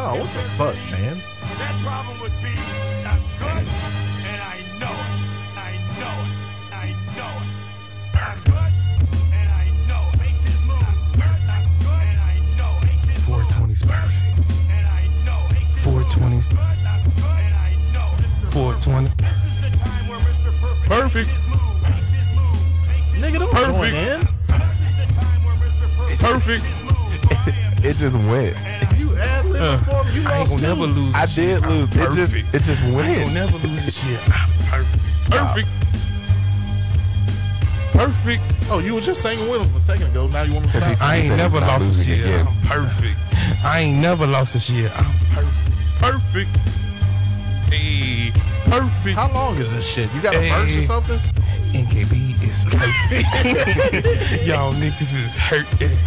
Oh, what the fuck, man? That problem would be I'm good, and I know it. I know it. I know it. I'm good, and I know it. Makes his move. I'm good, and I know it. Makes his 420's perfect. And I know it. Makes his 420's good, I'm good, and I know it. 420. This is the time where Mr. Perfect Perfect. makes his move. Makes his move. Makes Nigga, don't Perfect. join in. This is the time where Mr. Perfect Perfect. makes his move. I am It just went. Uh, you I ain't gonna never lose. I did I'm lose. It just it just I ain't gonna went. never lose this shit. I'm perfect. Perfect. Perfect. Oh, you were just singing with him a second ago. Now you want me to stop? I ain't never lost this shit. again. I'm perfect. I ain't never lost this shit. I'm perfect. Perfect. Hey, perfect. How long is this shit? You got a verse or something? NKB is perfect. Y'all niggas is hurting.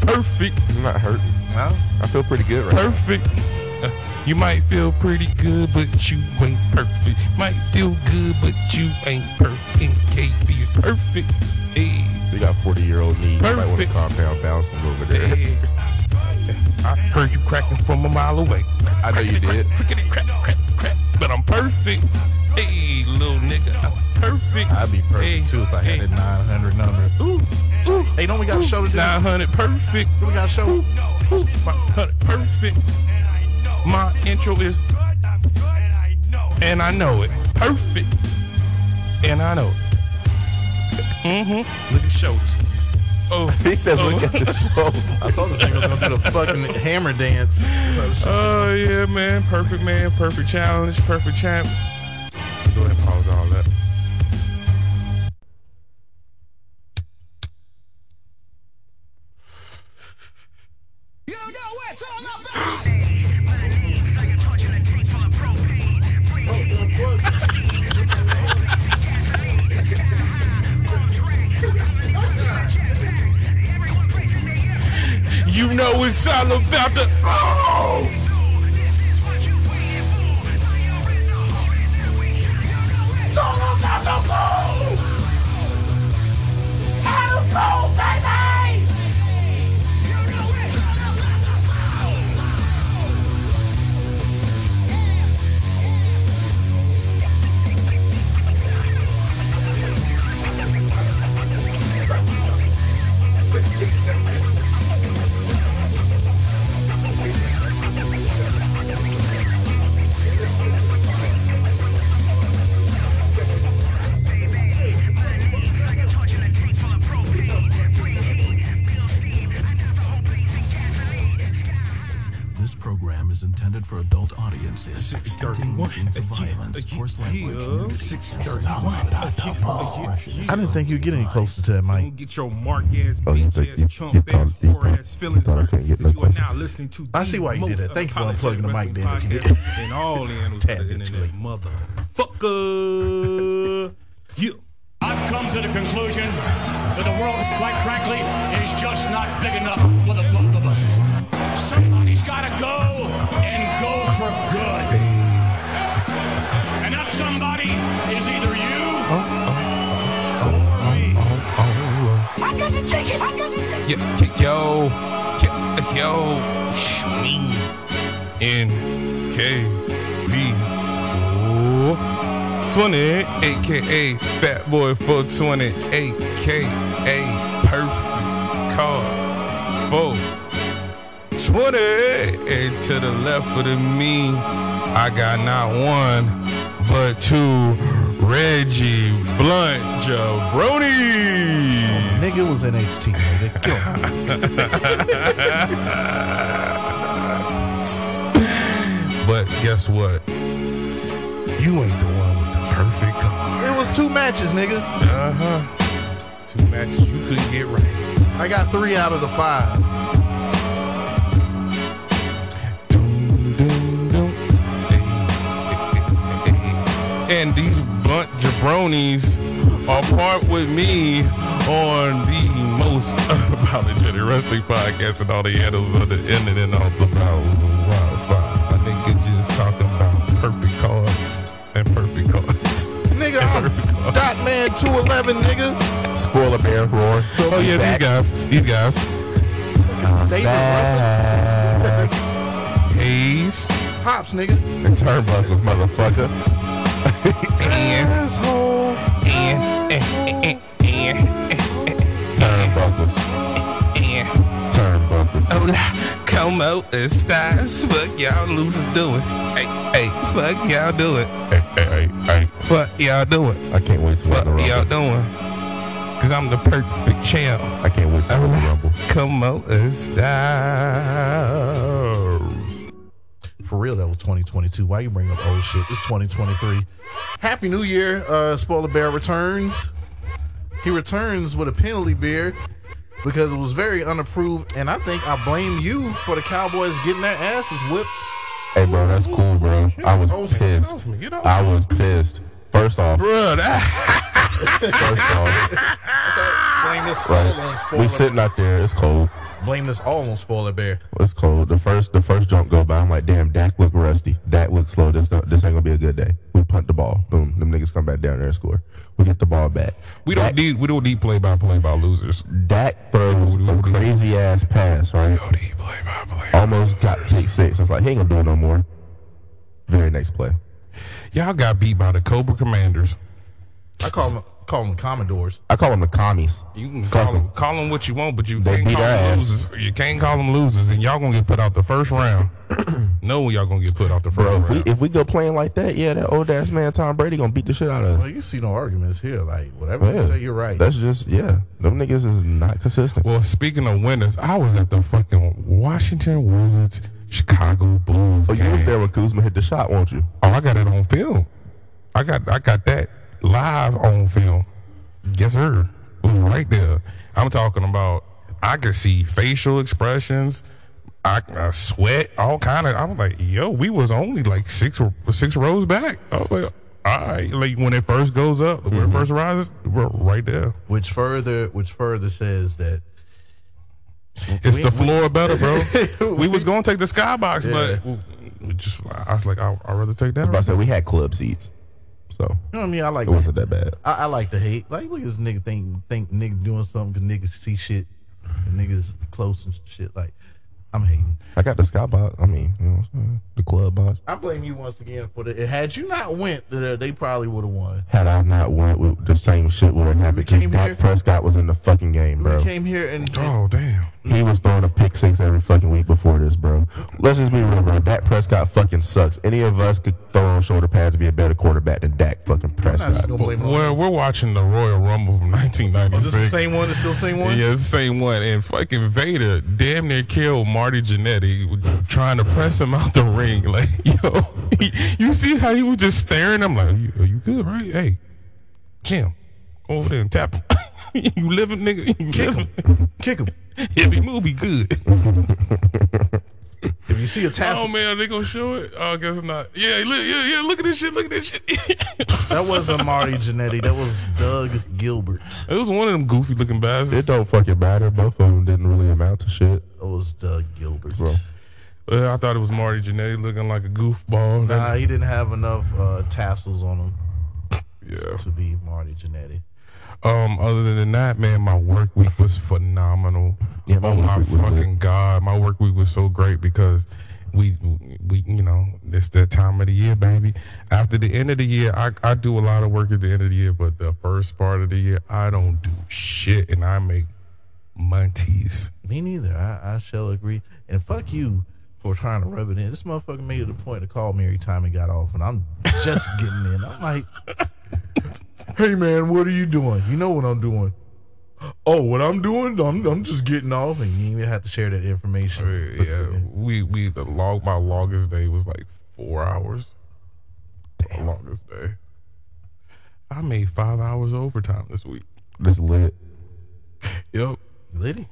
Perfect. I'm not hurting. No. I feel pretty good right now. Perfect. Uh, you might feel pretty good, but you ain't perfect. Might feel good, but you ain't perfect. NKB is perfect. Hey, You got 40 year old knees. You might want to Perfect. calm down, bounce a little bit there. hey. I heard you cracking from a mile away. I know you did. Crickety crack, crack, crack. But I'm perfect. Hey, little nigga, I'm perfect. I'd be perfect Hey, too if I had hey. that 900 number. Ooh, ooh. Hey, don't we got a show to do? 900 perfect. We got a show. Ooh, my 100 perfect. My intro is good, and I know it. and I know it. Perfect. And I know it. Mm-hmm. Look at shoulders. Oh, He said, oh. look at the shoulder. I thought this thing was gonna do the fucking hammer dance. So. Oh yeah, man. Perfect man. Perfect challenge. Perfect champ. Go ahead and pause all that. Think you'd get any closer to that Don't mic. get your mark ass, Oh, bitch think ass, you- chump you ass, thought you- whore ass feelings you I hurt get that no you are now listening to. I see why you did most that. Thank you for unplugging the mic, wrestling Dan, if you podcast in all the annals of the internet, motherfucker. You. I've come to the conclusion that the world, quite frankly, is just not big enough for the both of us. Somebody's got to go and go Yo, yo, yo, yo, me, N, K, B, 420, aka Fat Boy 420, aka Perfect Car 420. And to the left of the me, I got not one, but two Reggie Blunt Jabronis. Was NXT, nigga. Kill. But guess what? You ain't the one with the perfect car. It was two matches, nigga. Uh huh. Two matches you couldn't get right. I got three out of the five. And these blunt jabronis are part with me on the most unapologetic wrestling podcast and all the handles of the internet and all the bowels of wildfire. My nigga just talking about perfect cards and perfect cards. Nigga, I'm Dot Man 211, nigga. Spoiler bear roar. Oh yeah, these guys, these guys. David Ruffin. J's. Hops, nigga. And turnbuckles, motherfucker. Hola, como estas? Fuck y'all losers doing? Hey, hey, fuck y'all doing? Hey, hey, hey, hey. Fuck y'all doing? I can't wait to What win the y'all doing? Cause I'm the perfect champ. I can't wait to win the rumble. Como estas? For real, that was 2022. Why you bring up old shit? It's 2023. Happy New Year. Uh, Spoiler Bear returns. He returns with a penalty beer because it was very unapproved. And I think I blame you for the Cowboys getting their asses whipped. Hey, bro, that's cool, bro. I was Oh, pissed. I was pissed. First off, Bruh, that, first off, Blame this all on right? Spoiler We sitting out there. It's cold. Blame this all on Spoiler Bear. It's cold. The first, the first jump go by. I'm like, damn, Dak look rusty. Dak look slow. This, this ain't gonna be a good day. We punt the ball. Boom. Them niggas come back down there and score. We get the ball back. we don't need we don't need play by play by losers. Dak throws a crazy ass pass, right? Don't need play by play. Almost got pick six. I was like, he ain't gonna do it no more. Very next play. Y'all got beat by the Cobra Commanders. I call them, call them Commodores. I call them the commies. You can call them, 'em. call them what you want, but you They can't beat call them ass. losers. You can't call them losers, and y'all gonna get put out the first round. no, y'all gonna get put out the first Bro, if we round. if we go playing like that, yeah, that old ass man Tom Brady gonna beat the shit out of us. Well, you see no arguments here. Like, whatever you say, you're right. That's just yeah. Them niggas is not consistent. well, speaking of winners, I was at the fucking Washington Wizards Chicago Bulls So Oh, you game. was there when Kuzma hit the shot, won't you? Oh, I got it on film. I got I got that live on film. Yes, sir. It was right there. I'm talking about. I could see facial expressions. I, I sweat, all kind of. I'm like, yo, we was only like six six rows back. I was like, all right, like when it first goes up, when it mm-hmm. first rises, we're right there. which further, which further says that It's We- the we- floor better, bro. we was gonna take the skybox, Yeah. but we just I was like, I, I'd rather take that. But I said we had club seats, so you know what I mean. I like it wasn't that bad. I, I like the hate. Like, look at this nigga think think nigga doing something because niggas see shit and niggas close and shit. Like, I'm hating. I got the skybox. I mean, you know, what I'm saying? the club box. I blame you once again for the. Had you not went there, they probably would have won. Had I not went the same shit would have happened. came Dak Prescott was in the fucking game, bro. We came here and, and Oh damn. He was throwing a pick six every fucking week before this, bro. Let's just be real, bro. Dak Prescott fucking sucks. Any of us could throw on shoulder pads and be a better quarterback than Dak fucking I'm not just Prescott. gonna blame it on Well, we're watching the Royal Rumble from 1996. Is this the same one? It's still the same one? Yeah, it's the same one. And fucking Vader damn near killed Marty Jannetty trying to press him out the ring. Like, yo, he- you see how he was just staring? I'm like, you, are you good, right? Hey, Jim, over there and tap him. you living, nigga? You Kick living? him. Kick him. If he move, he good. If you see a tassel, Oh man, they gonna show it? Oh, I guess not. Yeah, look, yeah, yeah. Look at this shit. Look at this shit. that wasn't Marty Jannetty. That was Doug Gilbert. it was one of them goofy looking bastards. It don't fucking matter. Both of them didn't really amount to shit. It was Doug Gilbert. Bro. I thought it was Marty Jannetty looking like a goofball. Nah, he didn't have enough uh, tassels on him yeah. to be Marty Jannetty. Um, other than that, man, my work week was phenomenal. Yeah, my oh my fucking god, my work week was so great because we we you know it's that time of the year, baby. After the end of the year, I I do a lot of work at the end of the year, but the first part of the year, I don't do shit, and I make monties. Me neither. I, I shall agree. And fuck you for trying to rub it in. This motherfucker made it a point to call me every time he got off, and I'm just getting in. I'm like, hey man, what are you doing? You know what I'm doing. Oh, what I'm doing? I'm, I'm just getting off, and you even have to share that information. Uh, yeah, we we the log my longest day was like four hours. Damn, longest day. I made five hours overtime this week. This lit. Yep. Liddy.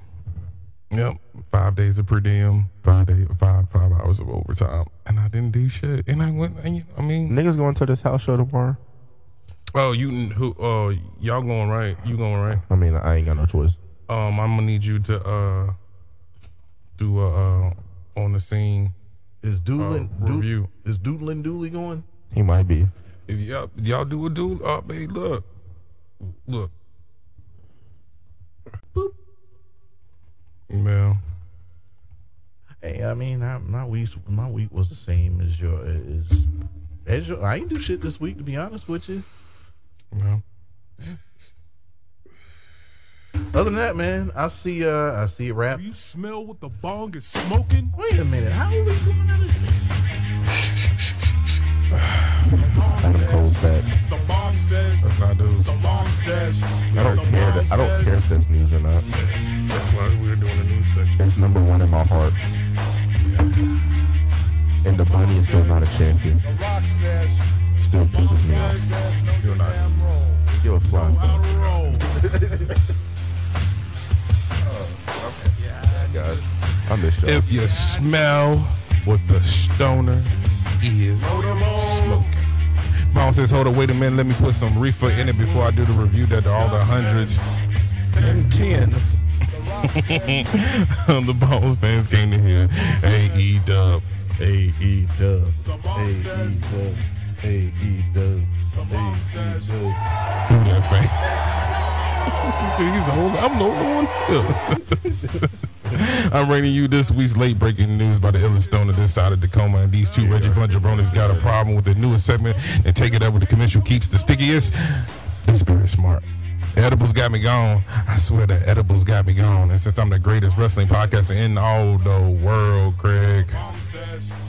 Yep, five days of per diem, five day, five five hours of overtime, and I didn't do shit. And I went, and I mean, Niggas going to this house show tomorrow. Oh, you who, uh, y'all going right? You going right? I mean, I ain't got no choice. Um, I'm gonna need you to uh do a uh on the scene Is Doodlin uh, review. Is Doodlin Dooley going? He might be. If y'all y'all do a dude, uh, babe, look, look, Boop. man. Hey, I mean, I, my week my week was the same as your is as your. I ain't do shit this week to be honest with you. Well, Other than that, man, I see uh I see it rap. do you smell what the bong is smoking? Wait a minute, how are we doing this? Adam Cole's back. The bomb says. That's not news. The bomb says. I don't care. That, I don't care if that's news or not. That's why we're doing the news section. It's number one in my heart. And the bunny is still not a champion. The rock says. Still pisses me off. Says no not. damn. Give a flying fuck. Guys, oh, I missed y'all. If you smell what the stoner is smoking. Mom says, hold on, wait a minute, let me put some reefer in it before I do the review that all the hundreds and tens. the Bones fans came to hear AE dub. A E dub, A E dub, A E dub, A E dub. Do that fan. He's the only, I'm the only one. I'm bringing you this week's late breaking news by the illest stone of this side of Tacoma. And these two Reggie Blunt jabronis got a problem with the newest segment and take it up with the commission who keeps the stickiest. This very smart. The edibles got me gone. I swear the edibles got me gone. And since I'm the greatest wrestling podcaster in all the world, Craig.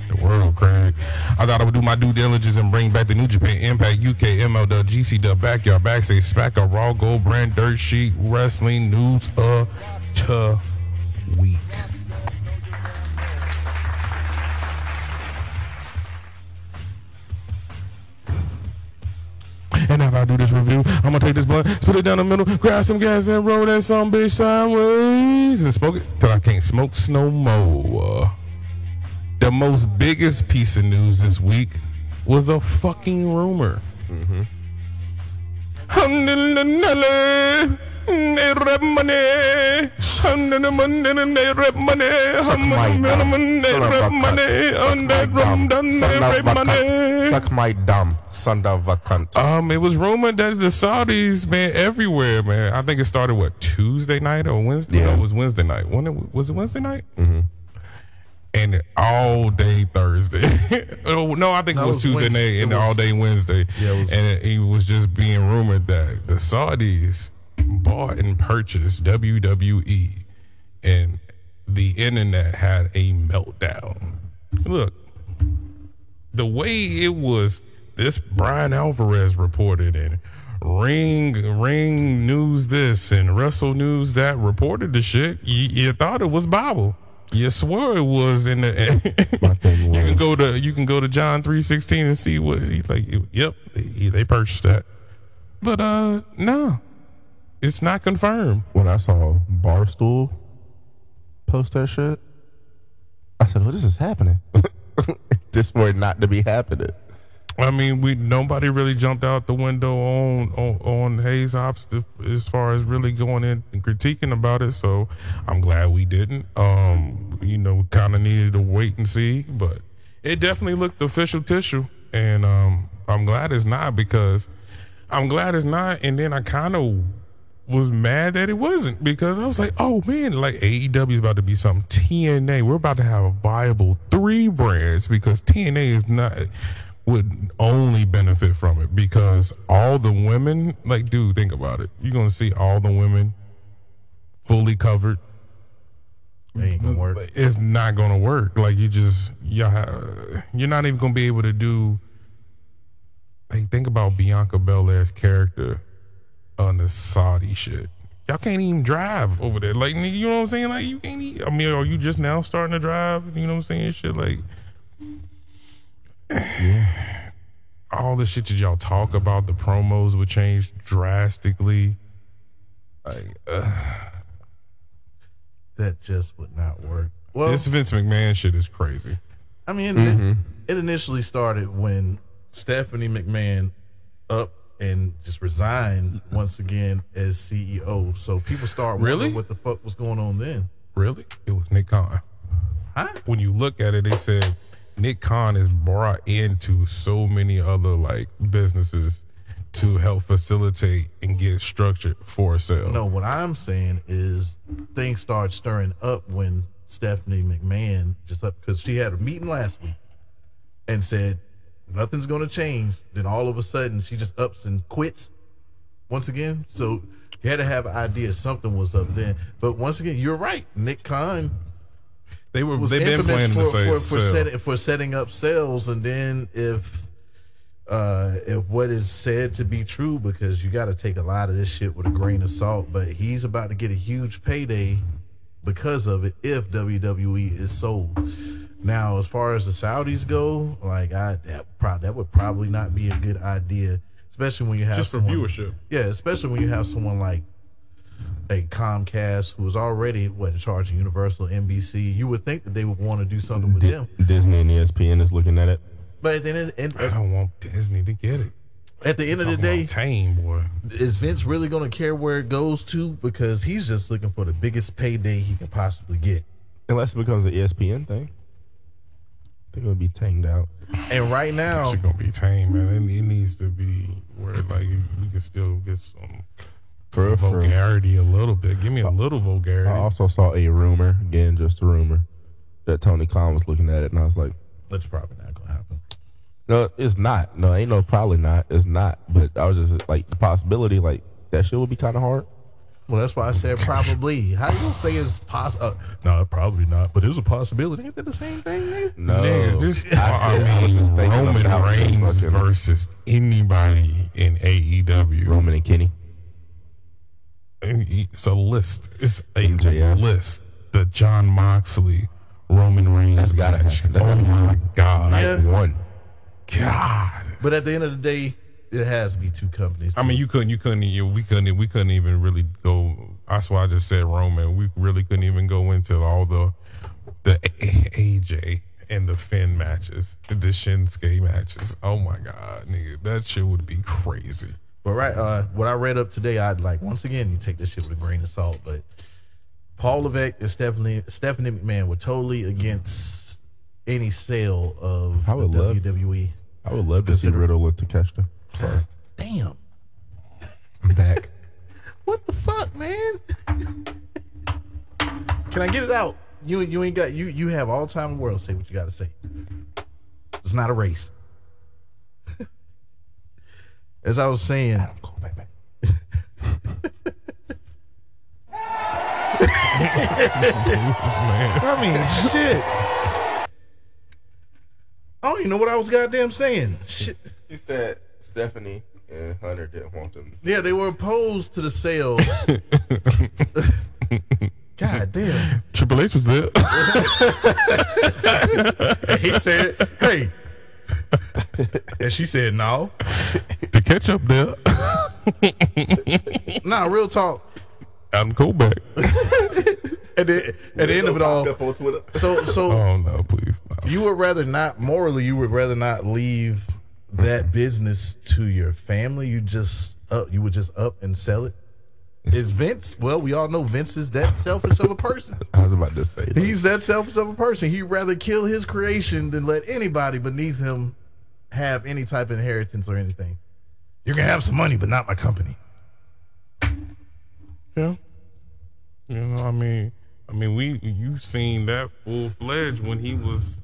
The world, Craig. I thought I would do my due diligence and bring back the New Japan Impact UK MLW GC Backyard Backstage SmackDown Raw Gold Brand Dirt Sheet Wrestling News of the Week. And after I do this review, I'm gonna take this blunt, spit it down the middle, grab some gas, and roll that some bitch sideways and smoke it till I can't smoke no more. The most biggest piece of news this week was a fucking rumor. Mm-hmm. They rap money. They rap money. Suck my dumb. They Son of rap a money. cunt. On that Suck my rum dumb. done. They Son of rap a cunt. money. Suck my dumb. Son of a cunt. Um, it was rumored that the Saudis, man, everywhere, man. I think it started what Tuesday night or Wednesday. No, Yeah. it was Wednesday night. When it, was it Wednesday night? Mm-hmm. And all day Thursday. oh no, I think No, it it was was Tuesday Wednesday. night and It was- all day Wednesday. Yeah, it was- and it, it was just being rumored that the Saudis bought and purchased WWE, and the internet had a meltdown. Look, the way it was this Bryan Alvarez reported and Ring Ring News this and Wrestle News that reported the shit, you, you thought it was Bible. You swore it was in the. My thing you can go to you can go to John three sixteen and see what he's like. Yep, they, they purchased that, but uh no, it's not confirmed. When I saw Barstool post that shit, I said, "Well, this is happening. this were not to be happening." I mean, we nobody really jumped out the window on on, on Hayes Ops as far as really going in and critiquing about it. So I'm glad we didn't. Um, you know, we kind of needed to wait and see, but it definitely looked official tissue, and um, I'm glad it's not because I'm glad it's not. And then I kind of was mad that it wasn't because I was like, oh man, like AEW is about to be something. TNA, we're about to have a viable three brands because TNA is not would only benefit from it because all the women, like, dude, think about it. You're gonna see all the women fully covered. Ain't gonna work. It's not gonna work. Like you just have, you're not even gonna be able to do. Like think about Bianca Belair's character on the Saudi shit. Y'all can't even drive over there. Like nigga, you know what I'm saying? Like you can't. Even, I mean, are you just now starting to drive? You know what I'm saying? Shit like. All the shit that y'all talk about, the promos would change drastically. Like, uh, That just would not work. Well, this Vince McMahon shit is crazy. I mean, it, it initially started when Stephanie McMahon up and just resigned once again as CEO. So people start wondering Really? what the fuck was going on then. Really? It was Nick Khan. Huh? When you look at it, they said Nick Khan is brought into so many other like businesses to help facilitate and get structured for a sale. No, what I'm saying is things start stirring up when Stephanie McMahon just up because she had a meeting last week and said nothing's going to change. Then all of a sudden she just ups and quits once again. So you had to have an idea something was up then. But once again, you're right. Nick Khan They were they've been playing for, the same. for, for, setting, for setting up sales, and then if uh, if what is said to be true, because you got to take a lot of this shit with a grain of salt. But he's about to get a huge payday because of it if WWE is sold. Now, as far as the Saudis go, like I that pro- that would probably not be a good idea, especially when you have just for someone, viewership. yeah, especially when you have someone like a Comcast who is already what in charge of Universal NBC. You would think that they would want to do something with Di- them, Disney and ESPN is looking at it. but then at, I don't want Disney to get it. at the end of the day, tame boy. is Vince really going to care where it goes to? Because he's just looking for the biggest payday he can possibly get. Unless it becomes an ESPN thing. I think it would be tanked out. And right now, it's gonna be tame, man. It, it needs to be where like we can still get some, For some for real. vulgarity a little bit. Give me a little vulgarity. I also saw a rumor, again, just a rumor, that Tony Khan was looking at it, and I was like, that's probably not going to happen. no, it's not. No, ain't no probably not. It's not. But I was just like, the possibility, like, that shit would be kind of hard. Well, that's why I said probably. How do you gonna say it's possible? Uh, no, probably not. But it's a possibility. Ain't that the same thing, nigga? No. Nigga, this, I I, I mean, Roman Reigns versus anybody in AEW. Roman and Kenny. It's a list. It's a MJF. list. The Jon Moxley, Roman Reigns That's gotta match. That's oh gotta my god, Yeah. One. God. But at the end of the day, it has to be two companies. I mean, you couldn't, you couldn't, you, we couldn't, we couldn't even really go. That's why I just said Roman. We really couldn't even go into all the the AJ and the Finn matches, the Shinsuke matches. Oh my god, nigga, that shit would be crazy. But right, uh, what I read up today, I'd like once again you take this shit with a grain of salt. But Paul Levesque and Stephanie Stephanie McMahon were totally against any sale of I would the love- WWE. I would love to see Consider- Riddle with Takeshita. Sorry. Damn, I'm back. what the fuck, man? Can I get it out? You you ain't got you you have all time in the world. Say what you got to say. It's not a race. As I was saying, Go back, back. I mean, shit. I don't even know what I was goddamn saying. Shit. He said Stephanie and Hunter didn't want them. Yeah, they were opposed to the sale. God damn. Triple H was there. And he said, hey. and she said, no. the catch up there. Nah, real talk. Adam Kobeck. At the, at the end of it all, on Twitter. so so Oh no, please. No. you would rather not morally, you would rather not leave that business to your family. You just up, you would just up and sell it. Is Vince? Well, we all know Vince is that selfish of a person. I was about to say. like, He's that selfish of a person. He'd rather kill his creation than let anybody beneath him have any type of inheritance or anything. You're gonna have some money, but not my company. Yeah. You know, I mean, I mean, we you seen that full fledged when he was.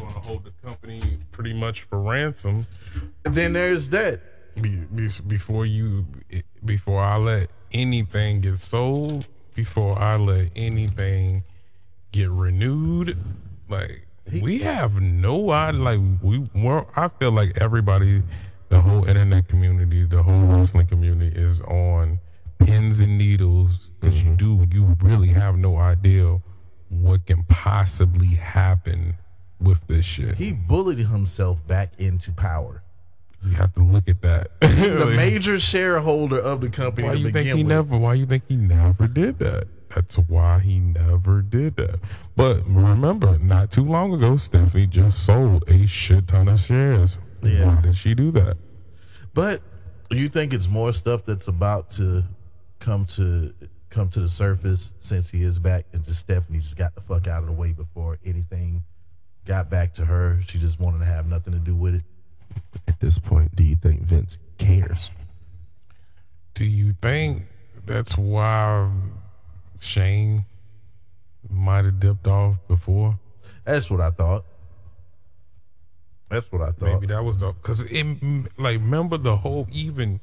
Going to hold the company pretty much for ransom And then there's that. be, be, before you before I let anything get sold, before I let anything get renewed. Like we have no idea. Like we were. I feel like everybody, the whole internet community, the whole wrestling community is on pins and needles because you mm-hmm. do. You really have no idea what can possibly happen with this shit. He bullied himself back into power. you have to look at that. The major shareholder of the company Why you think he with. never? Why you think he never did that? That's why he never did that. But remember, not too long ago, Stephanie just sold a shit ton of shares. Yeah. Why did she do that? But you think it's more stuff that's about to come to come to the surface since he is back, and just Stephanie just got the fuck out of the way before anything got back to her. She just wanted to have nothing to do with it. At this point, do you think Vince cares? Do you think that's why Shane might have dipped off before. That's what I thought. That's what I thought. Maybe that was the because it like remember the whole even.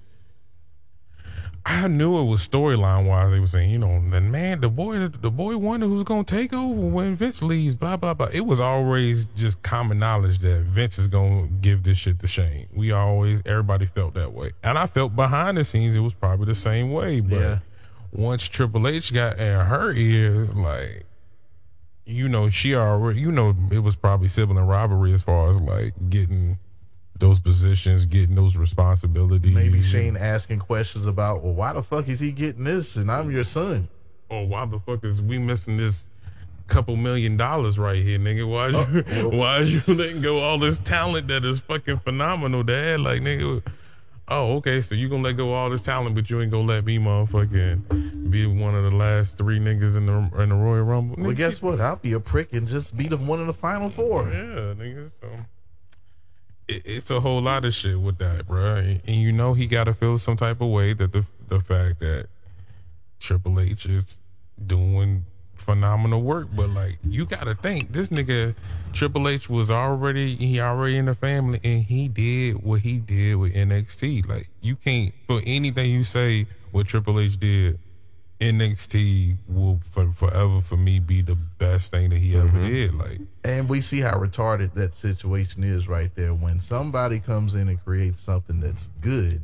I knew it was storyline wise. They were saying, you know, the man, the boy, the boy wonder who's gonna take over when Vince leaves. Blah blah blah. It was always just common knowledge that Vince is gonna give this shit to Shane. We always, everybody felt that way, and I felt behind the scenes it was probably the same way. But Yeah. once Triple H got in her ears, like you know, she already, you know, it was probably sibling rivalry as far as like getting those positions, getting those responsibilities. Maybe Shane asking questions about, well, why the fuck is he getting this and I'm your son? Or why the fuck is we missing this couple million dollars right here, nigga? Why is you, uh, why is you letting go all this talent that is fucking phenomenal, dad? Like, nigga. Oh, okay. So you gonna let go all this talent, but you ain't gonna let me, motherfucking, be one of the last three niggas in the in the Royal Rumble. Well, Nigga, guess what? I'll be a prick and just beat him one in the final four. Yeah, nigga. So it, it's a whole lot of shit with that, bro. And, and you know he got to feel some type of way that the the fact that Triple H is doing phenomenal work, but like you got to think this nigga Triple H was already he already in the family, and he did what he did with NXT. Like you can't for anything you say what Triple H did. NXT will for, forever for me be the best thing that he ever mm-hmm. did. Like And we see how retarded that situation is right there. When somebody comes in and creates something that's good,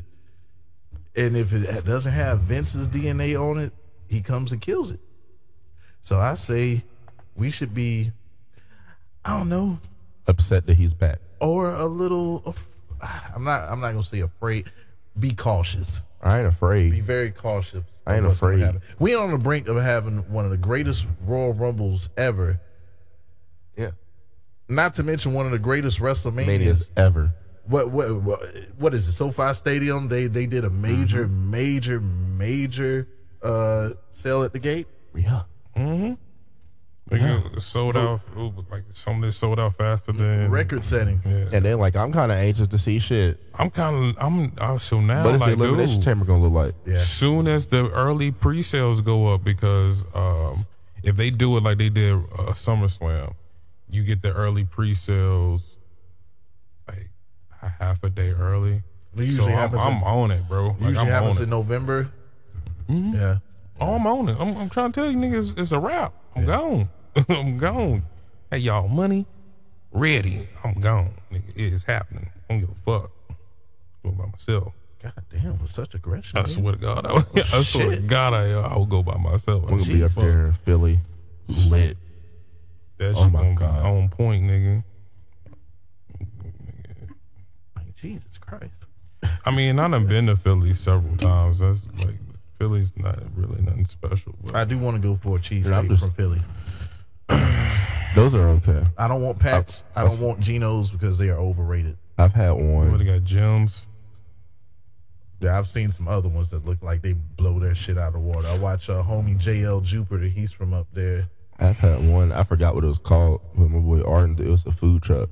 and if it doesn't have Vince's DNA on it, he comes and kills it. So I say we should be, I don't know, Upset that he's back. or a little. I'm not. I'm not gonna say afraid. Be cautious. I ain't afraid. Be very cautious. I ain't of what's gonna afraid. We on the brink of having one of the greatest Royal Rumbles ever. Yeah. Not to mention one of the greatest WrestleManias Manias ever. what what what, what is it? SoFi Stadium. They they did a major major major uh sale at the gate. Yeah. Nigga, sold out. ooh, Like some of this sold out faster than Record setting. Yeah. And then like I'm kind of anxious to see shit. I'm kind of. I'm. Uh, so now, What is like, the elimination dude, chamber gonna look like? Yeah. soon as the early pre-sales go up, because um, if they do it like they did uh, SummerSlam, you get the early pre-sales like a half a day early. It so usually I'm, in- I'm on it, bro. Like, Usually I'm happens on in it. November. Yeah. Oh, I'm on it. I'm, I'm trying to tell you niggas, it's a wrap. I'm gone. I'm gone. Hey, y'all, money ready. I'm gone. Nigga, it is happening. I don't give a fuck. Go by myself. God damn, with such aggression. I man. swear to God, I, would- I swear to. God, I, uh, I will go by myself. We're gonna be up Jesus. there in Philly, lit. That Oh shit my gonna be God. on point, nigga. Like, Jesus Christ. I mean, I done been to Philly several times. That's like Philly's not really nothing special. But I do want to go for a cheese I'm steak just- from Philly. Those are okay. I don't want Pats. I don't want Geno's because they are overrated. I've had what one. they got gems. Yeah, I've seen some other ones that look like they blow their shit out of the water. I watch uh, homie JL Jupiter. He's from up there. I've had one. I forgot what it was called. With my boy Arden, it was a food truck.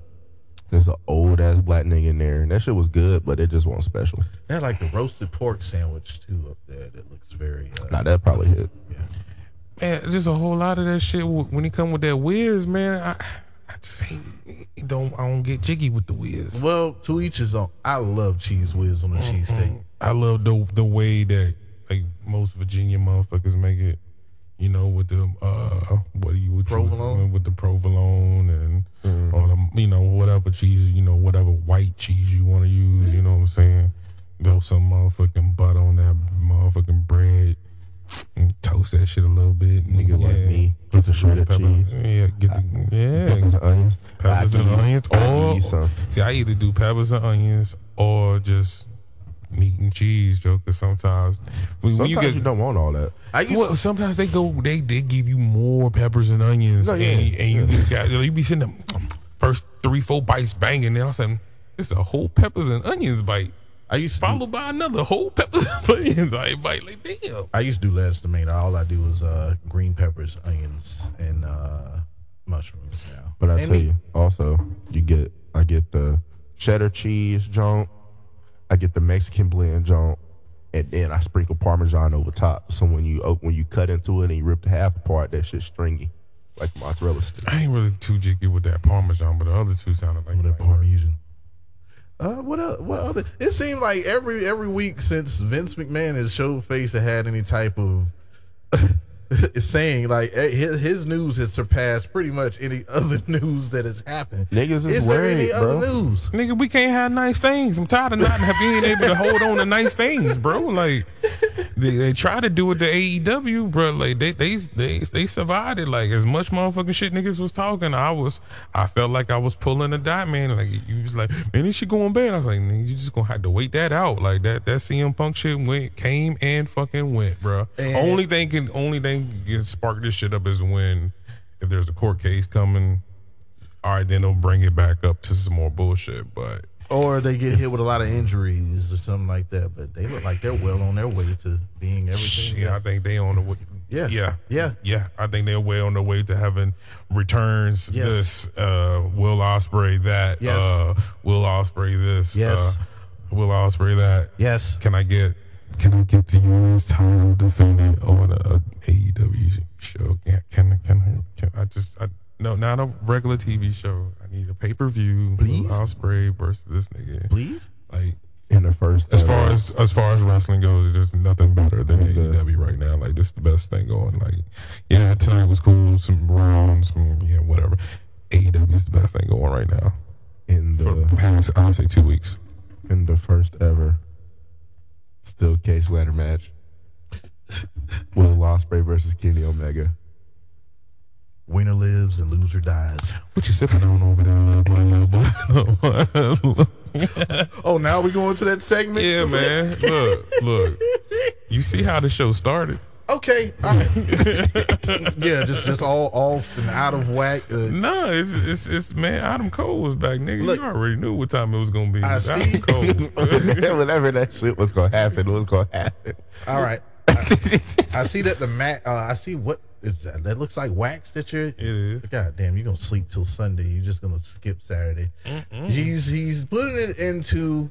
There's an old ass black nigga in there, and that shit was good, but it just wasn't special. They had like the roasted pork sandwich too up there. That looks very. Uh, Nah, that probably hit. yeah. Man, just a whole lot of that shit. When he come with that whiz, man, I, I just ain't, don't. I don't get jiggy with the whiz. Well, to each his own. I love cheese whiz on a cheesesteak. I love the the way that like most Virginia motherfuckers make it. You know, with the uh, what do you what you- with the provolone and or the you know whatever cheese you know whatever white cheese you want to use. You know what I'm saying? Throw some motherfucking butter on that motherfucking bread and toast that shit a little bit. Nigga like Yeah. me, put the shredded Pepper- cheese, Yeah, get the yeah. peppers and onions. Peppers I and onions, or see, I either do peppers and onions or just meat and cheese, Joe. Because sometimes when, when Sometimes you you, get don't want all that. I used well, to, sometimes they go they they give you more peppers and onions, No, yeah, and, and you got you be sitting there first three four bites banging, then all of a sudden it's a whole peppers and onions bite. I used to do, Followed by another whole peppers and onions I bite like damn. I used to do lettuce tomato. All I do is uh, green peppers, onions, and uh, mushrooms now. But I And tell meat. you, also you get I get the cheddar cheese junk, I get the Mexican blend junk, and then I sprinkle Parmesan over top. So when you op- when you cut into it and you rip the half apart, that shit's stringy. like mozzarella stick. I ain't really too jiggy with that Parmesan, but the other two sounded like that like- Parmesan. Uh, what else? What other? It seemed like every every week since Vince McMahon has showed face that had any type of is saying like eh, his, his news has surpassed pretty much any other news that has happened. Niggas is is there any worried, other bro. news? Nigga, we can't have nice things. I'm tired of not being able to hold on to nice things, bro. Like they, they try to do it to AEW, bro. Like they they they they survived it. Like as much motherfucking shit niggas was talking, I was I felt like I was pulling a dot man. Like you was like, man, this shit going bad. I was like, nigga, you just gonna have to wait that out. Like that that CM Punk shit went came and fucking went, bro. And- only thing can only thing can spark this shit up is when if there's a court case coming. All right, then they'll bring it back up to some more bullshit. But Or they get hit with a lot of injuries or something like that. But they look like they're well on their way to being everything. yeah, I think they on the way. Yeah. yeah, Yeah. yeah. I think they're way on the way to having returns. Yes. This uh, Will Ospreay that. Yes. Uh, Will Ospreay this. Yes. Uh, Will Ospreay that. Yes. Can I get? Can I get the U.S. title defended on a, a AEW show? Can, can I? Can I? Can I just? I, no, not a regular TV show. I need a pay per view. Please? Will Ospreay versus this nigga. Please. Like In the first, as far ever- as as far as wrestling goes, there's nothing better than Okay. AEW right now. Like this is the best thing going. Like yeah, tonight was cool. Some rounds, some yeah, whatever. AEW is the best thing going right now in the the past I'll say two weeks. in the first ever steel cage ladder match, Will Ospreay versus Kenny Omega. Winner lives and loser dies. What you sipping on over there, little boy? Little boy? Oh, now we going to that segment. yeah, man. Look, look. You see how the show started? Okay. All right. yeah, just just all off and out of whack. Uh, No, it's it's it's man. Adam Cole was back, nigga. Look. you already knew what time it was gonna be. I It's see. Adam Cole. Whenever that shit was gonna happen, it was gonna happen. all right. I, I see that the mat. Uh, I see what is that? That looks like wax that you're. It is. God damn, you're gonna sleep till Sunday. You're just gonna skip Saturday. He's he's putting it into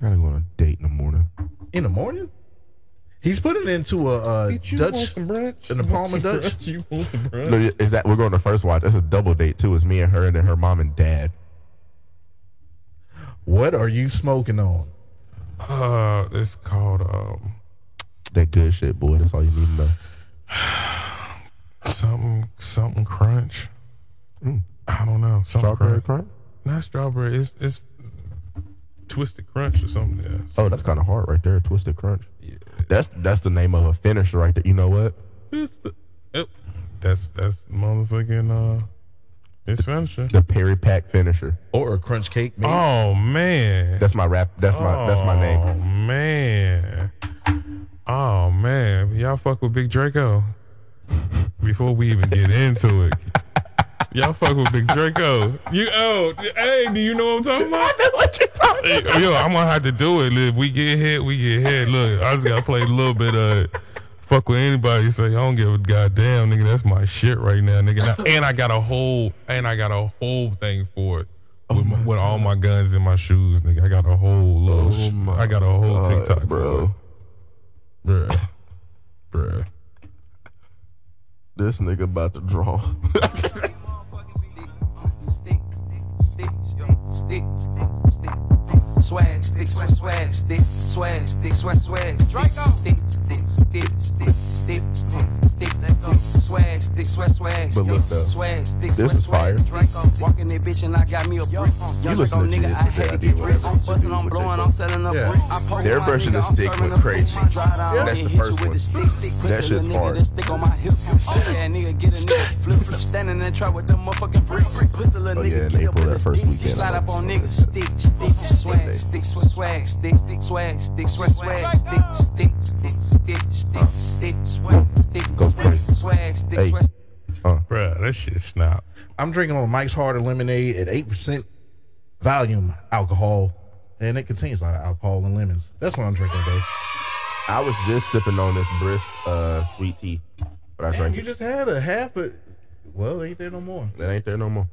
I gotta go on a date in the morning. in the morning. He's putting it into a, a Dutch. in the Palmer Dutch? You want some brunch? No, is that we're going to first watch? It's a double date too. It's me and her, and then her mom and dad. What are you smoking on? Uh, it's called um That good shit, boy. That's all you need to know. something something crunch. Mm. I don't know. Something Strawberry crunch. crunch. Not strawberry. It's it's twisted crunch or something. Yeah. Oh, that's kind of hard right there. Twisted crunch. Yeah. That's that's the name of a finisher right there. You know what? It's the, it, that's that's motherfucking uh. It's finisher. The Perry Pack finisher. Or a crunch cake? Maybe? Oh man. That's my rap. That's my that's my Oh name. man. Oh man. Y'all fuck with Big Draco. Before we even get into it. Y'all fuck with Big Draco. You oh hey, do you know what I'm talking about? I know what you're talking about. Yo, I'm gonna have to do it. If we get hit, we get hit. Look, I just gotta play a little bit of it. Fuck with anybody. Say I don't give a goddamn, nigga. That's my shit right now, nigga. And I got a whole and I got a whole thing for it. Oh with, my, with all my guns in my shoes, nigga. I got a whole little. Oh sh- I got a whole God, TikTok, bro. bro. Bruh. This nigga about to draw. Swag, stick, swag, swag, stick, swag, stick, swag, swag, stick, stick, stick, stick, stick, stick, stick, swag, stick, swag, swag, But look, stick, though, swag, stick, this swag, is fire. swag, Walking that bitch and I got me a brick. Young listen to nigga, I but had they to do get rich. I'm busting, I'm with blowing, J. I'm selling a brick. Their version of Stick went crazy. food. Dry down, Yeah. and That's the first one. the stick. Pussy That shit's hard. stick on my hip. Stick nigga, get a nigga flip, flip, standing in trap with them motherfucking bricks. Pussy little Oh, yeah, nigga, in get up April, with that a first dick. weekend, Slide up on niggas, stick, stick, swag, stick, swag, swag, stick, stick, swag, stick, swag, swag, stick, stick, stick, stick, stick, stick, swag, stick, Go crazy. swag, stick, Hey. swag. Bruh, that shit snap. I'm drinking on Mike's Harder Lemonade at 8% volume alcohol, and it contains a lot of alcohol and lemons. That's what I'm drinking today. I was just sipping on this brisk uh, sweet tea, but I Damn, drank you it. just had a half a. Well, ain't there no more. That ain't there no more.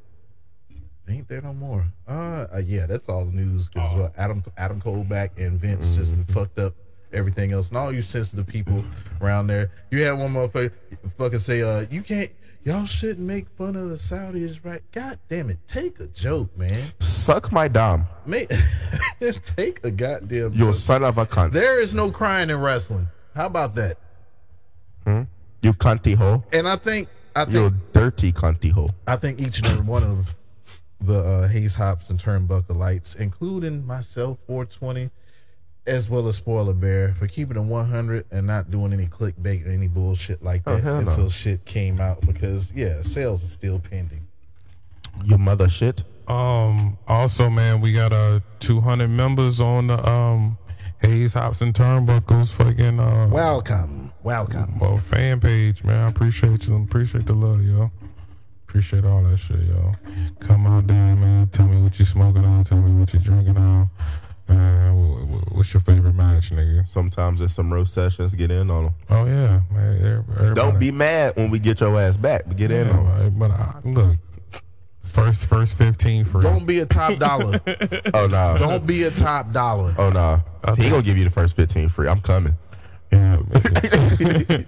Ain't there no more. Uh, uh yeah, that's all the news because well, Adam Adam Cole back and Vince just fucked up everything else. And all you sensitive people around there, you had one motherfucker fucking say, uh, you can't y'all shouldn't make fun of the Saudis, right? God damn it, take a joke, man. Suck my dom. Make, take a goddamn. You son of a cunt. There is no crying in wrestling. How about that? Hmm? You cunty hoe. And I think I You think dirty cunty hoe. I think each and every one of the uh, Hayes Hops and Turnbuckle lights, including myself, 420, as well as Spoiler Bear, for keeping it 100 and not doing any clickbait or any bullshit like Oh, that no. until shit came out. Because yeah, sales are still pending. Your mother shit. Um. Also, man, we got uh 200 members on the um Hayes Hops and Turnbuckles fucking uh Welcome, welcome. well fan page, man. I appreciate you. I appreciate the love, yo. Appreciate all that shit, yo. Come out there, man. Tell me what you smoking on. Tell me what you drinking on. Uh, wh- wh- what's your favorite match, nigga? Sometimes there's some roast sessions. Get in on them. Oh yeah, man. Everybody, Don't be mad when we get your ass back, but get in on them. but I, look, first first 15 free. Don't be a top dollar. Oh nah. Don't be a top dollar. Oh nah. He gonna give you the first fifteen free. I'm coming. Yeah,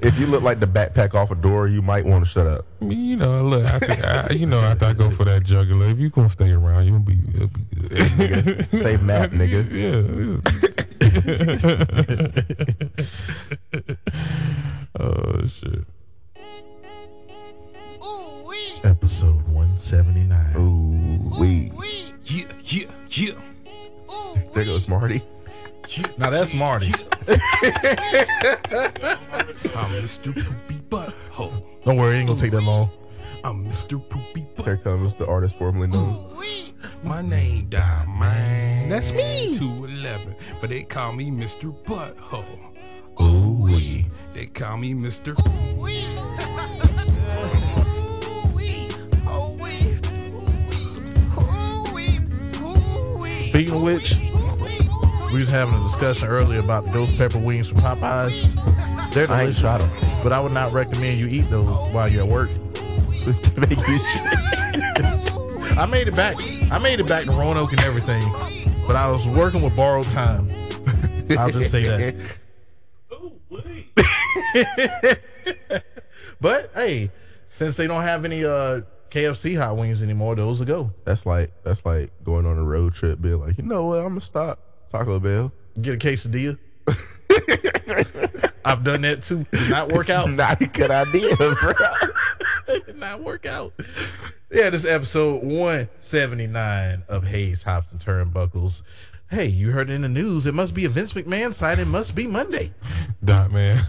If you look like the backpack off a door, you might want to shut up. you know, look, after, I, you know, after I go for that jugular, if you gonna stay around, you'll be, you'll be good. Save map, nigga. yeah. oh shit. Ooh-wee. Episode 179. Ooh, we. Yeah, yeah, yeah. There goes Marty. Now that's Marty. I'm Mr. Poopy Butthole. Don't worry, it ain't gonna take that long. I'm Mr. Poopy Here Butthole. comes the artist formerly known. My name Diamond. That's me. 211, but they call me Mr. Butthole. Ooh, we. They call me Mr. Ooh wee. Speaking of which, we was having a discussion earlier about those pepper wings from Popeyes. They're I ain't delicious, tried 'em. but I would not recommend you eat those while you're at work. Make you shit. I made it back. I made it back to Roanoke and everything, but I was working with borrowed time. I'll just say that. But hey, since they don't have any uh, KFC hot wings anymore, those will go. That's like that's like going on a road trip, being like, you know what, I'm gonna stop Taco Bell. Get a quesadilla. I've done that too. Did not work out. Not a good idea, bro. Did not work out. Yeah, this is episode 179 of Hayes, Hops, and Turnbuckles. Hey, you heard it in the news. It must be a Vince McMahon side. It must be Monday. Dot man.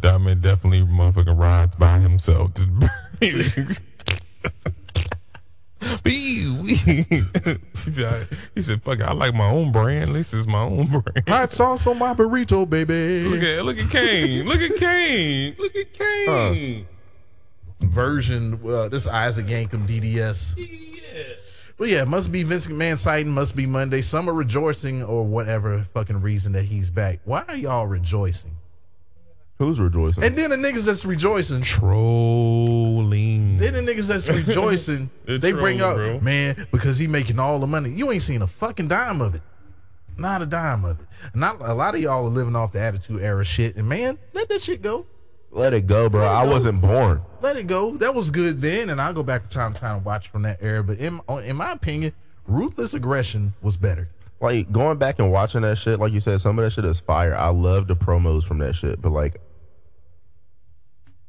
Dot man definitely motherfucking rides by himself. Just- Wee, wee. he said, fuck it, I like my own brand. This is my own brand. Hot sauce on my burrito, baby. Look at look at Kane. Look at Kane. Look at Kane. version. Uh, this Isaac Yankem DDS. Well, yeah, must be Vince McMahon sighting. Must be Monday. Some are rejoicing or whatever fucking reason that he's back. Why are y'all rejoicing? Who's rejoicing? And then the niggas that's rejoicing, Trolling. then the niggas that's rejoicing, they bring up, bro. man, because he making all the money. You ain't seen a fucking dime of it. Not a dime of it. Not a lot of y'all are living off the attitude era shit. And man, let that shit go. Let it go, bro. It I go. wasn't born. let it go. That was good then, and I'll go back to time to time and watch from that era. But in in my opinion, ruthless aggression was better. Like going back and watching that shit, like you said, some of that shit is fire. I love the promos from that shit, but like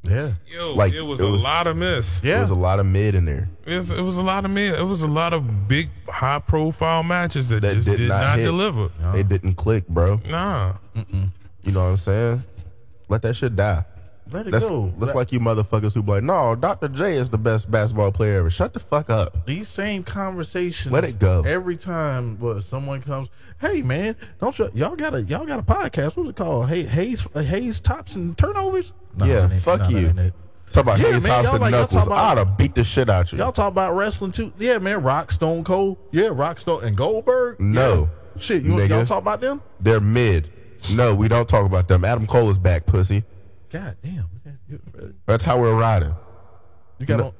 Yeah, Yo, Like, it was it a was- lot of miss. yeah. there was a lot of mid in there. It was, it was a lot of mid. It was a lot of big, high profile matches that, That just did did, not not, hit. deliver. They didn't click, bro. Nah. You know what I'm saying? Let that shit die. Let it That's, go. that's like you motherfuckers who be like, no, Dr. J is the best basketball player ever. Shut the fuck up. these same conversations. Let it go. Every time well, someone comes, hey man, don't you, y'all got a y'all got a podcast? What's it called? Hey, Hayes Hayes tops and turnovers. No, yeah, fuck that you. Talk about Yeah, Hayes man, and like- Knuckles. about- I'd have beat the shit out you. Y'all talk about wrestling too? Yeah, man. Rock, Stone Cold. Yeah, Rock, Stone, and Goldberg. No. Yeah. Shit, you Nigga. y'all talk about them? They're mid. No, we don't talk about them. Adam Cole is back, pussy. God damn. That's how we're riding. you got No. on.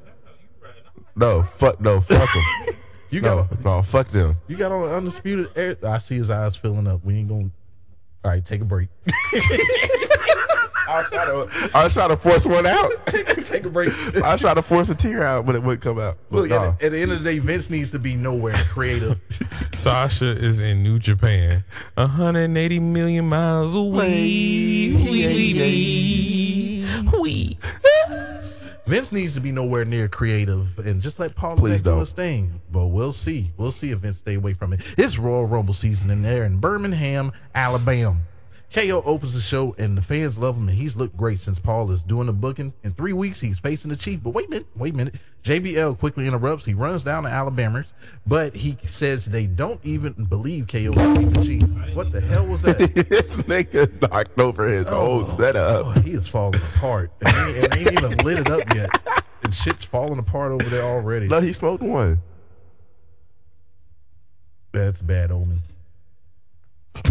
No, fuck, no, fuck them. You got no, on. no, fuck them. You got on undisputed air. I see his eyes filling up. We ain't going. to All right, take a break. I was trying to, I was trying to force one out. Take a break. I was trying to force a tear out, but it wouldn't come out. But Look, nah. at, at the end of the day, Vince needs to be nowhere creative. Sasha is in New Japan, 180 million miles away. Wee. Vince needs to be nowhere near creative and just let Paul Please Levesque do don't. his thing. But we'll see. We'll see if Vince stay away from it. It's Royal Rumble season in there in Birmingham, Alabama. KO opens the show and the fans love him and he's looked great since Paul is doing the booking. In three weeks he's facing the Chief. But wait a minute, wait a minute. JBL quickly interrupts. He runs down the Alabamers, but he says they don't even believe KO beat the Chief. What the hell was that? this nigga knocked over his oh, whole setup. Oh, he is falling apart. And they, and they ain't even lit it up yet. And shit's falling apart over there already. No, he smoked one. That's bad omen.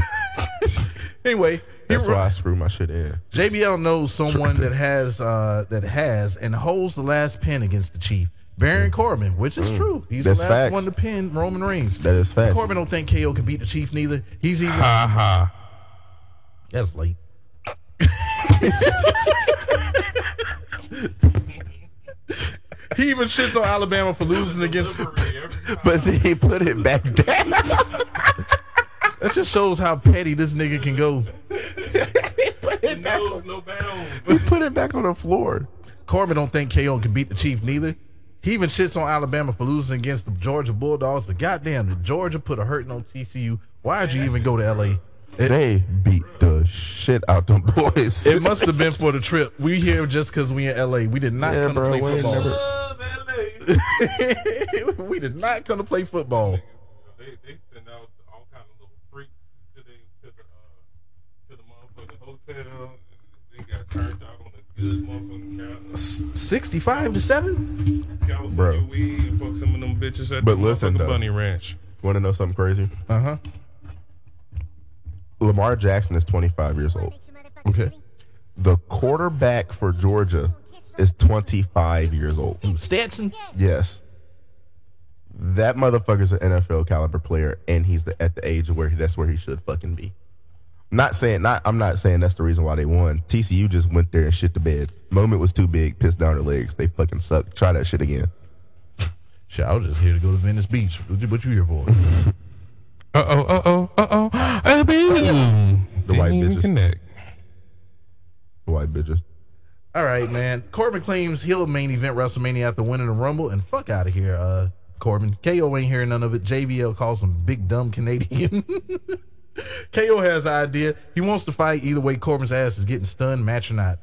anyway, That's ru- why I screw my shit in. JBL knows someone that has uh, that has and holds the last pin against the Chief. Baron Corbin, which is true. He's Mm. That's the last facts. one to pin Roman Reigns. That is facts. Corbin don't think KO can beat the Chief neither. He's even Ha ha. that's late. he even shits on Alabama for losing against But then he put it back down. That just shows how petty this nigga can go. knows no bounds. he put it back on the floor. Corbin don't think KO can beat the Chief neither. He even shits on Alabama for losing against the Georgia Bulldogs, but goddamn, the Georgia put a hurting on TCU. Why'd you even go to LA? It, They beat the shit out them boys. it must have been for the trip. We here just because we in LA. We did not Yeah, come bro, to play ain't football. never- we did not come to play football. They, they send out all kind of little freaks to the to the uh, to the motherfucking hotel. They got turned out on a good motherfucking couch. Sixty-five to seven. California Bro. weed and fuck some of them bitches at But the listen, motherfucking though. Bunny Ranch. Want to know something crazy? Uh huh. Lamar Jackson is 25 years old. Okay. The quarterback for Georgia is 25 years old. Stetson. Yes. That motherfucker's an NFL caliber player, and he's the, at the age where that's where he should fucking be. Not saying not. I'm not saying that's the reason why they won. TCU just went there and shit the bed. Moment was too big, pissed down their legs. They fucking suck. Try that shit again. Shit, I was just here to go to Venice Beach. What you, what you here for? Uh oh, uh oh, uh oh. Uh, boom. The white Didn't even bitches. connect. White bitches. All right, man. Corbin claims he'll main event WrestleMania after winning the Rumble, and fuck out of here, uh, Corbin. KO ain't hearing none of it. JBL calls him big dumb Canadian. KO has an idea. He wants to fight. Either way, Corbin's ass is getting stunned, match or not.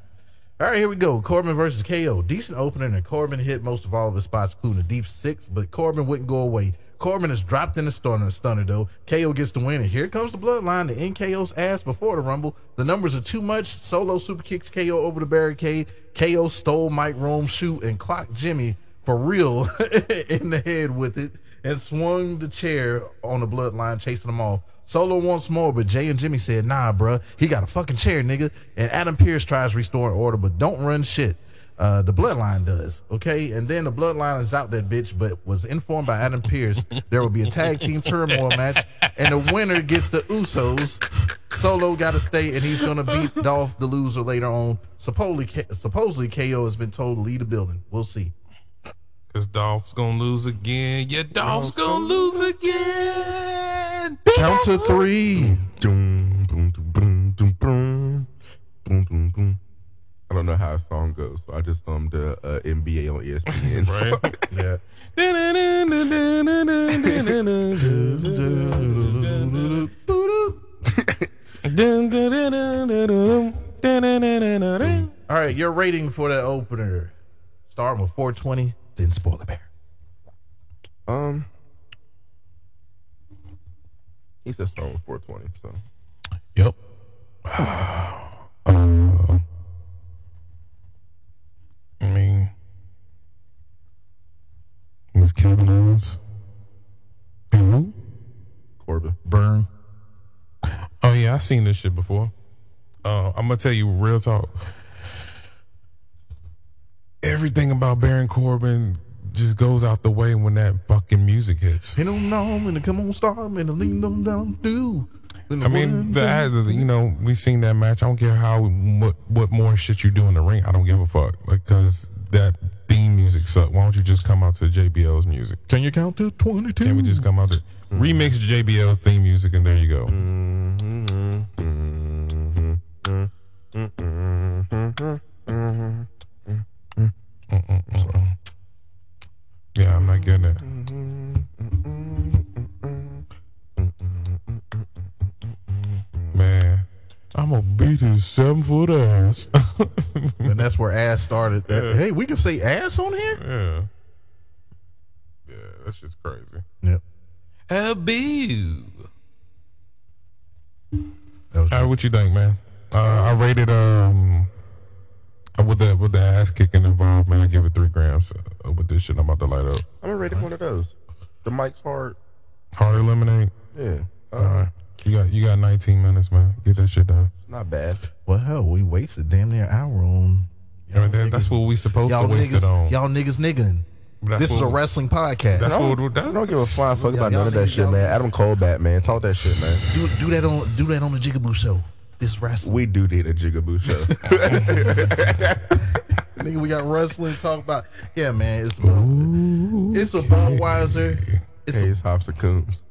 All right, here we go. Corbin versus KO. Decent opener, and Corbin hit most of all of his spots, including a deep six, but Corbin wouldn't go away. Corbin is dropped in the stunner, stunner though. KO gets the win, and here comes the bloodline to end KO's ass before the Rumble. The numbers are too much. Solo super kicks KO over the barricade. KO stole Mike Rome's shoe and clocked Jimmy for real in the head with it and swung the chair on the bloodline, chasing them off. Solo wants more, but Jay and Jimmy said, nah, bruh, he got a fucking chair, nigga. And Adam Pearce tries restoring order, but don't run shit. Uh, the bloodline does, okay? And then the bloodline is out that bitch, but was informed by Adam Pearce there will be a tag team turmoil match, and the winner gets the Usos. Solo got to stay, and he's gonna beat Dolph, the loser, later on. Supposedly, K- supposedly KO has been told to leave the building. We'll see. Cause Dolph's gonna lose again. Yeah, Dolph's gonna lose again. Count to three. I don't know how a song goes, so I just hummed the uh, NBA on ESPN. Right? Yeah. All right, your rating for that opener. Starting with 420, then spoiler bear. Um, he said start with 420. So Yep. Uh, I mean, was Kevin Owens? Who? Corbin, Burn. Oh yeah, I seen this shit before. Uh, I'm gonna tell you real talk. Everything about Baron Corbin just goes out the way when that fucking music hits. Hit them on and come on, star and lean them down, do. I mean, the, you know, we've seen that match. I don't care how what what more shit you do in the ring. I don't give a fuck. Like, cause that theme music sucked. Why don't you just come out to JBL's music? Can you count to twenty-two? Can we just come out to remix JBL's theme music and there you go? Mm-hmm. Mm-hmm. Mm-hmm. Mm-mm-mm-mm. Yeah, I'm not getting it. Man, I'm gonna beat his seven foot ass. And that's where ass started. That- Yeah. Hey, we can say ass on here. yeah, yeah, that's just crazy. Yep. Abu. That was All right, what you think, man? Uh, I rated um with the with the ass kicking involved, man. I give it three grams uh, with this shit. I'm about to light up. I'm gonna rate it one of those. The mic's hard. Hard eliminate. Yeah. Uh, All right, you got you got 19 minutes, man. Get that shit done. Not bad. Well, hell, we wasted damn near an hour on. I mean, that, that's what we supposed y'all to waste niggas, it on. y'all niggas nigging. That's This is a wrestling podcast. That's what don't, that's I don't give a flying fuck about none of that shit, man. Adam Cole back, man. Talk that shit, man. do, do that on do that on the Jigaboo show. This wrestling. We do need a Jigaboo show. Nigga, we got wrestling to talk about. Yeah, man, it's a, it's a Budweiser. It's hey, a, it's Hops and Coombs.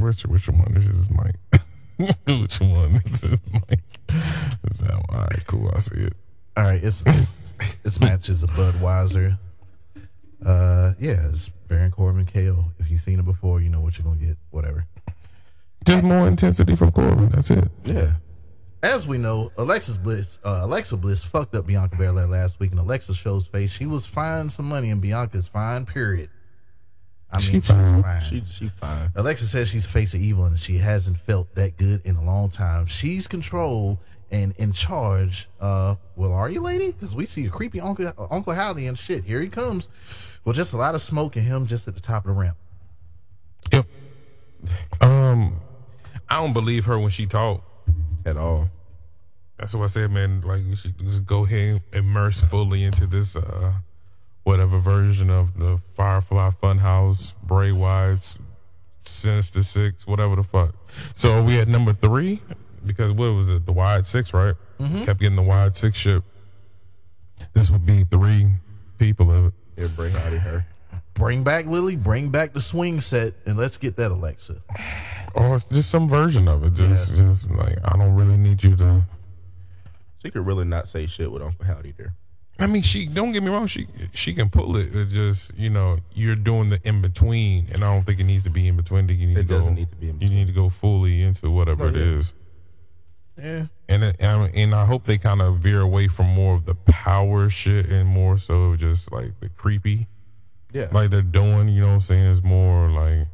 which which one? This is Mike. which one? This is Mike. Is that one? All right, cool. I see it. all right. It's this match is a Budweiser. Uh, yeah, it's Baron Corbin KO. If you've seen it before, you know what you're gonna get. Whatever. Just more intensity from Corbin. That's it. Yeah. As we know, Alexis Bliss, uh, Alexa Bliss fucked up Bianca Belair last week, and Alexa shows face. She was fine some money, and Bianca's fine. Period. I mean, She she's fine. fine. She she fine. Alexa says she's the face of evil and she hasn't felt that good in a long time. She's controlled and in charge. Uh, well, are you, lady? Because we see a creepy Uncle Uncle Howdy and shit. Here he comes. Well, just a lot of smoke and him just at the top of the ramp. Yep. Um, I don't believe her when she talk. At all. That's what I said, man. Like you should just go ahead and immerse fully into this uh whatever version of the Firefly Funhouse, Bray Wyatt's Sinister Six, whatever the fuck. So are we at number three? Because what was it? The Wide Six, right? Kept getting the Wide Six ship. This would be three people of it. Yeah, Bray Howdy her. Bring back Lily. Bring back the swing set, and let's get that Alexa. Or just some version of it. Just just like I don't really need you to She could really not say shit with Uncle Howdy there. I mean, she don't get me wrong. She she can pull it. It just you know you're doing the in between, and I don't think it needs to be in between. You need It to go. doesn't need to be in You need to go fully into whatever it yeah. is, Yeah. and it, and and I hope they kind of veer away from more of the power shit and more so just like the creepy, Yeah. like they're doing. You know what I'm saying? It's more like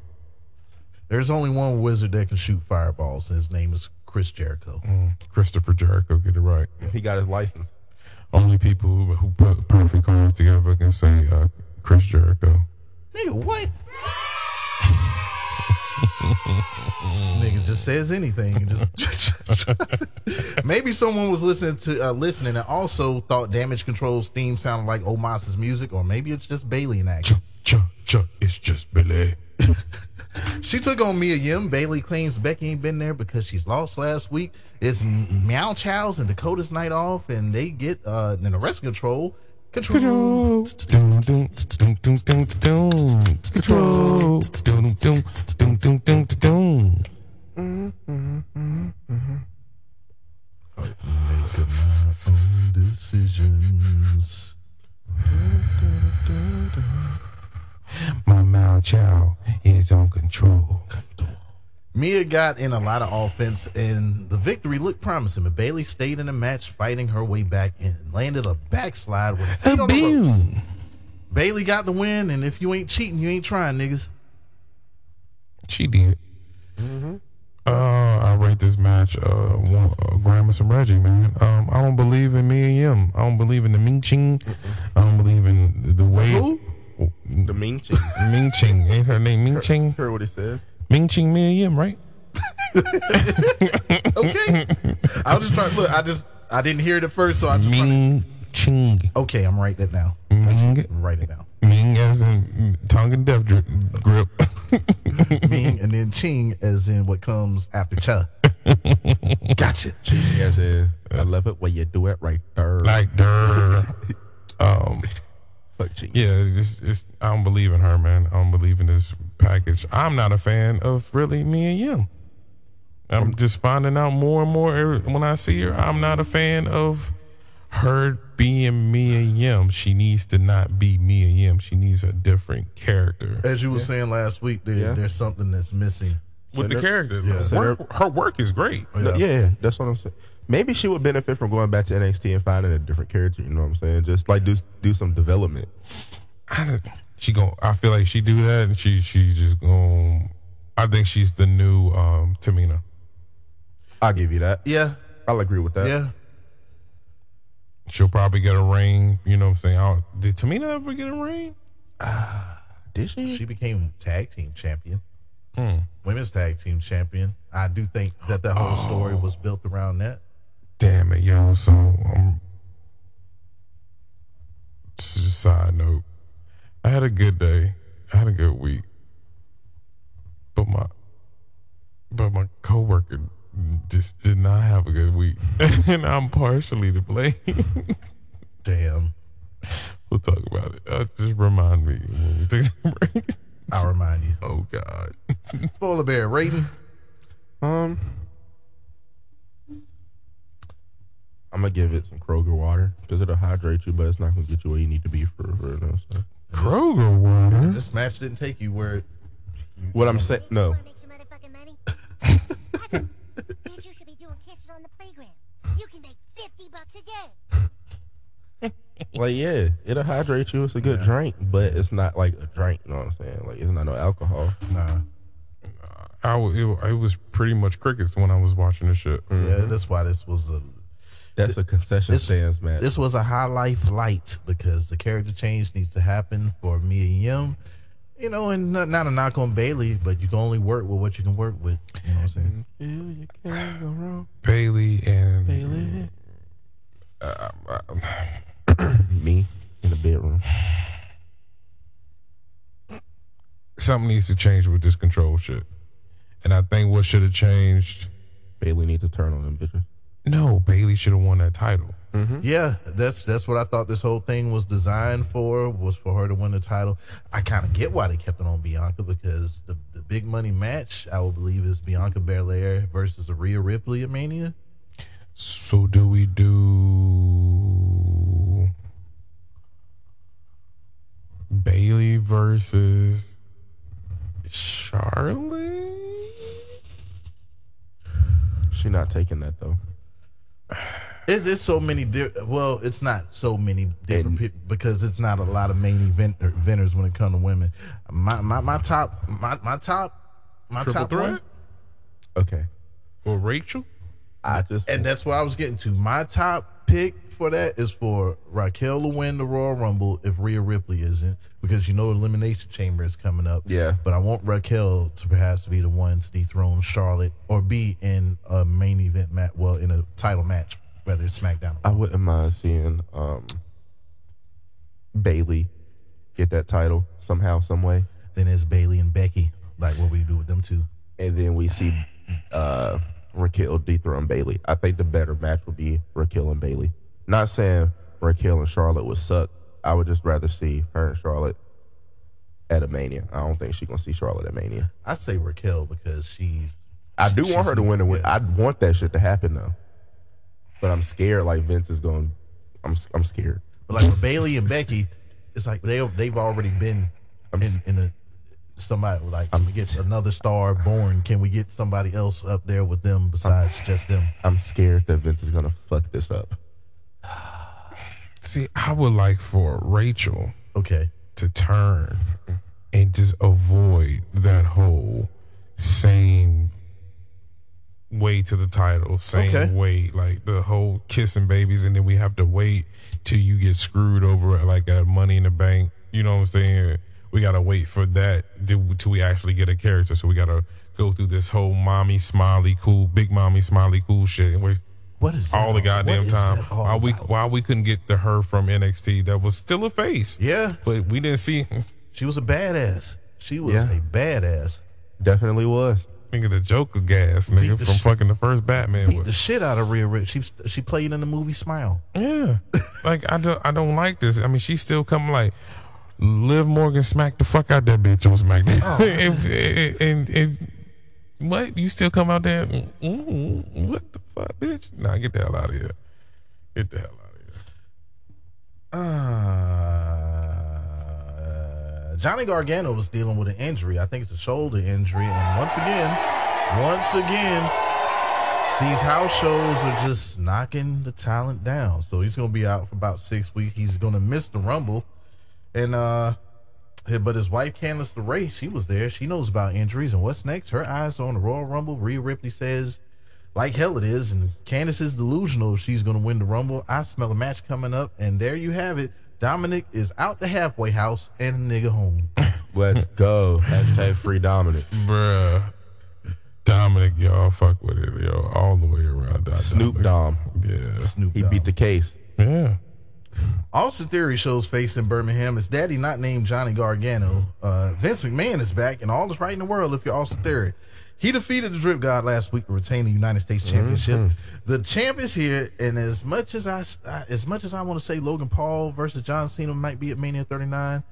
There's only one wizard that can shoot fireballs, and his name is Chris Jericho. mm, Christopher Jericho. Get it right. he got his license. Only people who who put perfect cards together can say uh, Chris Jericho. Nigga, what? this nigga just says anything. and Just maybe someone was listening to uh, listening and also thought Damage Control's theme sounded like Omos's music, or maybe it's just Bayley in action. Ch ch it's just Billy. She took on Mia Yim. Bayley claims Becky ain't been there because she's lost last week. It's Meow Chow's and Dakota's night off, and they get uh in arrest control. Control. Control. Control. My own decisions. My Mao Chow is on control. Mia got in a lot of offense, and the victory looked promising. But Bayley stayed in the match, fighting her way back in, and landed a backslide with a feet on the ropes. Boom. Bayley got the win, and if you ain't cheating, you ain't trying, niggas. She did. Uh, I rate this match uh, one, uh, Gramus and Reggie, man. Um, I don't believe in Mia Yim. I don't believe in the Ming Ching. I don't believe in the, the way. Who? The mean chick. Ming Ching. Ain't her name Ming Ching? Heard what he said. Ming Ching, me and right? Okay. I was just trying. To look, I just I didn't hear it at first, so I just. Trying Ming Ching. okay, I'm writing it now. Ming. I'm writing it down. Ming as in tongue and death dri- grip. Ming, and then Ching as in what comes after Cha. Gotcha. Yes, yeah. I love it when you do it right there. like der. um, Fuck cheese. yeah, it's, just- it's I don't believe in her, man. I don't believe in this package. I'm not a fan of really Mia Yim. I'm mm. just finding out more and more when I see her. I'm not a fan of her being Mia Yim. She needs to not be Mia Yim. She needs a different character As you were saying last week, there, Yeah. there's something that's missing. with the character. Yeah. Like, work, her work is great. Oh, yeah. yeah. that's what I'm saying. Maybe she would benefit from going back to NXT and finding a different character. You know what I'm saying? Just like do do some development. I don't- she gon' I feel like she do that, and she she just gon' I think she's the new um, Tamina. I'll give you that. Yeah, I'll agree with that. yeah. She'll probably get a ring. You know what I'm saying? I don't- did Tamina ever get a ring? Did she? She became tag team champion, Hmm. women's tag team champion. I do think that the whole story was built around that. Damn it, yo. So um, just a side note. I had a good day. I had a good week, but my but my coworker just did not have a good week, and I'm partially to blame. Damn. We'll talk about it. Uh, just remind me when we take a break. I'll remind you. Oh God. Spoiler bear rating. Um, I'm gonna give it some Kroger water because it'll hydrate you, but it's not gonna get you where you need to be for for you know, so. Kroger water. This match didn't take you where. It, What I'm saying, no, Wanna make some motherfucking money? Adam, Bitch, you should be doing kisses on the playground. You can make 50 bucks a day. like yeah, it'll hydrate you. It's a good drink, but it's not like a drink. You know what I'm saying? Like it's not no alcohol. nah. I, it, it was pretty much crickets when I was watching the shit. Yeah, mm-hmm. that's why this was a That's a concession This- stands match. this was a high life light because the character change needs to happen for Mia Yim. You know, and not, not a knock on Bayley, but you can only work with what you can work with. You know what I'm saying? Feel you can't go wrong, Bayley and Bayley. uh, Me in the bedroom. something needs to change with this control shit. And I think what should have changed. Bayley need to turn on them bitches. No, Bayley should have won that title. Mm-hmm. Yeah, that's that's what I thought this whole thing was designed for was for her to win the title. I kind of get why they kept it on Bianca because the the big money match I would believe is Bianca Belair versus Rhea Ripley at Mania. So do we do Bayley versus Charlotte? She not taking that though. It's, it's so many. Di- well, it's not so many different people because it's not a lot of main event er, eventers when it comes to women. My my, my top my, my top my Triple top threat one, Okay, Or Rachel? I just and that's what I was getting to. My top pick for that is for Raquel to win the Royal Rumble if Rhea Ripley isn't, because you know Elimination Chamber is coming up. Yeah. but I want Raquel to perhaps be the one to dethrone Charlotte or be in a main event match, well, in a title match, whether it's SmackDown. or I wouldn't mind seeing um Bayley get that title somehow, some way, Then it's Bayley and Becky. Like what would we do with them two. and then we see uh Raquel dethrone Bayley. I think the better match would be Raquel and Bayley. Not saying Raquel and Charlotte would suck. I would just rather see her and Charlotte at a Mania. I don't think she's gonna see Charlotte at Mania. I say Raquel because she. I do want her to win. And win. I want that shit to happen though, but I'm scared. Like Vince is going. I'm I'm scared. But like with Bayley and Becky, it's like they they've already been I'm in in a somebody like we get another star born? Can we get somebody else up there with them besides just them? I'm scared that Vince is gonna fuck this up. See, I would like for Rachel Okay, to turn and just avoid that whole same way to the title, same Okay. way, like the whole kissing babies, and then we have to wait till you get screwed over like at Money in the Bank. You know what I'm saying? We gotta wait for that till we actually get a character. So we gotta go through this whole mommy smiley cool, big mommy smiley cool shit. What is all the? What goddamn is time. Why we about? why we couldn't get the her from NXT that was still a face. Yeah, But we didn't see she was a badass. She was Yeah. a badass. Definitely was. Nigga, the Joker gas, nigga, from sh- fucking the first Batman. Beat with- the shit out of Rhea Ripley. She she played in the movie Smile. Yeah, like I don't, I don't like this. I mean, she's still coming like Liv Morgan smacked the fuck out that bitch on SmackDown, Oh. and, and, and, and what you still come out there? mm, What the fuck, bitch? Nah, get the hell out of here. Get the hell out of here. Uh, Johnny Gargano was dealing with an injury. I think it's a shoulder injury. And once again, once again, these house shows are just knocking the talent down. So he's going to be out for about six weeks. He's going to miss the Rumble. And, uh, but his wife, Candice LeRae, she was there. She knows about injuries and what's next. Her eyes are on the Royal Rumble. Rhea Ripley says, like hell it is. And Candice is delusional if she's going to win the Rumble. I smell a match coming up. And there you have it. Dominic is out the halfway house and a nigga home. Let's go. Hashtag free Dominic. Bruh. Dominic, y'all fuck with it, yo, all the way around. Snoop Dominic. Dom. Yeah. Snoop He Dogg. beat the case. Yeah. Austin Theory shows face in Birmingham. His daddy not named Johnny Gargano. Uh, Vince McMahon is back, and all is right in the world if you're Austin Theory. He defeated the Drip God last week to retain the United States Championship. The champ is here, and as much as I, I- as much as I want to say Logan Paul versus John Cena might be at Mania 39,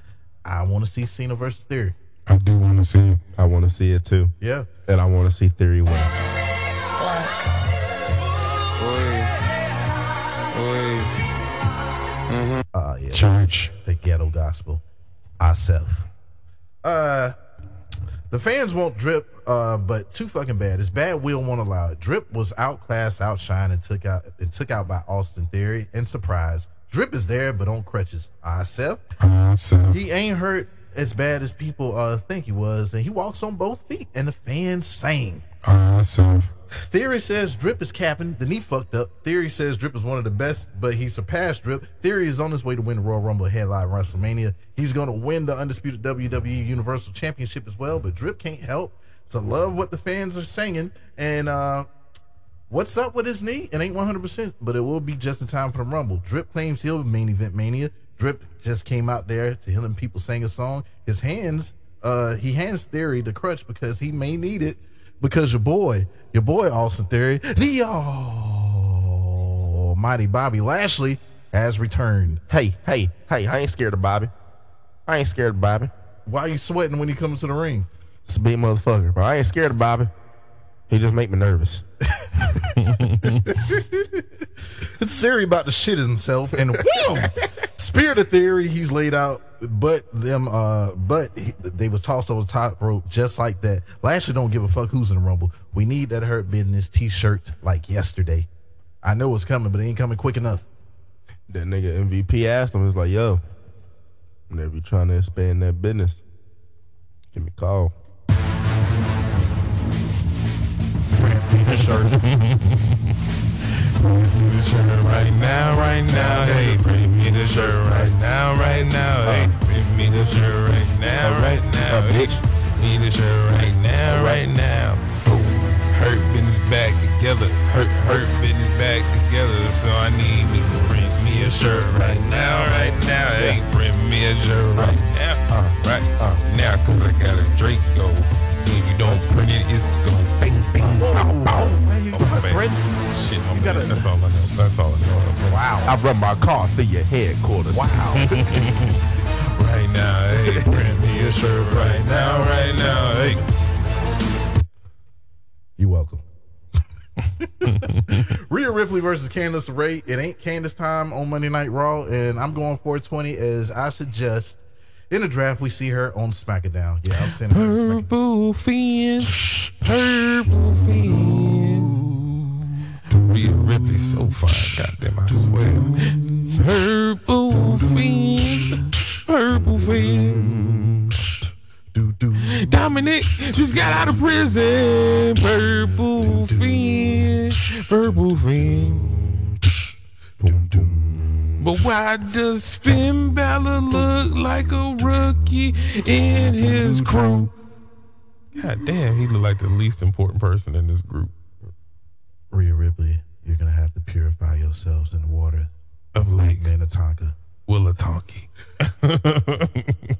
I want to see Cena versus Theory. I do want to see. I want to see it too. Yeah, And I want to see Theory win. Uh, yeah. Church. the ghetto gospel. Ourself. Uh the fans won't drip, uh, but too fucking bad. It's bad will won't allow it. Drip was outclassed, outshined, and took out and took out by Austin Theory. And surprise. Drip is there, but on crutches. Ourself. Myself. He ain't hurt as bad as people uh think he was, and he walks on both feet, and the fans sang. Myself. Theory says Drip is capping. The knee fucked up. Theory says Drip is one of the best, but he surpassed Drip. Theory is on his way to win the Royal Rumble headline WrestleMania. He's going to win the undisputed WWE Universal Championship as well. But Drip can't help to love what the fans are singing. And uh, what's up with his knee? It ain't 100%, but it will be just in time for the Rumble. Drip claims he'll main event Mania. Drip just came out there to hearing people sing a song. His hands, uh, he hands Theory the crutch because he may need it because your boy, your boy Austin Theory, the almighty Bobby Lashley has returned. Hey, hey, hey, I ain't scared of Bobby. I ain't scared of Bobby. Why are you sweating when he comes to the ring? It's a big motherfucker, bro. I ain't scared of Bobby. He just make me nervous. Theory about to shit himself and wham! Spirit of Theory, he's laid out, but them, uh, but he, they was tossed over the top rope just like that. Lashley don't give a fuck who's in the rumble. We need that hurt business T-shirt like yesterday. I know it's coming, but it ain't coming quick enough. That nigga MVP asked him, "It's like, yo, whenever you trying to expand that business, give me a call." Bring me the shirt right now, right now. Hey, bring me the shirt right now, right now. Hey, bring me the shirt right now, right now. Hey, me the shirt right now, right now. Hurt business back together. Hurt, hurt business back together. So I need me to bring me a shirt right now, right now. Hey, bring me a shirt right now, right now. Cause I got a Draco. If you don't print it, it's gon' bang, bang, pow, pow. Oh, got man. thread. Shit, You gotta- That's all I know. That's all I know. Wow. I run my car through your headquarters. Wow. Right now, hey, print me a shirt right now, right now, hey. You're welcome. Rhea Ripley versus Candice LeRae. It ain't Candice time on Monday Night Raw, and I'm going 420 as I suggest. In the draft, we see her on SmackDown. Yeah, I'm sending her. Purple fin, purple fin. Rhea Ripley so fine, goddamn, I swear. Purple fin, purple do. Dominic just got out of prison. Purple fin, purple fin. But why does Finn Balor look like a rookie in his crew? God damn, he look like the least important person in this group Rhea Ripley, you're going to have to purify yourselves in the water. of Lake Minnetonka. Willatonki.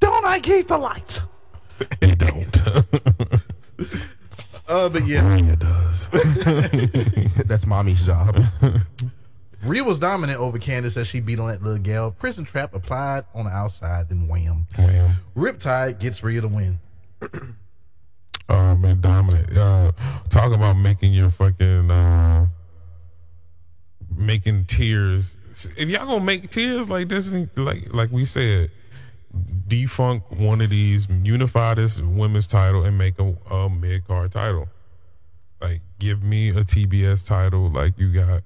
Don't I keep the lights. It don't. Uh, but yeah, it does. That's mommy's job. Rhea was dominant over Candice as she beat on that little gal. Prism trap applied on the outside, then wham. Wham. Riptide gets Rhea to win. Uh, man, dominant. Uh, talk about making your fucking uh, making tears. If y'all gonna make tears like this, like like we said, defunk one of these, unify this women's title, and make a, a mid card title. Like, give me a TBS title like you got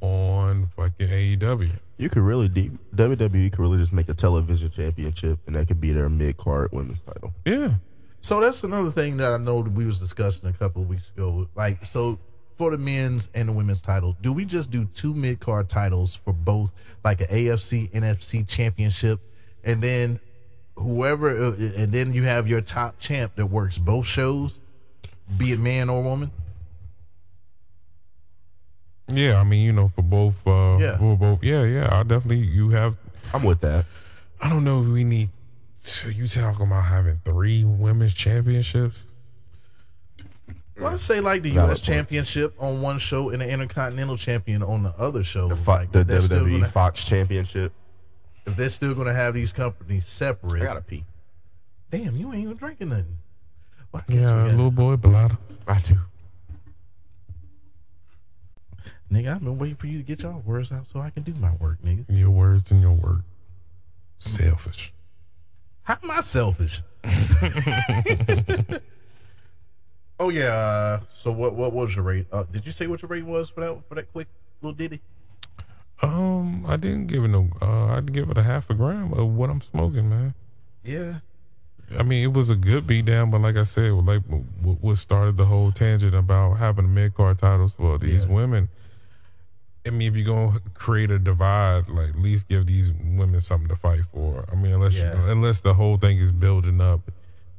on fucking AEW. You could really deep WWE could really just make a television championship, and that could be their mid card women's title. Yeah. So that's another thing that I know that we was discussing a couple of weeks ago. Like, so for the men's and the women's title, do we just do two mid card titles for both, like an AFC NFC championship, and then whoever, uh, and then you have your top champ that works both shows, be it man or woman? Yeah, I mean, you know, for both, uh, Yeah. for both, yeah, yeah. I definitely, you have. I'm with that. I don't know if we need. So you talking about having three women's championships? Well, I'd say like the Valid U.S. point. championship on one show and the Intercontinental champion on the other show. The, Fo- like, the if they're still WWE gonna- Fox Championship. if they're still going to have these companies separate. I gotta pee. Damn, you ain't even drinking nothing. Well, I guess Yeah, we got- little boy, Bellotta. I do. Nigga, I've been waiting for you to get your words out so I can do my work, nigga. Your words and your work. Selfish. How am I selfish? oh yeah. Uh, so what? What was your rate? Uh, did you say what your rate was for that for that quick little ditty? Um, I didn't give it no. Uh, I'd give it a half a gram of what I'm smoking, man. Yeah. I mean, it was a good beat down, but like I said, like what started the whole tangent about having mid card titles for these Yeah. women. I mean, if you're gonna create a divide, like at least give these women something to fight for. I mean, unless Yeah. you, unless the whole thing is building up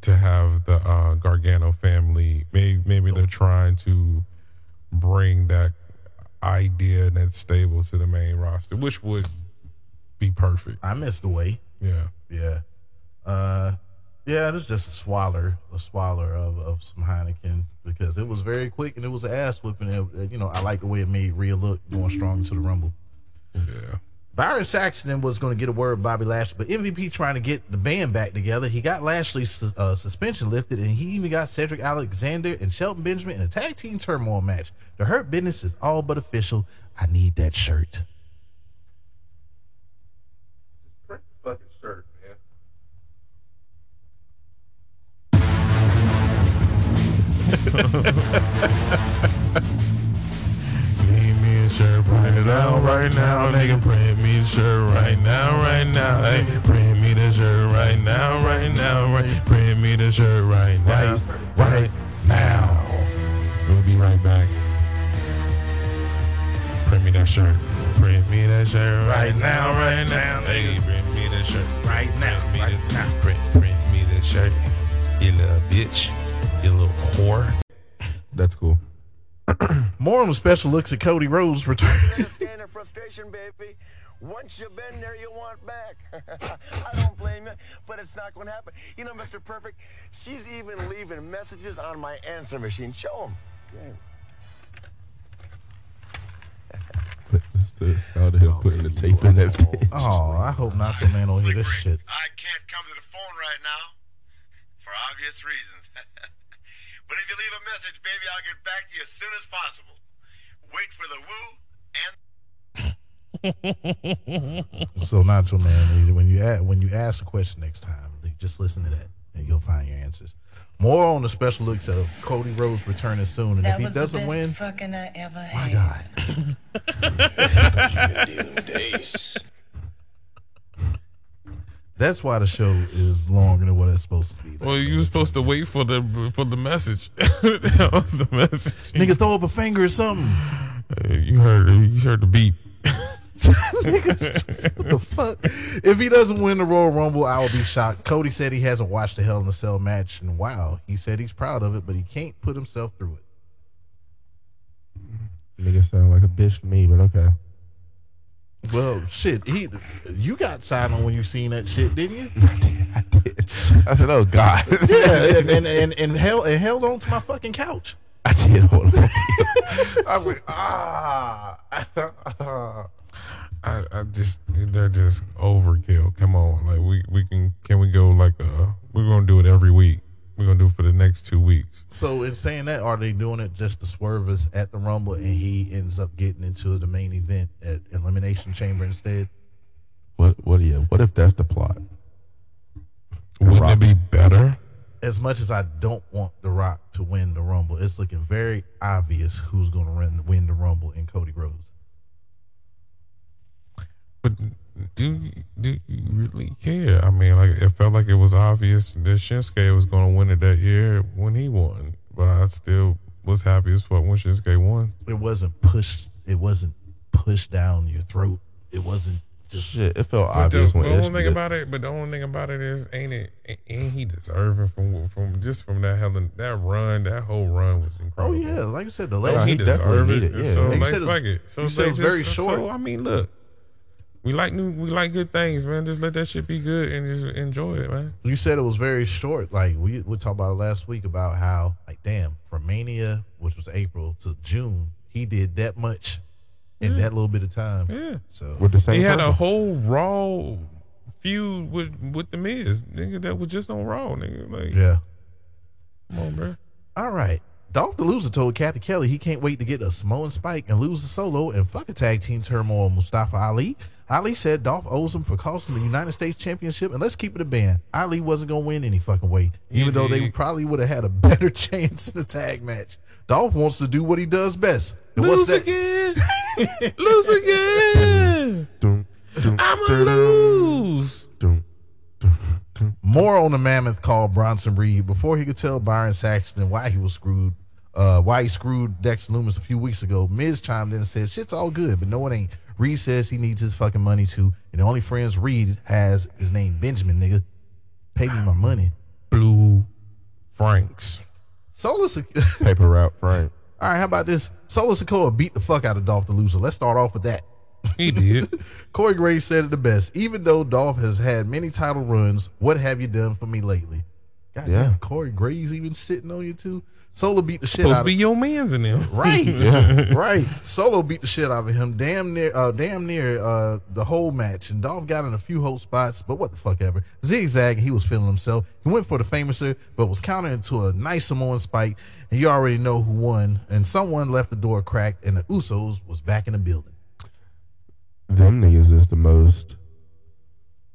to have the uh, Gargano family, maybe maybe they're trying to bring that idea and that stable to the main roster, which would be perfect. I missed the way. Yeah. Yeah. Uh, yeah, this is just a swaller, a swaller of, of some Heineken because it was very quick and it was an ass whipping. It, you know, I like the way it made Rhea look going strong into the Rumble. Yeah. Byron Saxton was going to get a word with Bobby Lashley, but MVP trying to get the band back together. He got Lashley's uh, suspension lifted, and he even got Cedric Alexander and Shelton Benjamin in a tag team turmoil match. The Hurt Business is all but official. I need that shirt. Need me a shirt, print it out right now, nigga. Print me the shirt right now, right now. Hey, print me the shirt right now, right now, right. Print me the shirt right now, right now. We'll be right back. Print me that shirt. Print me that shirt right now, right now. Hey, print me the shirt right now, right now. Print, print me the shirt. You little bitch. You little whore. That's cool. More on the special looks at Cody Rhodes return. understand the frustration, baby. Once you've been there, you want back. I don't blame you, but it's not going to happen. You know, Mr. Perfect, she's even leaving messages on my answer machine. Show them. That's the sound of him putting the tape in that oh, bitch. oh, I hope not the man will hear this shit. I can't come to the phone right now for obvious reasons. But if you leave a message, baby, I'll get back to you as soon as possible. Wait for the woo and So Nacho Man, when you ask, when you ask a question next time, just listen to that and you'll find your answers. More on the special looks of Cody Rhodes returning soon, and That if he was doesn't best win, fucking I ever my had. God, that's why the show is longer than what it's supposed to be. Well, you were supposed to wait for the for the message. that was the message. Nigga, throw up a finger or something. Uh, you heard you heard the beep. Nigga, what the fuck? If he doesn't win the Royal Rumble, I will be shocked. Cody said he hasn't watched the Hell in a Cell match, and wow, he said he's proud of it, but he can't put himself through it. Nigga sound like a bitch to me, but okay. Well, shit, he, you got silent when you seen that shit, didn't you? I did. I said, "Oh God." yeah, and, and, and, and held and held on to my fucking couch. I did hold on. I was like, ah. I, I just they're just overkill. Come on, like we we can can we go like uh we're gonna do it every week. We're gonna do for the next two weeks. So in saying that, are they doing it just to swerve us at the Rumble, and he ends up getting into the main event at Elimination Chamber instead? what? What? Yeah. What if that's the plot? Wouldn't Rock. it be better? As much as I don't want The Rock to win the Rumble, it's looking very obvious who's going to win the Rumble in Cody Rhodes. But do do you really care? I mean, like it felt like it was obvious that Shinsuke was going to win it that year when he won, but I still was happy as fuck when Shinsuke won. It wasn't pushed. It wasn't pushed down your throat. It wasn't just. Shit, it felt But the, obvious the when only thing did. about it, but the only thing about it is, ain't it? Ain't he deserving from from just from that hell that run? That whole run was oh, incredible. Oh yeah, like I said, the oh, last legend. he he definitely deserved it. it, yeah. So Like you like, said, it was- fuck it. So you they said it was just, very short. So I mean, look, we like new, we like good things, man. Just let that shit be good and just enjoy it, man. You said it was very short. Like we we talked about it last week about how like damn from Mania, which was April to June, he did that much in that little bit of time. Yeah. So with the same. He had a whole Raw feud with with the Miz, nigga. That was just on Raw, nigga. Like, yeah. come on, bro. All right. Dolph the Loser told Cathy Kelley he can't wait to get a Samoan Spike and lose the solo and fuck a tag team turmoil Mustafa Ali. Ali said Dolph owes him for costing the United States Championship, and let's keep it a band. Ali wasn't gonna win any fucking way, even though they Indeed. probably would have had a better chance in the tag match. Dolph wants to do what he does best. And what's Lose that? again. lose again. Dun, dun, I'ma lose. More on the mammoth called Bronson Reed before he could tell Byron Saxton why he was screwed. Uh, why he screwed Dex Lumis a few weeks ago. Miz chimed in and said, "Shit's all good, but no, it ain't." Reed says he needs his fucking money too, and the only friends Reed has is named Benjamin. Nigga, pay me my money. Blue Franks. Solo, Sik- Paper route, right? all right. How about this? Solo Sikoa beat the fuck out of Dolph the Loser. Let's start off with that. He did. Corey Graves said it the best. Even though Dolph has had many title runs, what have you done for me lately? God Yeah. damn, Corey Graves even shitting on you too. Solo beat the shit Supposed out to of be your man's in them. Right, right. Solo beat the shit out of him. Damn near, uh, damn near uh, the whole match. And Dolph got in a few whole spots, but what the fuck ever. Zigzag, he was feeling himself. He went for the Fameasser, but was countered into a nice Samoan spike. And you already know who won. And someone left the door cracked, and the Usos was back in the building. Them niggas is the most.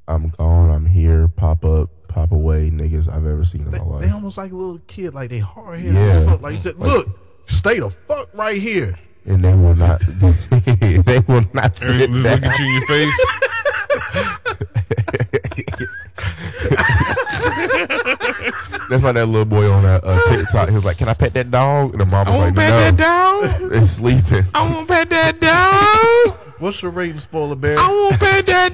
I'm gone. I'm here. Pop up, pop away niggas I've ever seen in They, my life. they almost like a little kid, like they hard headed Yeah. as fuck. Like you said, look, stay the fuck right here. and they will not. they will not Just sit look back. at you in your face. That's like that little boy on that uh, TikTok. He was like, "Can I pet that dog?" And the mom I was want like, to pet "No, that dog. it's sleeping." I want to pet that dog. What's your rating, spoiler bear? I want to pet that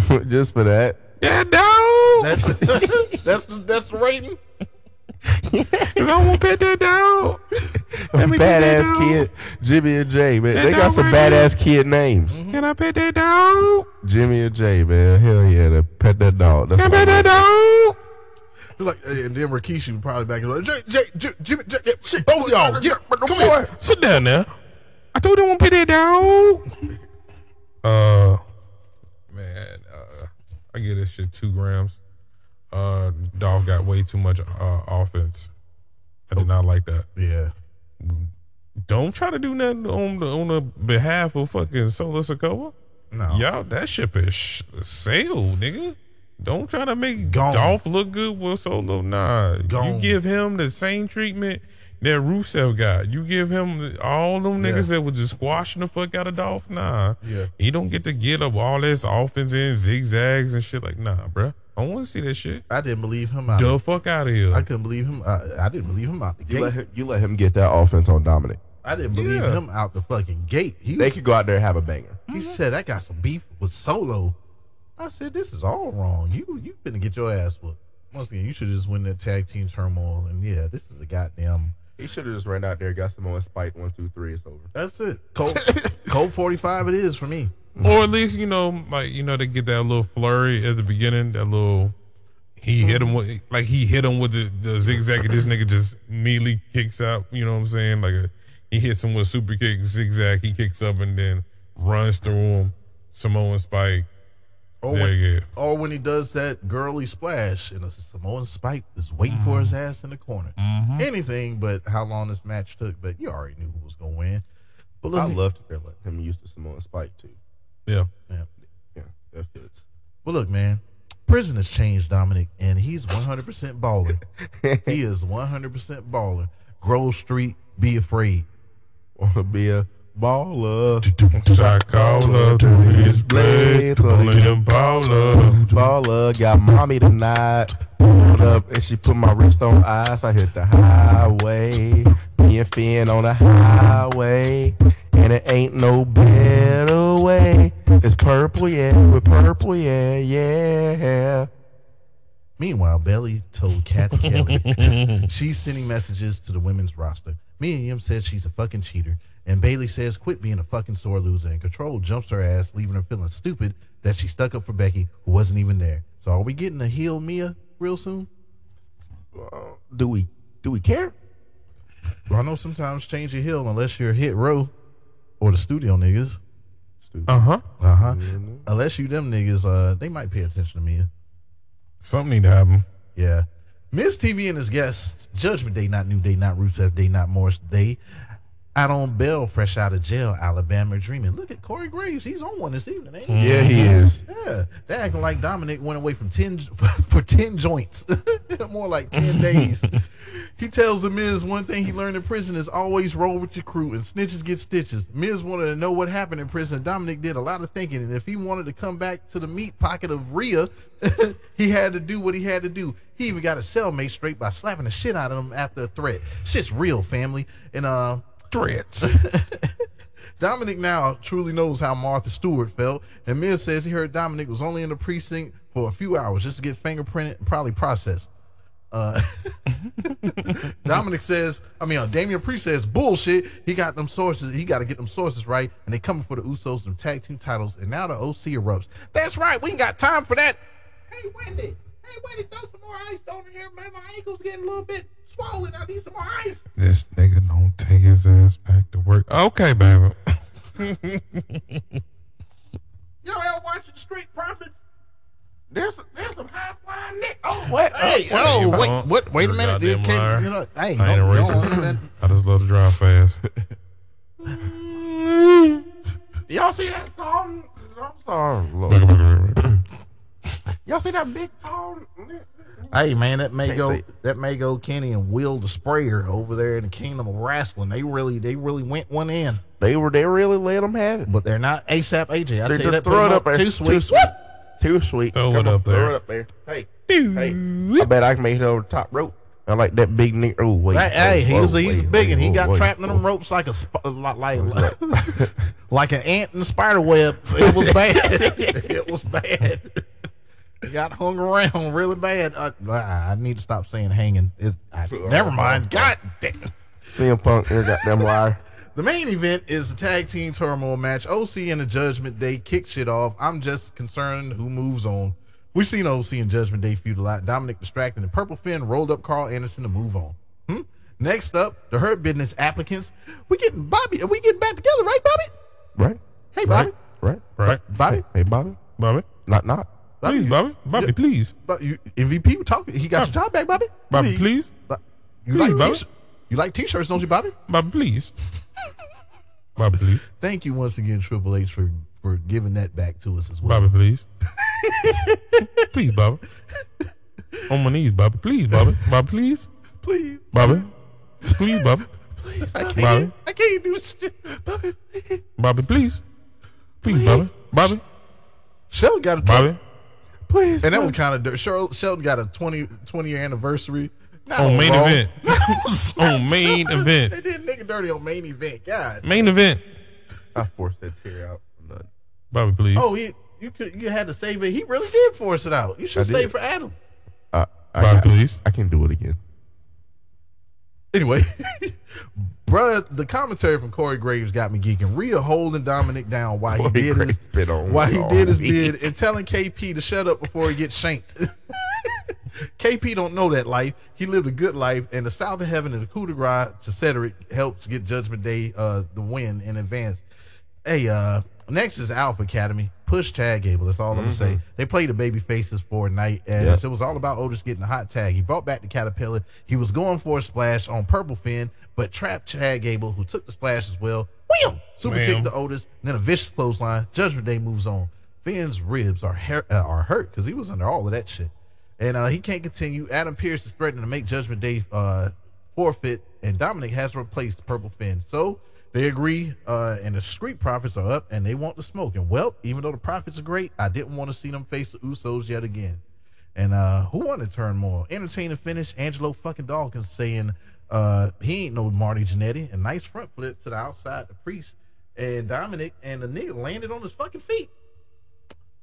dog. Just for that. That dog. That's that's the, that's the rating. Cause I want to pet that dog. Let me pet that badass dog. kid, Jimmy and Jay, man. That they got dog some right badass kid names. Can I pet that dog? Jimmy and Jay, man. Hell yeah, to pet that dog. That's Can I my pet that dog? Like, and then Rikishi would probably back and like, Jay, Jay, Jay, Jimmy, Jay, Jay, shit, both of y'all, get, come here. Sit down now. I told you I want to pet that dog. Uh, I give this shit two grams. Uh, dog got way too much uh, offense. I did not like that. Yeah, Don't try to do nothing on the on the behalf of fucking Solo Sikoa. no, Y'all, that ship is sh- sailed, nigga. Don't try to make Gone. Dolph look good with Solo. Nah, Gone. you give him the same treatment that Rusev guy. You give him all them niggas Yeah. that was just squashing the fuck out of Dolph. Nah, Yeah. he don't get to get up all this offense in zigzags and shit. Like, nah, bruh. I want to see that shit. I didn't believe him out. The fuck out of here. I couldn't believe him. Uh, I didn't believe him out the You let gate. him, you let him get that offense on Dominic. I didn't believe Yeah. him out the fucking gate. He They was, could go out there and have a banger. he said I got some beef with Solo. I said this is all wrong. You you finna get your ass whooped. Once again, you should just win that tag team turmoil. And yeah, this is a goddamn. He should have just ran out there, got some more spike. One, two, three. It's over. That's it. Cold Cold forty five. It is for me. Or at least, you know, like, you know, they get that little flurry at the beginning, that little he hit mm-hmm. him with like he hit him with the, the zigzag, and this nigga just immediately kicks out. You know what I'm saying? Like a, he hits him with a super kick, zigzag. He kicks up and then runs through him. Samoan Spike. Or when, you go. or when he does that girly splash and a Samoan Spike is waiting for Mm-hmm. his ass in the corner. Anything but how long this match took, but you already knew who was going to win. But look, I love to hear let him use the Samoan Spike too. Yeah. yeah. Yeah, that fits. But look, man, prison has changed Dominic, and he's 100% baller. he is 100% baller. Grove Street, be afraid. Wanna be a baller, Shot caller to his blade, pulling him baller. baller. Got mommy tonight. Pulled up and she put my wrist on ice. I hit the highway. Me and Finn on the highway. And it ain't no better way. It's purple, yeah. With purple, yeah, yeah. Meanwhile, Bayley told Cathy Kelley she's sending messages to the women's roster. Mia Yim said she's a fucking cheater. And Bayley says quit being a fucking sore loser. And Control jumps her ass, leaving her feeling stupid that she stuck up for Becky, who wasn't even there. So are we getting a heel Mia real soon? Do we do we care? Well, I know sometimes change your heel unless you're hit row or the studio niggas. Uh huh. Uh huh. Unless you them niggas, uh, they might pay attention to Mia. Something need to happen. Yeah. Miz TV and his guests, Judgment Day, not New Day, not Rusev Day, not Morris Day. Out on bail, fresh out of jail, Alabama dreaming. Look at Corey Graves. He's on one this evening, ain't he? Yeah, he is. Yeah. They acting like Dominic went away from 10 for 10 joints. More like 10 days. he tells the Miz one thing he learned in prison is always roll with your crew and snitches get stitches. Miz wanted to know what happened in prison. Dominic did a lot of thinking, and if he wanted to come back to the meat pocket of Rhea, he had to do what he had to do. He even got a cellmate straight by slapping the shit out of him after a threat. Shit's real, family. And uh Threats. Dominic now truly knows how Martha Stewart felt, and Miz says he heard Dominic was only in the precinct for a few hours just to get fingerprinted and probably processed. Uh, Dominic says, I mean, uh, Damian Priest says, bullshit. He got them sources. He got to get them sources right, and they coming for the Usos and tag team titles. And now the OC erupts. That's right. We ain't got time for that. Hey, Wendy. Hey, Wendy, throw some more ice over here, man. My ankle's getting a little bit swollen. I need some more ice. This nigga don't take his ass back to work. Okay, baby. Y'all ever watching the Street Profits? There's there's some high flying nick. Oh what? Hey, Hey, oh, wait, what? Wait a you're a minute. goddamn dude. Can't- you know, hey, I ain't don't- a racist. do that. I just love to drive fast. Y'all see that tall? I'm sorry. Lord. Y'all see that big tall? Hey man, that may Can't go that may go Kenny and Will Ospreay over there in the Kingdom of Wrestling. They really they really went one in, They were they really let them have it. but they're not ASAP AJ. I They're, tell you that throw it them up there. too sweet. Too sweet. Too sweet. Throw Come it on, up there. Throw it up there. Hey, hey. I bet I can make it over the top rope. I like that big nigga. Oh wait. Hey, hey, whoa, he's whoa, he's wait, big wait, and he whoa, got wait, trapped in them ropes like a sp- like like, like an ant in a spider web. It was bad. it was bad. He got hung around really bad. Uh, I need to stop saying hanging. It's, I, never mind. God damn. CM Punk, you goddamn liar. The main event is the tag team turmoil match. OC and the Judgment Day kick shit off. I'm just concerned who moves on. We've seen OC and Judgment Day feud a lot. Dominic distracting the Purple Finn rolled up Karl Anderson to move on. Hmm? Next up, the Hurt Business applicants. We getting Bobby. Are we getting back together, right, Bobby? Right? Hey, Bobby. Right? Right. Bobby. Hey, Bobby. Bobby. Not not. Please, Bobby. Bobby, Yeah. please. But you, MVP talking. He got your job back, Bobby. Bobby, please. But You Please, like Bobby. You like t-shirts, don't you, Bobby? Bobby, please. Bobby, please. Thank you once again, Triple H, for for giving that back to us as well. Bobby, please. please, Bobby. On my knees, Bobby. Please, Bobby. Bobby, please. Please, Bobby. Please, Bobby. Please, I can't. Bobby. I can't do shit. Bobby. Bobby, please. Please, Bobby. Bobby. Sheldon got a Bobby. Please. And that was kind of dirt. Sheldon, Sheldon got a 20, 20 year anniversary. Not On main Raw. event. on main event. They event. did nigga dirty on main event. God. Main event. I forced that tear out. I'm done. Bobby, please. Oh, he, you could you had to save it. He really did force it out. You should I did. save for Adam. Uh, I, Bobby, got- please. I can't do it again. Anyway, bruh, the commentary from Corey Graves got me geeking. Rhea holding Dominic down while he Corey did his Graves on while he did his bid and telling KP to shut up before he gets shanked. KP don't know that life. He lived a good life, and the South of Heaven and the coup de grace to Cedric helps get Judgment Day uh the win in advance. Hey, uh next is Alpha Academy. Push Tag Gable. That's all I'm gonna say. They played the baby faces for a night, and Yeah. it was all about Otis getting the hot tag. He brought back the caterpillar. He was going for a splash on Purple Finn, but trapped Chad Gable, who took the splash as well. Wham! Super Wham. kick to Otis, then a vicious clothesline. Judgment Day moves on. Finn's ribs are hair, uh, are hurt because he was under all of that shit, and uh, he can't continue. Adam Pearce is threatening to make Judgment Day uh, forfeit, and Dominic has replaced Purple Finn. So they agree, uh, and the Street Profits are up, and they want the smoke. And well, even though the Profits are great, I didn't want to see them face the Usos yet again. And uh, who won the turn more? Entertaining finish. Angelo fucking Dawkins saying uh, he ain't no Marty Jannetty. A nice front flip to the outside, the priest and Dominic, and the nigga landed on his fucking feet.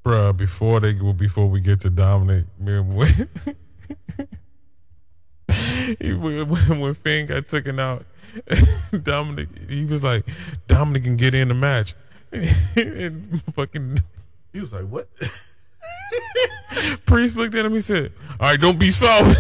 Bruh, before they before we get to Dominic, man, when, he, when, when Finn got taken out, Dominic, he was like, Dominic can get in the match. and fucking He was like, "What?" Priest looked at him, he said, All right, don't be soft.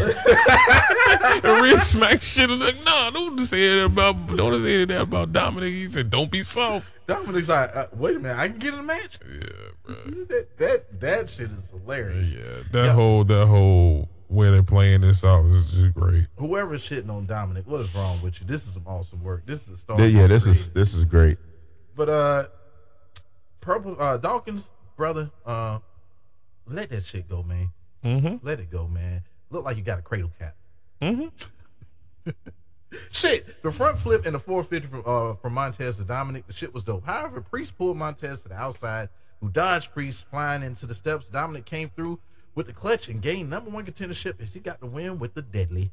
and Rhea smacked shit and like, no, don't say that about don't say that about Dominic. He said, Don't be soft. Dominic's like, uh, "Wait a minute, I can get in the match." Yeah, bro. That that that shit is hilarious. Yeah, that Yeah. whole that whole way they're playing this out is just great. Whoever's shitting on Dominic, what is wrong with you? This is some awesome work. This is a star. Yeah, yeah, this is this is great. But uh, purple uh Dawkins brother, uh, let that shit go, man. Mm-hmm. Let it go, man. Look like you got a cradle cap. Mm-hmm. Shit, the front flip and the 450 from uh from Montez to Dominic, the shit was dope. However, Priest pulled Montez to the outside, who dodged Priest flying into the steps. Dominic came through with the clutch and gained number one contendership as he got the win with the deadly,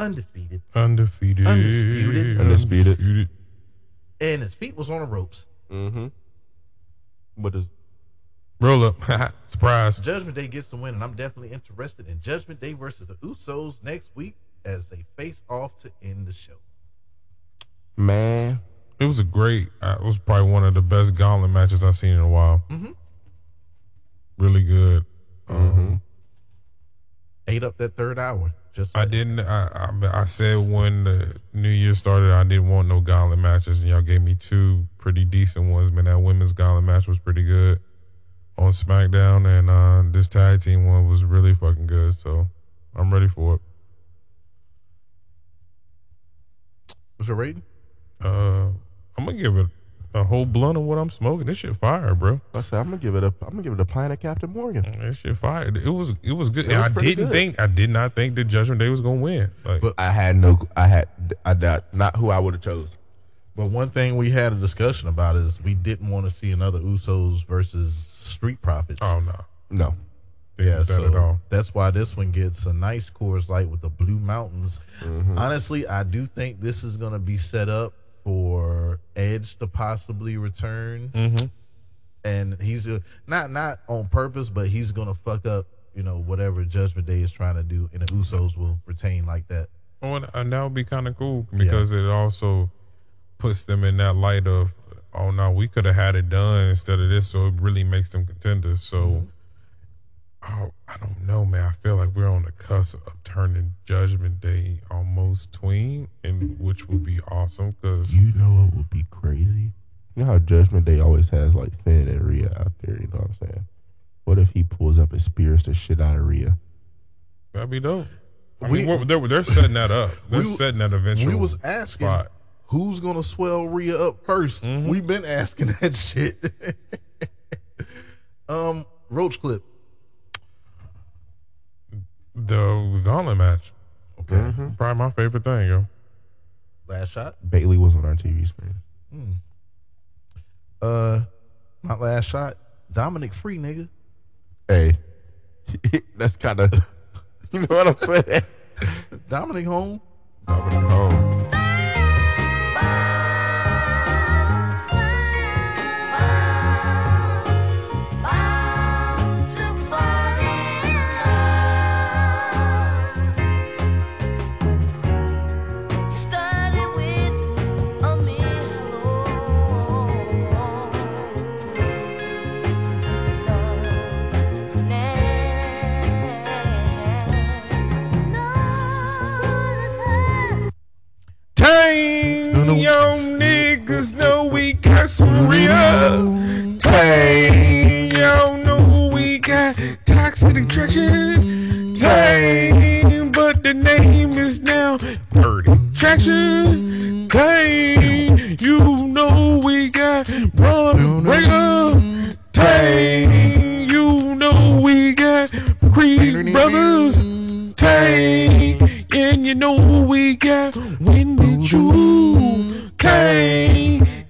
undefeated, Undefeated. Undisputed. Undisputed. and his feet was on the ropes. Mm-hmm. What is Roll up. Surprise. Judgment Day gets the win, and I'm definitely interested in Judgment Day versus the Usos next week as they face off to end the show. man? It was a great. Uh, it was probably one of the best gauntlet matches I've seen in a while. Mm-hmm. Really good. Um, Ate up that third hour. Just I didn't. I, I I said when the New Year started, I didn't want no gauntlet matches, and y'all gave me two pretty decent ones. Man, that women's gauntlet match was pretty good on SmackDown, and uh, this tag team one was really fucking good. So I'm ready for it. What's your rating? Uh, I'm gonna give it a whole blunt of what I'm smoking. This shit fire, bro. I said I'm gonna give it a I'm gonna give it a pint of Captain Morgan. Mm, this shit fire. It was it was good. It And was I didn't good. think I did not think the Judgment Day was gonna win. Like, But- I had no I had I doubt not who I would have chose. But one thing we had a discussion about is we didn't want to see another Usos versus Street Profits. oh no, No. didn't yeah, so at all. that's why this one gets a nice Coors Light with the Blue Mountains. Mm-hmm. Honestly, I do think this is going to be set up for Edge to possibly return, Mm-hmm. and he's uh not not on purpose, but he's going to fuck up, you know, whatever Judgment Day is trying to do, and the Usos will retain like that. Oh, and, and that would be kind of cool because it also puts them in that light of, oh no, we could have had it done instead of this, so it really makes them contenders. So, oh, I don't know, man. I feel like we're on the cusp of turning Judgment Day almost tween, and which would be awesome because You know what would be crazy? You know how Judgment Day always has like Finn and Rhea out there, you know what I'm saying? What if he pulls up and spears the shit out of Rhea? that'd be dope. I We- mean, they're, they're setting that up. They're We- setting that eventual. we was asking spot. who's going to swell Rhea up 1st We've been asking that shit. um, Roach clip. The gauntlet match. Okay, Mm-hmm. Probably my favorite thing, yo. last shot. Bayley was on our TV screen. Uh, my last shot. Dominic free nigga. Hey, that's kind of, you know what I'm saying? Dominic home. Dominic home. that's real. Tang, y'all know who we got. Toxic attraction. take. but the name is now Dirty Traction. take. you know we got Bron Breakker. You know we got Creed Brothers. Tang, and you know we got When Did You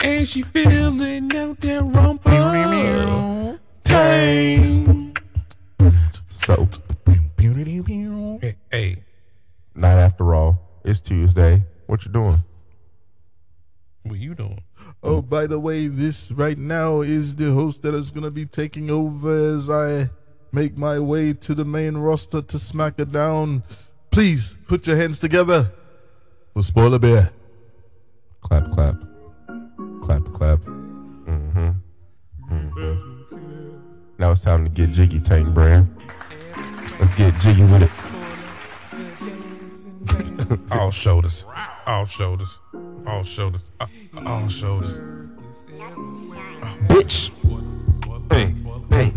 and she feeling out that rumpa. Tang. So, Hey, hey, night after all, it's Tuesday. What you doing? what you doing? Oh, by the way, this right now is the host that is going to be taking over as I make my way to the main roster to smack it down. Please put your hands together for Spoiler Bear. Clap, clap. Clap, clap. Mm-hmm. mm-hmm. Now it's time to get jiggy, Tank Brand. Let's get jiggy with it. All shoulders, all shoulders, all shoulders, uh, all shoulders. Bitch! Hey, Hey,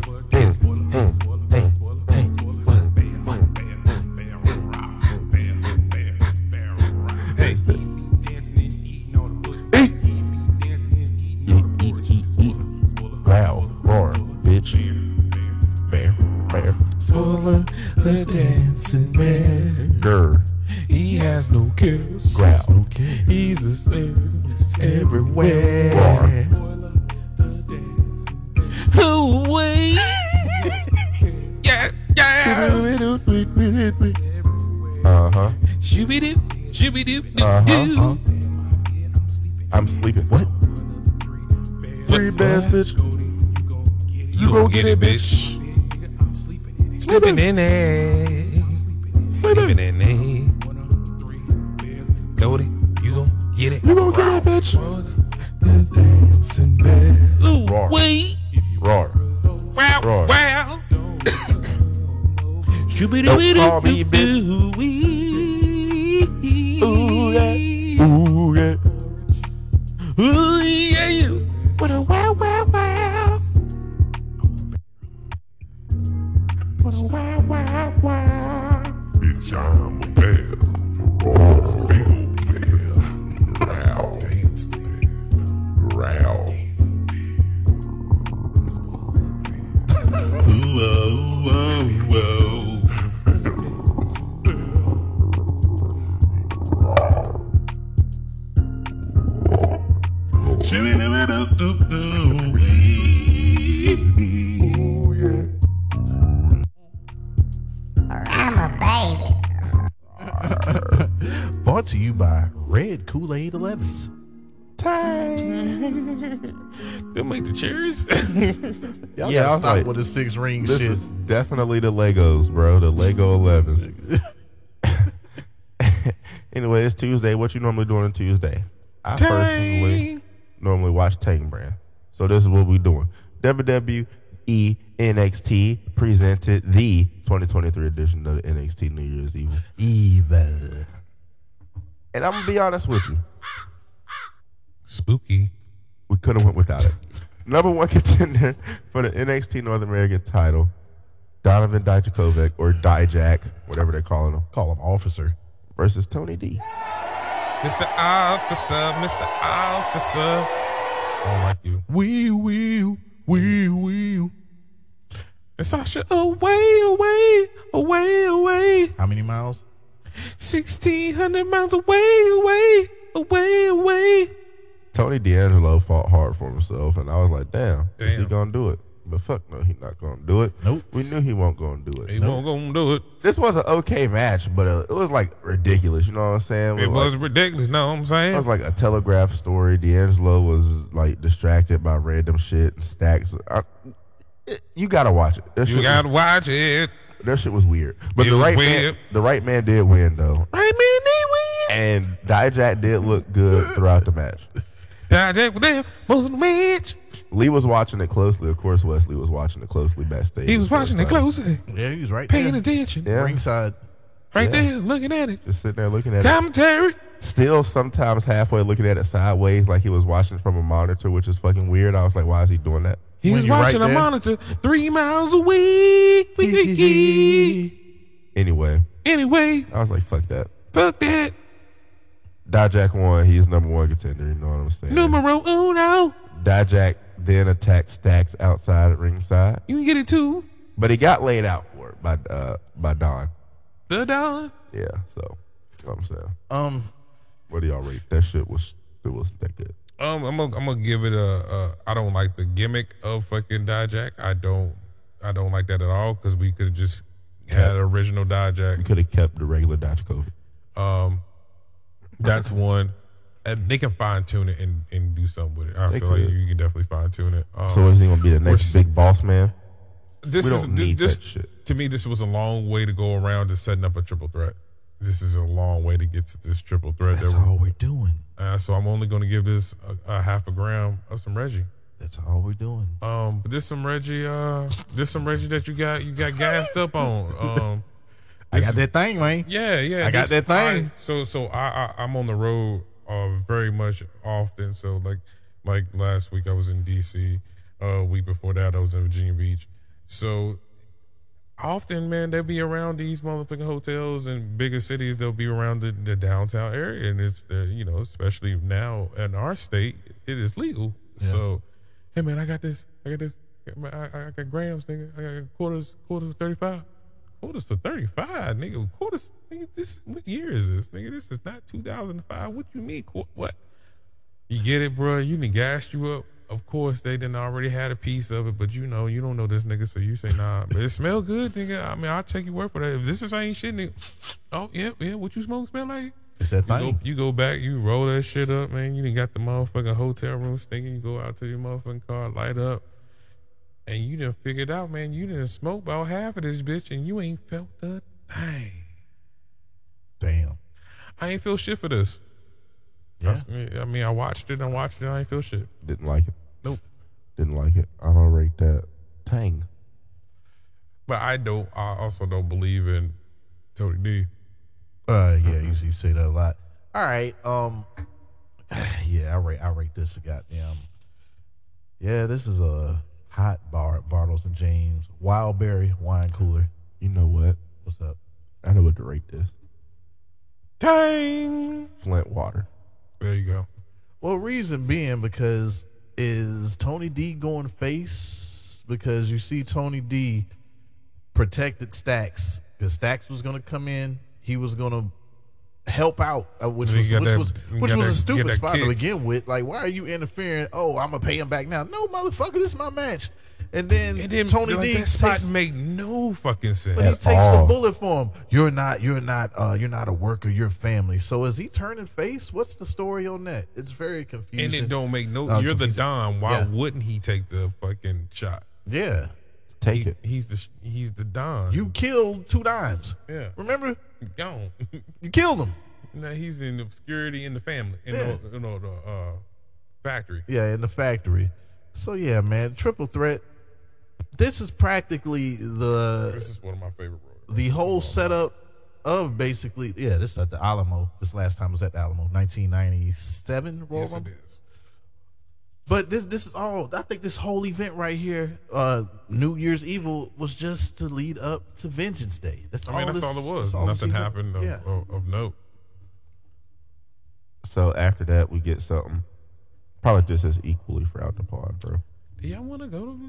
Spoiler the dancing man. Grr, He has no cares. growl. He's a same everywhere. Roar. Away. yeah, yeah. Uh-huh. Shooby doo, shooby doo, doo Uh-huh. I'm sleeping. What? Three bass, bitch. You gon' get it, bitch. Sleeping in it. Sleeping in it. Cody, you gon' get it. You gon' get it, bitch. Ooh, Roar. wait. Roar. Wow, Roar. wow. Don't call me bitch. Ooh, yeah. Ooh, yeah. Ooh, yeah, you. What a wow, wow, wow. Wow, wow, Kool Aid 11s. They'll make the cherries. Y'all Yeah, I gotta stop like, with the six ring This shit. is definitely the Legos, bro. The Lego 11s. anyway, it's Tuesday. What you normally doing on Tuesday? I personally normally watch Tank Brand. So this is what we're doing. WWE NXT presented the 2023 edition of the NXT New Year's Evil. Evil. And I'm gonna be honest with you, Spooky. we could have went without it. Number one contender for the NXT North American title, Donovan Dijakovic or Dijak, whatever they're calling him, Call him officer. versus Tony D. Mr. Officer, Mr. Officer. I don't like you. We will, we will. And Sasha, away, away, away, away. How many miles? 1600 miles away, away, away, away. Tony D'Angelo fought hard for himself, and I was like, damn, is he gonna do it? But fuck no, he not gonna do it. Nope. We knew he won't gonna do it. He won't gonna do it. This was an okay match, but uh, it was like ridiculous. You know what I'm saying? It like, was ridiculous, know what I'm saying? It was like a telegraph story. D'Angelo was like distracted by random shit and stacks. I, it- you gotta watch it. That You gotta was, watch it. That shit was weird. But It the was right weird. man, the right man did win though, Right, man, they win. and Dijak did look good throughout the match. Dijak was there, most of the match. Lee was watching it closely. Of course, Wes Lee was watching it closely backstage. He was watching it closely, Yeah, he was right paying there. attention. Yeah, Ringside. Right Yeah. there, looking at it. just sitting there looking at it. Commentary. Still, sometimes halfway looking at it sideways, like he was watching from a monitor, which is fucking weird. I was like, why is he doing that? He when was you're right watching a there. monitor three miles away. Anyway, anyway, I was like, fuck that. fuck that. Dijak won. He's number one contender. You know what I'm saying? Numero uno. Dijak then attacked Stacks outside at ringside, You can get it too. but he got laid out for it by uh, by Don. The Don. Yeah, so that's what I'm saying. Um, What do y'all rate? That shit was it wasn't that good. Um, I'm gonna, I'm gonna give it a, a. I don't like the gimmick of fucking Dijak. I don't. I don't like that at all because we could have just had original Dijak. could have kept the regular Dijakovic. Um, that's one. And they can fine tune it and, and do something with it. I They feel like could. you can definitely fine tune it. Um, So is he gonna be the next big boss man? this we is don't thi- need this that shit. to me. This was a long way to go around to setting up a triple threat. This is a long way to get to this triple threat. that's that we're- all we're doing. uh, so I'm only going to give this a, a half a gram of some Reggie. That's all we're doing. Um, but there's some Reggie. Uh, there's some Reggie that you got you got gassed up on. Um, I got that thing, man. Yeah, yeah. I got this- that thing. I- so, so I, I I'm on the road uh very much often. So like like last week I was in D.C. Uh, week before that I was in Virginia Beach. So often, man, they'll be around these motherfucking hotels in bigger cities. They'll be around the, the downtown area, and it's the you know especially now in our state it is legal. So, hey man, I got this. I got this. I, I, got grams, nigga. I got quarters. Quarters for thirty five. Quarters for thirty five, nigga. Quarters. Nigga, this what year is this, nigga? This is not two thousand five. What you mean? Qu- What? You get it, bro. You done gassed you up. Of course, they didn't already had a piece of it, but you know, you don't know this nigga, so you say nah. But it smell good, nigga. I mean, I'll take your word for that. If this is ain't shit, nigga. Oh yeah, yeah. What you smoke smell like? It's that You go, you go back, you roll that shit up, man. You didn't got the motherfucking hotel room stinking. You go out to your motherfucking car, light up, and you done figured out, man. You didn't smoke about half of this bitch, and you ain't felt a thing. Damn. I ain't feel shit for this. Yeah. That's- I mean, I watched it and watched it. And I ain't feel shit. Didn't like it. Nope. Didn't like it. I'm gonna rate that Tang. But I don't. I also don't believe in Tony D. Uh, yeah, you, you say that a lot. All right. Um, yeah, I rate I rate this a goddamn. Yeah, this is a hot bar Bartles and James Wildberry wine cooler. You know what? What's up? I know what to rate this. Tang. Flint water. There you go. Well, reason being because is Tony D going face because you see Tony D protected Stacks because Stacks was going to come in, he was going to help out, uh, which was which that- was which was a stupid spot to begin with. Like, why are you interfering? Oh, I'm gonna pay him back now. No, motherfucker, this is my match. And then, And then Tony like, D that spot takes, make no fucking sense. but he At takes the bullet for him. You're not, you're not, uh, you're not a worker. You're family. So is he turning face? What's the story on that? It's very confusing. and it don't make no. Oh, you're the confusing. Don. Why Yeah. wouldn't he take the fucking shot? Yeah, Take He- it. He's the he's the Don. you killed two dimes. yeah Remember, gone. you killed him. now he's in obscurity in the family in Yeah. the, you know, the uh, factory. Yeah, in the factory. So yeah, man, triple threat. This is practically the This the is one of my favorite roles. the whole setup of basically yeah. This is at the Alamo. This last time was at the Alamo, 1997. Royal Yes, it Rumble. is. But this this is all. I think this whole event right here, uh, New Year's Evil, was just to lead up to Vengeance Day. That's all I all. mean, that's this- all it was. that's all this Nothing event- happened of, Yeah. of, of note. So after that, we get something probably just as equally for frowned upon, bro. Do y'all want to go to?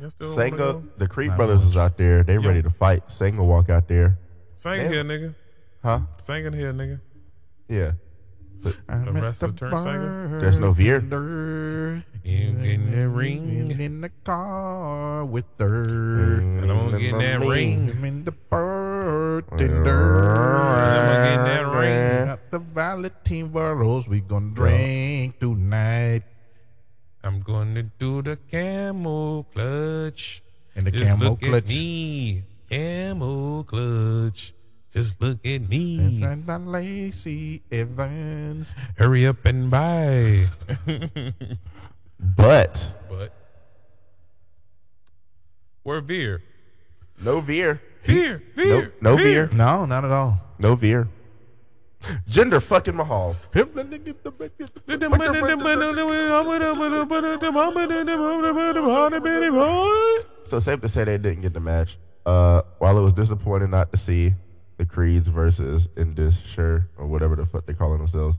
Y'all still wanna Sanga, go? the Creed Not brothers much. is out there. They Yeah. ready to fight. Sanga walk out there. Sing here, nigga. Huh? Singing here, nigga. Yeah. I'm The at rest of the turn singer? There's no Veer. bartender, You in the ring. in the car with her. And I'm gonna get in that ring. I'm in the bartender. And I'm gonna get in that ring. Got the Valentine Burrows. We gonna drink tonight. I'm gonna do the camel clutch. And the Just camel look clutch. at me, camel clutch. Just look at me. And the Lacey Evans. Hurry up and buy. But but where Veer? no Veer. Veer, No, Veer, no Veer. No, not at all. No Veer. Jinder fucking Mahal. So safe to say they didn't get the match. Uh, while it was disappointing not to see the Creeds versus Indus Sher or whatever the fuck they're calling themselves,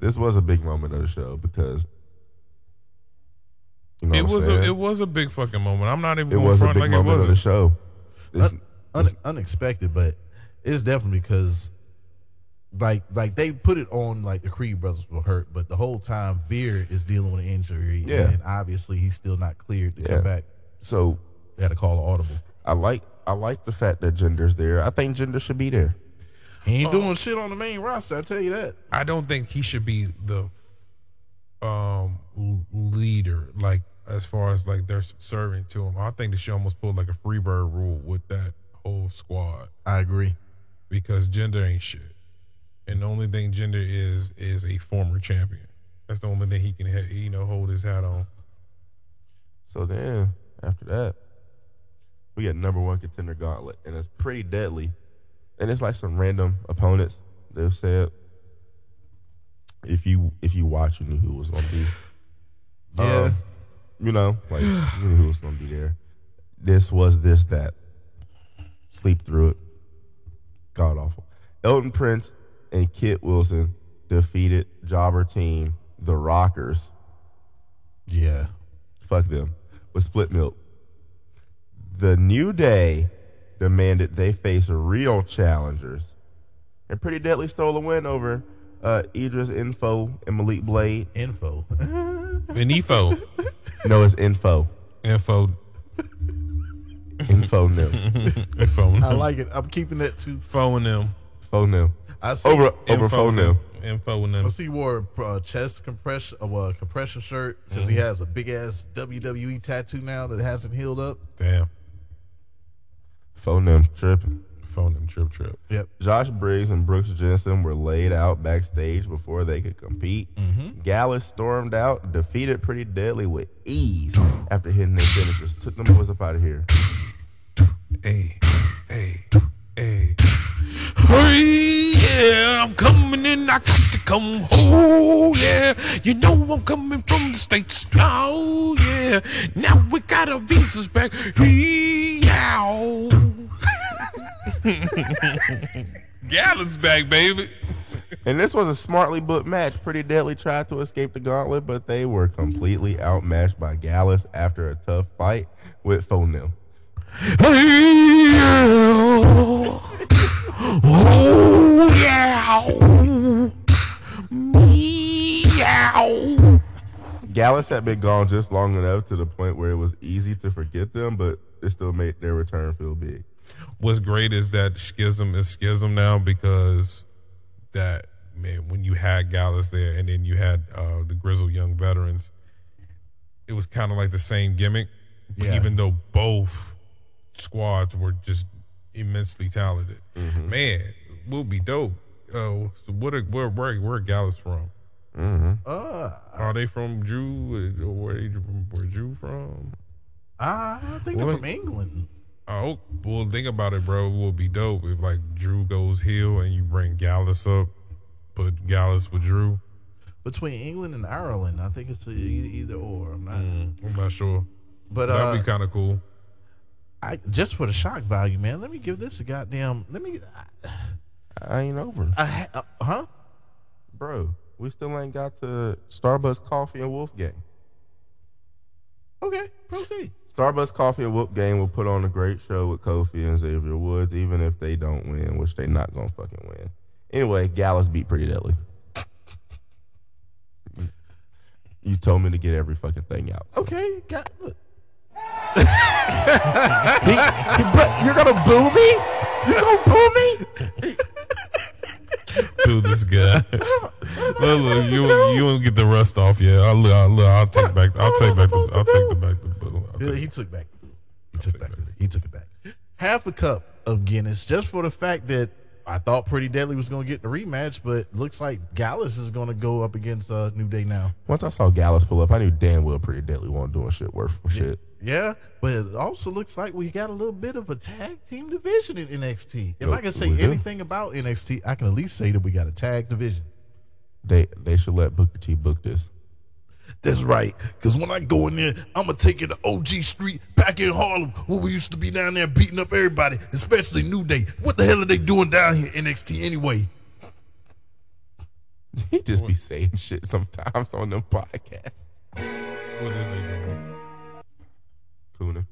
this was a big moment of the show because you know It was saying? a it was a big fucking moment. I'm not even It going was a front big like it moment of the wasn't. show. This- Un- un- unexpected, but it's definitely because like like they put it on like the Creed brothers were hurt, but the whole time Veer is dealing with an injury, Yeah. and obviously he's still not cleared to Yeah. come back. so They had to call an audible. I like I like the fact that Jinder's there. I think Jinder should be there. He ain't Oh. doing shit on the main roster. I tell you that. I don't think he should be the um leader, like as far as like they're serving to him. I think they should almost put like a free bird rule with that whole squad I agree. because Jinder ain't shit, and the only thing Jinder is is a former champion. That's the only thing he can you know hold his hat on. So then after that, we get number one contender gauntlet, and it's pretty deadly. And it's like some random opponents. They've said if you if you watch, you knew who was gonna be. Yeah. Um, you know, like you knew who was gonna be there. This was this that. Sleep through it. God awful. Elton Prince and Kit Wilson defeated Jobber Team, the Rockers. Yeah. Fuck them. With split milk. The New Day demanded they face real challengers. And Pretty Deadly stole a win over uh, Edris Enofé and Malik Blade. Info. And Info, No, it's Info. info, Info new. info. I like it. I'm keeping that too. phone them. Phone new. I see. Over over Info phone new. Info and I them. see he wore a uh, chest compression, uh, well, compression shirt because he has a big ass WWE tattoo now that hasn't healed up. Damn. Phone new. Tripping. Phone them. Trip trip. Yep. Josh Briggs and Brooks Jensen were laid out backstage before they could compete. Gallus stormed out, defeated Pretty Deadly with ease after hitting their finishers. Took them boys up out of here. Hey, hey, hey. Hey, yeah, I'm coming in. I got to come home. Yeah, you know I'm coming from the States. Oh, yeah. Now we got our visas back. Yeah. Gallon's back, baby. And this was a smartly booked match. Pretty Deadly tried to escape the gauntlet, but they were completely outmatched by Gallus after a tough fight with Fonil. Oh, yeah. Meow. Gallus had been gone just long enough to the point where it was easy to forget them, but it still made their return feel big. what's great is that schism is schism now because that man when you had Gallus there and then you had uh, the grizzled young veterans, it was kind of like the same gimmick, Yeah. even though both squads were just immensely talented, man, We'll be dope. Uh, so what are, where where where are Gallus from? Uh, Are they from Jew or where they from? Where Jew from? I think they're from England. Oh, well, think about it, bro. It would be dope if like Drew goes heel and you bring Gallus up, put Gallus with Drew. Between England and Ireland, I think it's either or. I'm not. I'm not sure. But That'd uh, be kind of cool. I just for the shock value, man. Let me give this a goddamn. Let me. I ain't over. I, uh, huh? Bro, we still ain't got to Starbucks Coffee and Wolfgang. Okay, proceed. Starbucks Coffee and Wolfgang will put on a great show with Kofi and Xavier Woods, even if they don't win, which they not gonna fucking win. Anyway, Gallus beat Pretty Deadly. You told me to get every fucking thing out. so. Okay, got look. He- he- but you're gonna boo me? You gonna boo me? boo this guy. look, look, you you won't get the rust off yet. I'll, look, I'll, I'll take back. I'll take back. The, I'll take the back. The, I'll Yeah, he took back. He took back. He took it back. Half a cup of Guinness just for the fact that I thought Pretty Deadly was going to get the rematch, but looks like Gallus is going to go up against uh, New Day now. Once I saw Gallus pull up, I knew damn well Pretty Deadly wasn't doing shit worth for shit. Yeah, but it also looks like we got a little bit of a tag team division in NXT. If Yep, I can say we do. anything about NXT, I can at least say that we got a tag division. They they should let Booker T book this. That's right. Because when I go in there, I'm going to take you to OG Street back in Harlem where we used to be down there beating up everybody, especially New Day. What the hell are they doing down here, NXT, anyway? He just be saying shit sometimes on them podcasts. What is they doing? Cooning.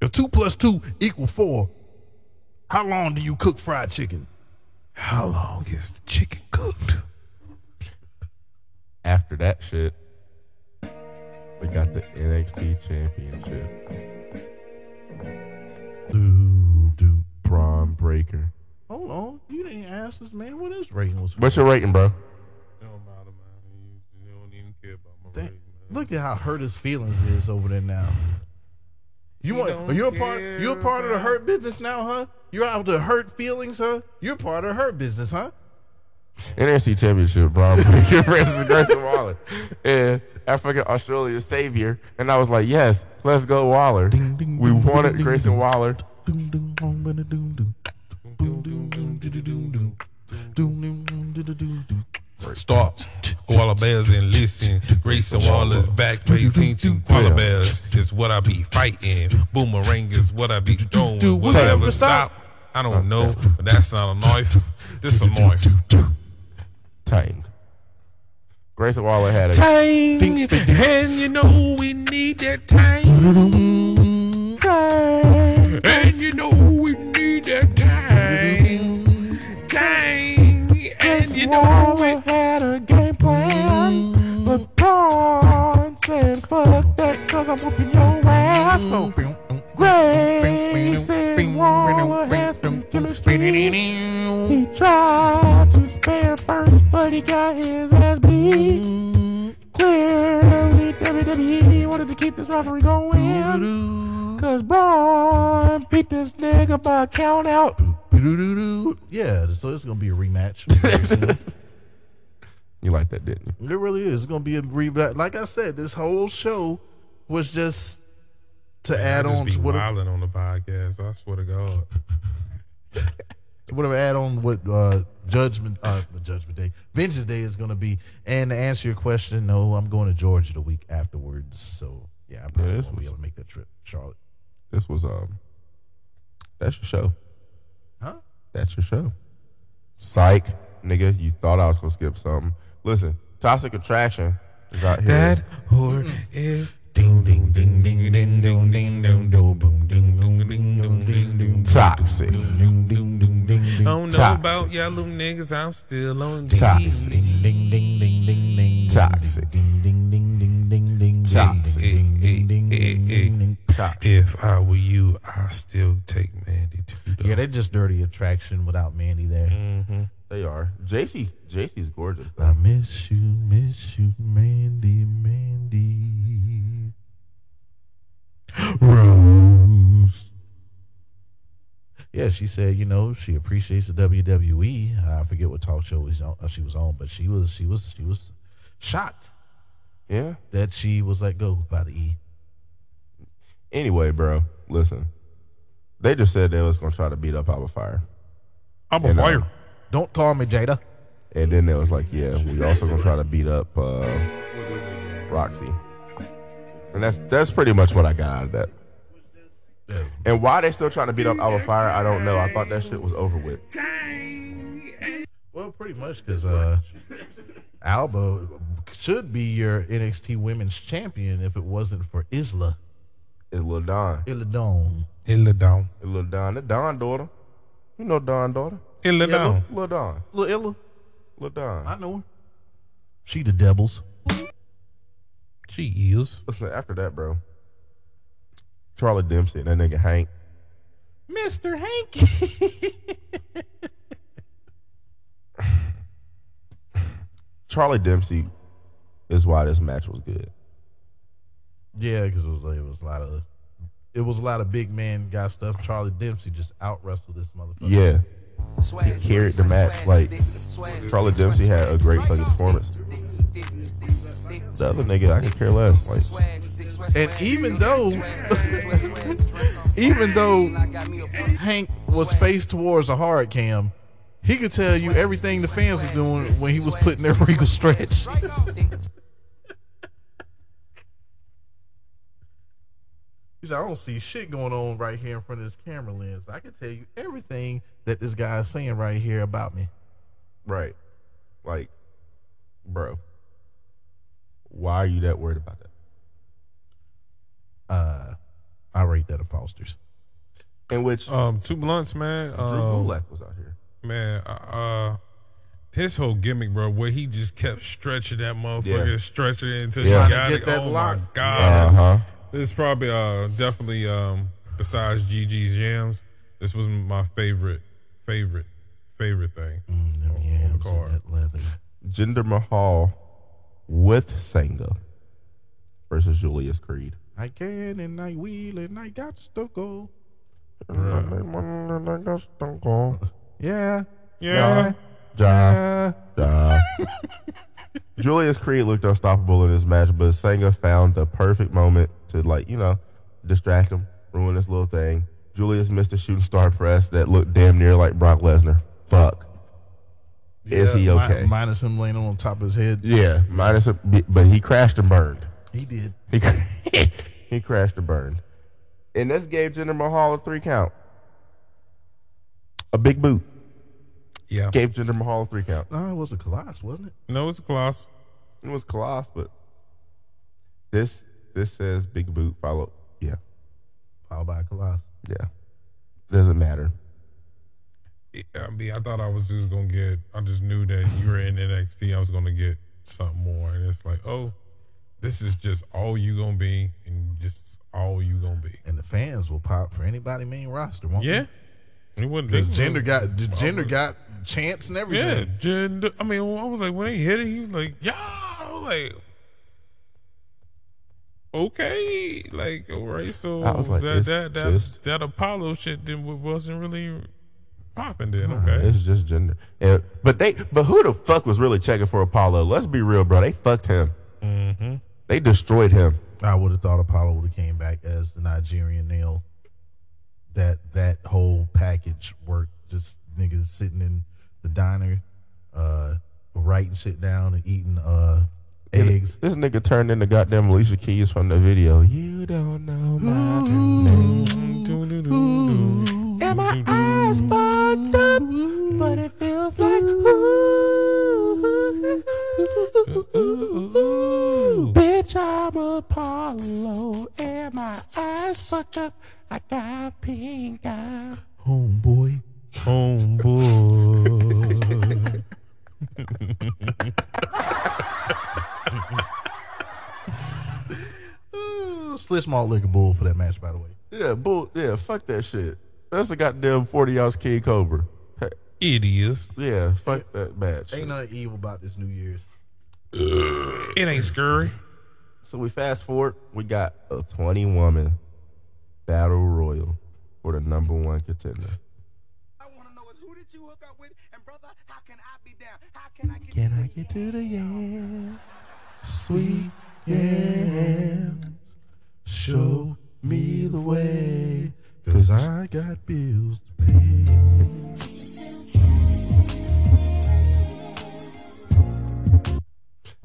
If two plus two equal four, how long do you cook fried chicken? How long is the chicken cooked? After that shit, we got the NXT Championship. Doo, doo. Bron Breakker. Hold on. You didn't ask this man what his rating was. What's your rating, bro? It don't matter, man. You, you don't even care about my Dang, rating, man. Look at how hurt his feelings is over there now. You He want? don't Are you a part? You a part of the hurt business now, huh? You're out to hurt feelings, huh? You're part of the hurt business, huh? NXT Championship, Bron Breakker versus Grayson Waller. And African Australia savior. And I was like, yes, let's go Waller. Ding, ding, We ding, wanted ding, Grayson ding. Waller. Stop. Koala bears and listen. Grayson Wallace back. Pay attention. Koala bears is what I be fighting. Boomerang is what I be throwing. do Will we ever ever stop? I don't know, but that's not a knife. This a knife. Tang. Grayson Waller had a Tang, and you know we need that tang. tang. And you know you know we had a game plan, but Bron said, "Fuck that, cause I'm whooping your ass." So Grayson Waller has some chemistry. He tried to spare first, but he got his ass beat. Clearly, WWE wanted to keep this rivalry going. Cause Bron beat this nigga by count out. Yeah, so it's gonna be a rematch. You like that, didn't you? It really is. It's gonna be a rematch. Like I said, this whole show was just to add I just on be to whatever, wilding on the podcast. I swear to God. whatever add on what uh, Judgment uh, the Judgment Day, Vengeance Day is gonna be. And to answer your question, no, I'm going to Georgia the week afterwards. So yeah, I probably this won't be able to make that trip, Charlotte. This was um. That's your show. Huh? That's your show. Psych, nigga. You thought I was gonna skip something. Listen, Toxic Attraction is out here. That whore is ding ding ding ding ding ding ding ding ding boom ding ding ding ding ding ding Toxic. Ding ding ding ding I don't know Toxic. about yellow niggas. I'm still on Toxic. Ding ding ding ding ding ding. Toxic. Ding ding ding ding ding ding. Toxic. Ding ding ding ding ding ding. If I were you, I still take Mandy to the Yeah, they're just dirty attraction without Mandy there. Mm-hmm. They are. Jacy. Jacy's gorgeous. I miss you, miss you, Mandy, Mandy. Rose. Yeah, she said, you know, she appreciates the WWE. I forget what talk show was on, uh, she was on, but she was, she was, she was shocked Yeah. that she was let go by the E. Anyway, bro, listen. They just said they was gonna try to beat up Alba Fyre, I'm And, uh, Don't call me Jada. and then they was like, "Yeah, we also gonna try to beat up uh, Roxy." And that's that's pretty much what I got out of that. And why they still trying to beat up Alba Fyre, I don't know. I thought that shit was over with. Well, pretty much because uh, Alba should be your NXT Women's Champion if it wasn't for Isla It's Lil Don. Isla Dawn. Illa down. It's Lil Don. The Don daughter. You know Don daughter. Illa Yeah, down. Lil Don. Little Illa, Lil Don. I know her. She the Devils. She is. Listen, after that, bro. Charlie Dempsey, and that nigga Hank. Mr. Hanky. Charlie Dempsey is why this match was good. Yeah, because it was it was a lot of it was a lot of big man guy stuff. Charlie Dempsey just out wrestled this motherfucker. Yeah. He carried the match. Like, Charlie Dempsey had a great fucking performance. The other nigga, I could care less. Like, And even though, even though Hank was faced towards a hard cam, he could tell you everything the fans were doing when he was putting their regal stretch. He said, I don't see shit going on right here in front of this camera lens. I can tell you everything that this guy is saying right here about me. Right. Like, bro, why are you that worried about that? Uh, I rate that a Foster's. In which Um, two blunts, man. Drew Um, Gulak was out here. man, uh, uh, his whole gimmick, bro, where he just kept stretching that motherfucker, Yeah. stretching it until Yeah. he got to it. that Oh lock. my god, Uh huh. this is probably uh definitely um besides GG's jams, this was my favorite, favorite, favorite thing. Mm, them on the yams and that leather. Jinder Mahal with Sanga versus Julius Creed. I can and I will and I got to go. Yeah. Yeah. Ja, ja. Julius Creed looked unstoppable in this match, but Sanga found the perfect moment to like, you know, distract him, ruin this little thing. Julius missed a shooting star press that looked damn near like Brock Lesnar. Fuck. Is he mi- okay? minus him laying on top of his head. Yeah, minus a, but he crashed and burned. He did. He he crashed and burned. And this gave Jinder Mahal a three count. A big boot. Yeah. Gave Jinder Mahal a three count. No, it was a Colossus, wasn't it? No, it's a class. It was Colossus, but this this says big boot follow. Yeah, Followed by a Colossus. yeah. Doesn't matter. I mean, I thought I was just gonna get. I just knew that you were in NXT. I was gonna get something more, and it's like, oh, this is just all you gonna be, and just all you gonna be. And the fans will pop for anybody main roster, won't Yeah, it wouldn't. they- Jinder got the Jinder got chance and Yeah, everything. Jinder. I mean, I was like, when they hit it, he was like, yeah, I was like. Okay, like all right, so I was like, that that that, just- that Apollo shit then wasn't really popping then. Nah, Okay, It's just Jinder. And, but they but who the fuck was really checking for Apollo? Let's be real, bro. They fucked him. mm-hmm. They destroyed him. I would have thought Apollo would have came back as the Nigerian nail. That that whole package worked. Just niggas sitting in the diner, uh, writing shit down and eating uh eggs. This nigga turned into goddamn Alicia Keys from the video. You don't know my name. And my eyes fucked up, but it feels like ooh. Bitch, I'm Apollo, and my eyes fucked up. I got pink eye. Homeboy. Homeboy. Uh, Split small liquor bull for that match, by the way. Yeah, bull. Yeah, fuck that shit. That's a goddamn forty ounce King Cobra. Hey, it is. Yeah, fuck that match. Ain't nothing evil about this New Year's. It ain't scurry. So we fast forward. We got a twenty woman battle royal for the number one contender. I want to know is who did you hook up with? And brother, how can I be down? How can I get Can I get to the yeah, sweet yams? Show me the way, cause I got bills to pay.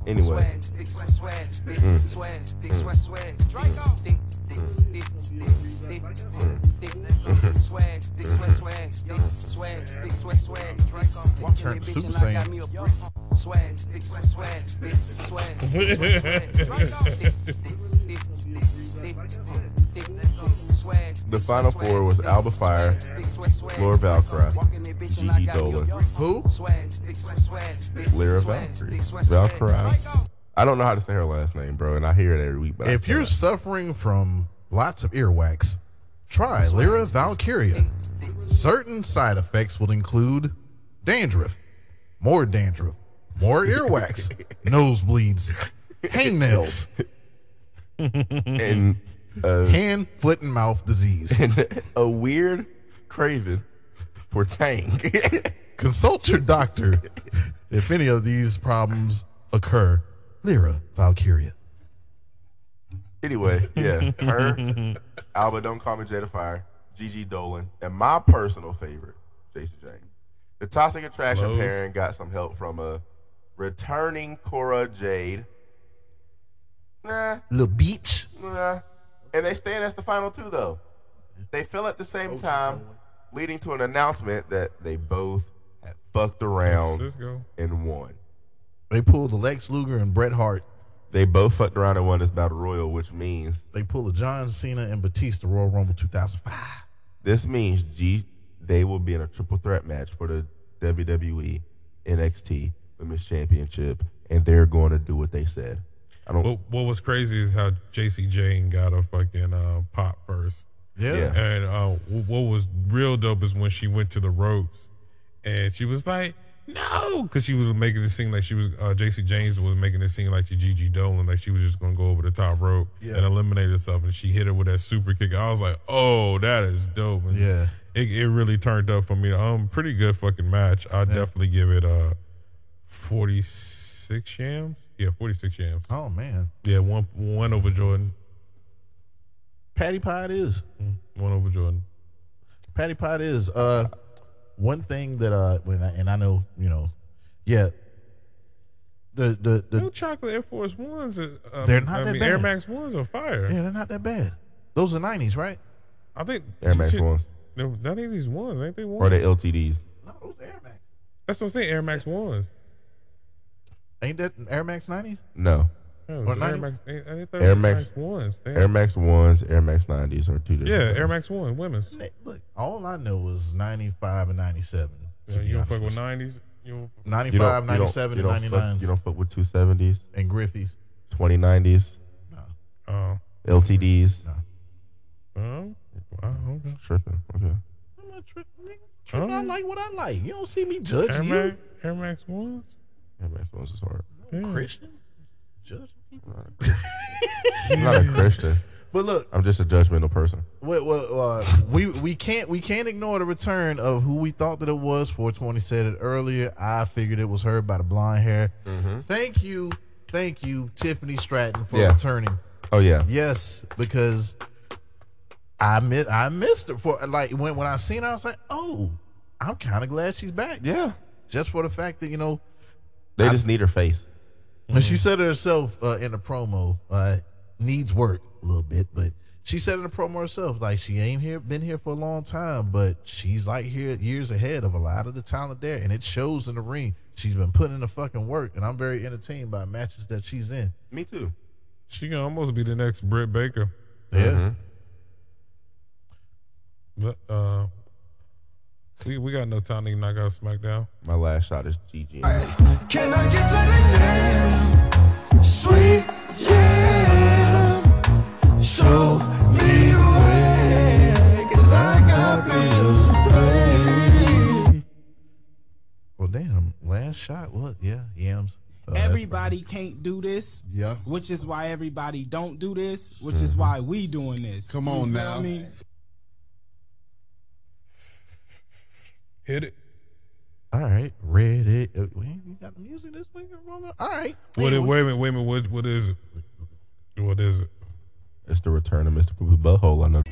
Anyway, Swag, stick, swag, swag, stick, swag, stick, swag, swag, strike off. Stick, stick, stick, stick, stick, stick, swag, stick, swag, swag, stick, swag, stick, swag, swag, strike off. Walk turn to Super Saiyan. Swag, stick, swag, swag, stick, swag, stick, swag, swag, strike off. Stick, stick, stick, stick, stick, stick, swag, The stick, final swag, four was swag, Alba Fyre, stick, swag, swag, Laura strike off. Valkyrie, Walk in that bitch and I Gigi got me a Dolan. yo. Who? Swag, stick, swag, swag, stick, Lyra swag, Valkyrie, stick, swag, swag, Valkyrie. strike off. I don't know how to say her last name, bro, and I hear it every week. But If you're suffering from lots of earwax, try Lyra Valkyria. Certain side effects will include dandruff, more dandruff, more earwax, nosebleeds, hangnails, and uh, hand, foot, and mouth disease. and a weird craving for Tang. Consult your doctor if any of these problems occur. Lyra Valkyria. Anyway, yeah, her, Alba, don't call me Jada Fire, Gigi Dolan, and my personal favorite, Jason James. The Toxic Attraction Lowe's. pairing got some help from a returning Cora Jade. Nah, Little beach. nah. And they stand as the final two, though. They fell at the same time, leading to an announcement that they both had fucked around and won. They pulled the Lex Luger and Bret Hart. They both fucked around and won this battle royal, which means They pulled the John Cena and Batista Royal Rumble 2005. this means G they will be in a triple threat match for the WWE NXT Women's Championship, and they're going to do what they said. I don't. What, what was crazy is how Jacy Jayne got a fucking uh, pop first. Yeah. Yeah. And uh, what was real dope is when she went to the ropes and she was like, no, because she was making it seem like she was, uh, JC James was making it seem like she Gigi Dolan, like she was just going to go over the top rope Yeah. and eliminate herself. And she hit her with that super kick. I was like, oh, that is dope. And Yeah. It, it really turned up for me. Um, pretty good fucking match. I'd definitely give it uh, 46 yams. Yeah, 46 yams. Oh, man. Yeah, one one over Jordan. Patty Pie it is. One over Jordan. Patty Pie is. Uh, one thing that, uh, when I, and I know, you know, yeah, the, the, the, No chocolate Air Force Ones. uh, Um, They're not I that mean, bad. Air Max Ones are fire. yeah, they're not that bad. Those are 90s, right? I think Air you Max should- ones They're, that ain't these ones, ain't they ones? or they LTDs. No, those are Air Max. That's what I'm saying. Air Max ones. Ain't that Air Max 90s? No, Yeah, Or Air 90? Max. I think those Air Air Max- Max, ones. They- Air Max ones, Air Max nineties are two different. yeah, things. Air Max One, women's. Hey, Look, all I know was 95 and 97. to Yeah, be you don't honest fuck with you. nineties. You don't, You 95, don't- you don't- 97, you and don't fuck- 99. You don't fuck with two seventies, and Griffey's. twenty nineties, No. oh, LTDs. um, wow, okay. Tripping. Okay. I'm not tripping. nigga. Tripping, I like what I like. You don't see me judge Air you. Max, Air Max ones. Air Max ones is hard. Yeah. Christian? Judge people. I'm not a Christian. But look, I'm just a judgmental person. well, well, uh, we we can't we can't ignore the return of who we thought that it was. 420 said it earlier. I figured it was her by the blonde hair. Thank you, thank you, Tiffany Stratton for Yeah. returning. Oh yeah. Yes, because I miss I missed her for like when when I seen her, I was like, oh, I'm kind of glad she's back. Yeah. Just for the fact that you know They just need her face. And she said it herself uh, in the promo. Uh, needs work a little bit, but she said in the promo herself, like she ain't here, been here for a long time, but she's like here years ahead of a lot of the talent there, and it shows in the ring. She's been putting in the fucking work, and I'm very entertained by matches that she's in. Me too. She can almost be the next Britt Baker. Yeah, But, uh, we we got no time to knock out SmackDown. My last shot is GG. Can I get to the dance? Sweet, yeah. Show me the way, cause I got bills to pay. Well, damn, last shot. What? Yeah, yams. Uh, that's Everybody can't do this. Yeah. Which is why everybody don't do this, which is why we doing this. Come You on feel now. me? Hit it. All right, ready. Uh, we we got the music this week. All right. What Hey, it, wait a minute, wait a minute. What, what is it? What is it? It's the return of Mr. Poopy Butthole. I know.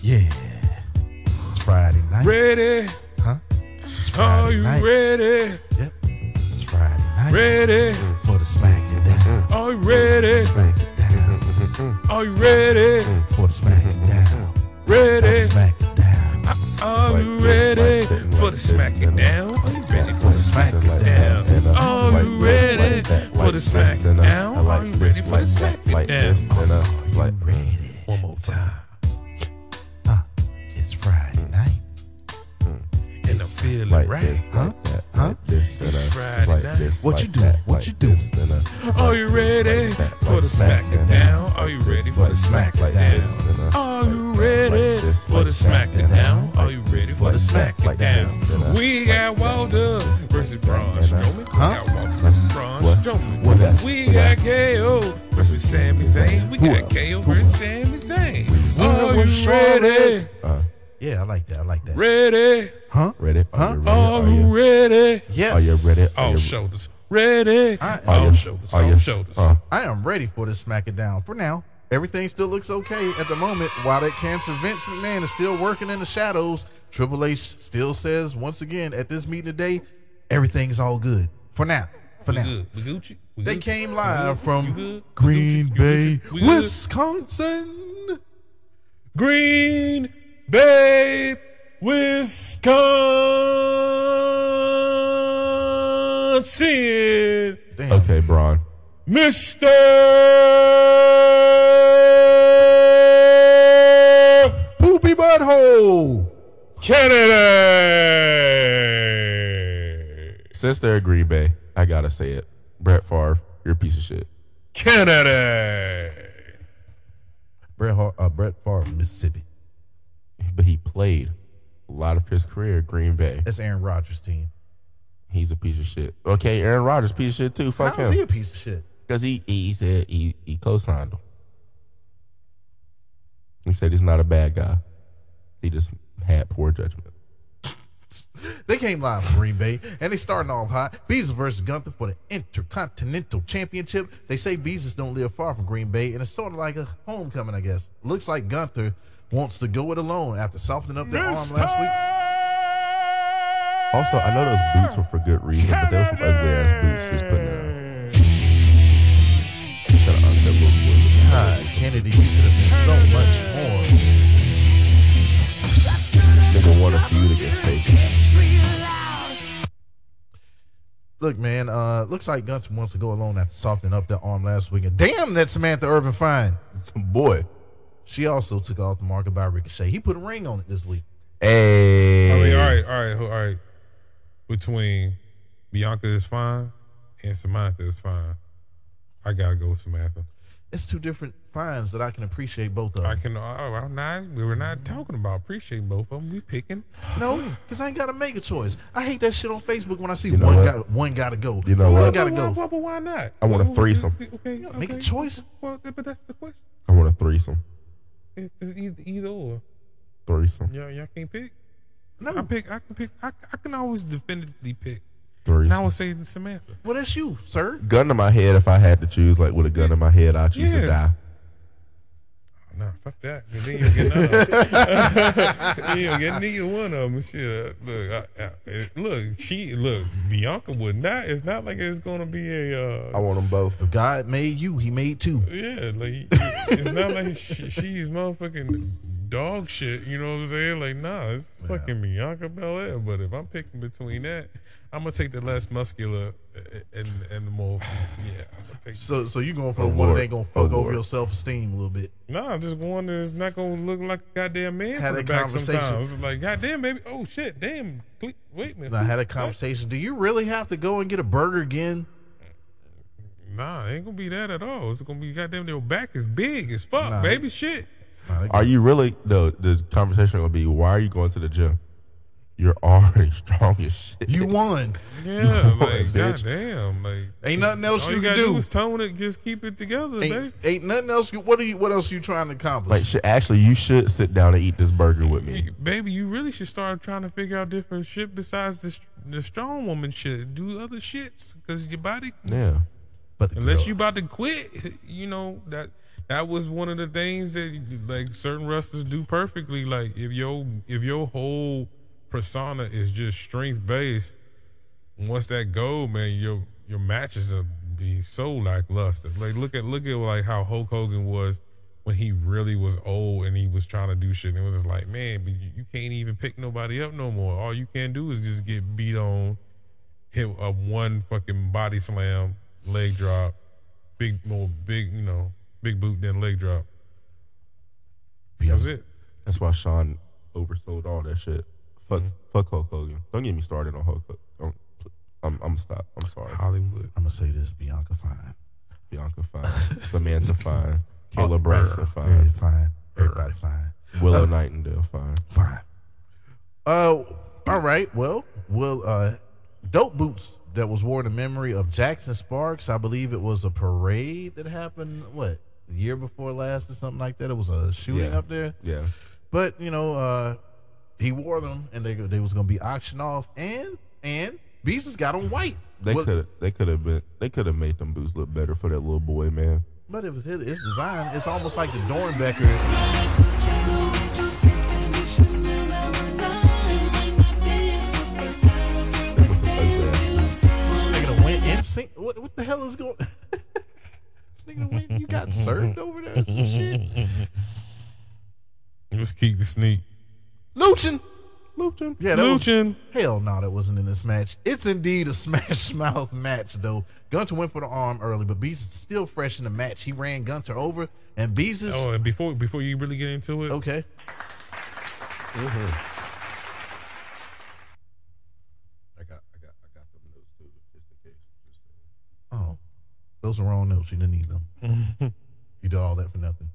Yeah. It's Friday night. Ready? Huh? Are you night. ready? Yep. It's Friday night. Ready? For the smack it down. Are you ready? Smack it down. Are you ready? For the smack it down. For Ready? the smack it down. Are you ready for the smack it down? Are you ready for the smack it down? Are you ready for the smack it down? Are you ready for the smack it down? Like, Ready. One more time. Feeling like right. this, Huh? like that, Huh? like this, It's uh, Friday like night. this, What like you doing? that, What like you doing? this, uh, Are you ready like that, for like the smack it down? uh, Are you ready for the smack it down? uh, Are you ready for the smack it uh, down? Are you ready for the smack it down? uh, We got Walter versus Braun Strowman. We got Walter versus Braun Strowman. We got? KO versus Sami Zayn. We got? KO versus? Sami Zayn. Are you ready? Yeah, I like that. I like that. Ready? Huh? ready? Huh? Are you ready? Are Are you you, ready? Yes. are you ready? Are Oh, you- shoulders. ready. I- all Oh, your shoulders, Oh, all yeah. your shoulders. Uh, I am ready for this smack it down. For now, everything still looks okay at the moment. While that cancer Vince McMahon is still working in the shadows, Triple H still says once again at this meeting today, everything's all good. For now. For We now. good. We Gucci. We They Gucci. came live from Green Bay, Gucci? We good? Wisconsin. Green Bay, Wisconsin. Damn. okay, Braun. Mr. Poopy butthole. Kennedy. Since they're Green Bay, I gotta say it. Brett Favre, you're a piece of shit. Kennedy. Brett, Har- uh, Brett Favre, Mississippi. But he played a lot of his career at Green Bay. That's Aaron Rodgers' team. He's a piece of shit. Okay, Aaron Rodgers, piece of shit too. Fuck him. How is he a piece of shit? Because he, he said he, he co-signed him. He said he's not a bad guy. He just had poor judgment. They came live from Green Bay and they starting off hot. Beezus versus Gunther for the Intercontinental Championship. They say Beezus don't live far from Green Bay and it's sort of like a homecoming, I guess. Looks like Gunther wants to go it alone after softening up their arm last week. Also, I know those boots were for good reason, but those some ugly ass boots she's putting down. Gotta un- little boy. God, Kennedy, you could have been so much more. Nigga won a feud against Taker. Look, man, uh, looks like Gunther wants to go alone after softening up their arm last week. And damn, that Samantha Irvin fine. Boy. She also took off the market by Ricochet. He put a ring on it this week. Hey. I mean, all right, all right, all right. Between Bianca is fine and Samantha is fine. I gotta go with Samantha. It's two different fines that I can appreciate both of I can. Oh, I'm not. We were not talking about appreciate both of them. We picking. No, because I ain't got to make a choice. I hate that shit on Facebook when I see You know one what? got one got to go. You know one what? got to go. why, why, why not? I want a Why- threesome. Okay, Make a choice. Well, but that's the question. I want a threesome. It's, it's either, either or. Threesome. Y'all, y'all can't pick. No. I pick. I can pick. I, I can always definitively pick. Threesome. And I would say Samantha. Well, that's you, sir. Gun to my head, if I had to choose, like with a gun to my head, I'd choose to Yeah. die. Nah, fuck that. 'cause Then you get none. you don't get neither one of them. Shit. Look, I, I, look. She look. Bianca would not. It's not like it's gonna be a. I Uh, want them both. If God made you, He made two. yeah, like it's not like she, she's motherfucking dog shit. You know what I'm saying? Like, nah, it's fucking Bianca Belair. But if I'm picking between that, I'm gonna take the less muscular and and the more. Yeah, I'm gonna take. So, so you going for the one that ain't gonna fuck over your self esteem a little bit. No, I'm just one that's not gonna look like a goddamn man Had from the a back conversation. sometimes. It's like, goddamn, baby. Oh shit, damn. Cle- Wait a minute. I had a What? conversation. Do you really have to go and get a burger again? Nah, it ain't gonna be that at all. It's gonna be goddamn. Your back is big as fuck, Nah. baby. Shit. Nah, they Are you really? The the conversation will be, why are you going to the gym? You're already strong as shit. You won. Yeah, like bitch. goddamn, like Ain't nothing else all you you can gotta do. is tone it, just keep it together, baby. Ain't, ain't nothing else. you- What are you? What else you trying to accomplish? Like, shit, actually, you should sit down and eat this burger with me. Hey, Baby, you really should start trying to figure out different shit besides the the strong woman shit. Do other shits because your body Yeah. but Unless girl- you about to quit, you know that that was one of the things that like certain wrestlers do perfectly. Like if your if your whole persona is just strength based, once that go, man, your your matches will be so lackluster. Like look at look at like how Hulk Hogan was when he really was old and he was trying to do shit. And it was just like, man, but you, you can't even pick nobody up no more. All you can do is just get beat on hit a one fucking body slam, leg drop, big more big, you know, big boot then leg drop. That was it. That's why Sean oversold all that shit. Fuck, Mm-hmm. fuck Hulk Hogan. Don't get me started on Hulk Hogan. Don't, I'm, I'm gonna stop. I'm sorry. Hollywood. I'm gonna say this: Bianca fine, Bianca fine, Samantha fine, Kayla Braxton Everybody fine, fine. Everybody fine. Willow Uh, Nightingale fine. Fine. Uh, all right. Well, well, uh, dope boots that was worn in memory of Jackson Sparks. I believe it was a parade that happened. What the year before last or something like that. It was a shooting Yeah. up there. Yeah. But you know, uh, he wore them, and they they was gonna be auctioned off, and and Beezus got on white. They could have. They could have been. They could have made them boots look better for that little boy, man. But it was his, his design. It's almost like the Doernbecher. Them was some ugly ass boots. Nigga done went in sync. What, what the hell is going? this nigga went. You got served over there. or Some shit. Let's keep the sneak. Luchin. Luchin. Yeah, that was, hell no, that wasn't in this match. It's indeed a smash mouth match, though. Gunther went for the arm early, but Beezus is still fresh in the match. He ran Gunther over, and Beezus. Oh, and before before you really get into it, Okay. Mm-hmm. I got. I got. I got them notes too, just in case. Just, uh, Oh, those are wrong notes. You didn't need them. you did all that for nothing.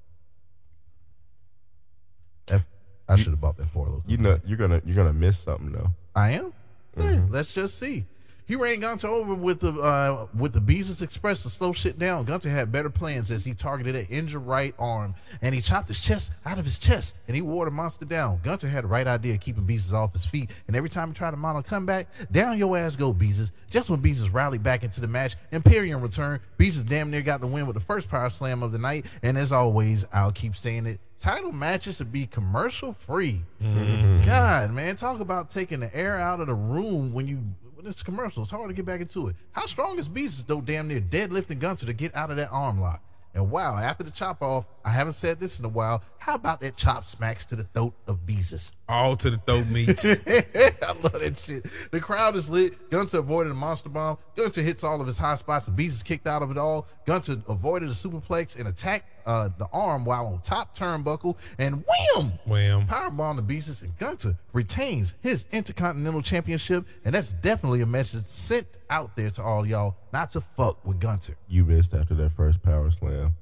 I should have bought that four you know, you're gonna. You're gonna miss something though. I am. Hey, Mm-hmm. let's just see. He ran Gunther over with the uh, with the Beezus Express to slow shit down. Gunther had better plans as he targeted an injured right arm and he chopped his chest out of his chest and he wore the monster down. Gunther had the right idea of keeping Beezus off his feet and every time he tried to mount a comeback, down your ass go Beezus. Just when Beezus rallied back into the match, Imperium returned. Beezus damn near got the win with the first power slam of the night and as always, I'll keep saying it. Title matches should be commercial free. God, man, talk about taking the air out of the room when you when it's commercial. It's hard to get back into it. How strong is Beezus though? Damn near deadlifting Gunther to get out of that arm lock. And wow, after the chop off, I haven't said this in a while. How about that chop smacks to the throat of Beezus? all to the throat meats. I love that shit. The crowd is lit. Gunther avoided a monster bomb. Gunther hits all of his high spots, and Beezus kicked out of it all. Gunther avoided a superplex and attacked uh, the arm while on top turnbuckle, and wham! Wham. Powerbomb the Beezus, and Gunther retains his Intercontinental Championship, and that's definitely a message sent out there to all y'all not to fuck with Gunther. You missed after that first power slam.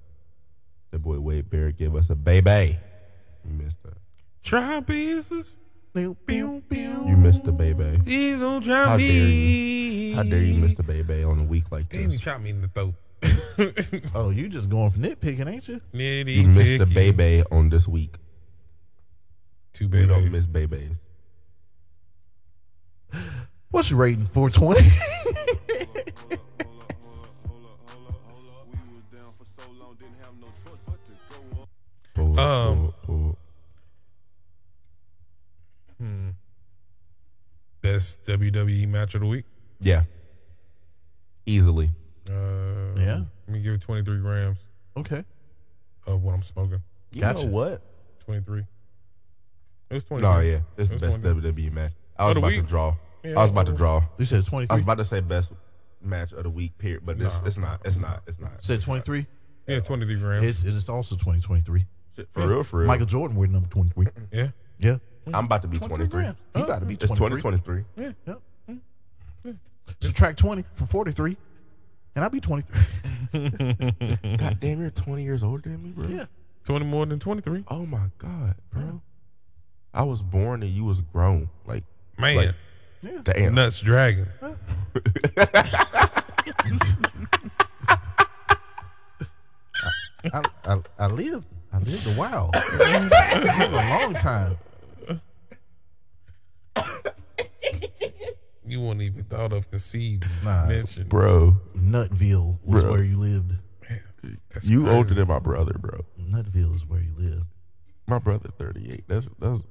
That boy Wade Barrett gave us a baby. You missed that. Try business. Pew, pew, pew. You missed the baby. Please don't try How dare you? How dare you miss the baby on a week like this? Damn, you this? chopped me in the throat. Oh, you just going for nitpicking, ain't you? Nitty You missed the picky. baby on this week. Too We bad. don't miss babies. What's your rating? 420? Pull, Um, pull, pull. Hmm. Best WWE match of the week. Yeah. Easily. Uh, Yeah. Let me give it 23 grams okay. of what I'm smoking. You Gotcha. know what? 23. It was 23. No, yeah. It's the It was best 23. WWE match. I Of was the about to week? draw. Yeah, I was about to draw. You said I was 23? about to say best match of the week, period. But it's, No. it's not. It's not. It's not. Said 23? Yeah, 23 grams. It's, it is also 2023. Shit, For real, for real. Michael Jordan wearing number 23. yeah. Yeah. I'm about to be 23. grams. You about to be It's 23. 2023. Yeah. Yep. Subtract 20 from 43, and I'll be 23. God damn, you're 20 years older than me, bro. Yeah. 20 more than 23. Oh my god, bro. I was born and you was grown. Like, Man. like, damn. Nuts dragon. I, I, I lived. I lived a while. I lived a long time. You wouldn't even thought of conceived Nah. mention. Bro, Nutville was Bro. where you lived. That's you crazy. older than my brother, bro. Nutville is where you lived. My brother 38. That's that's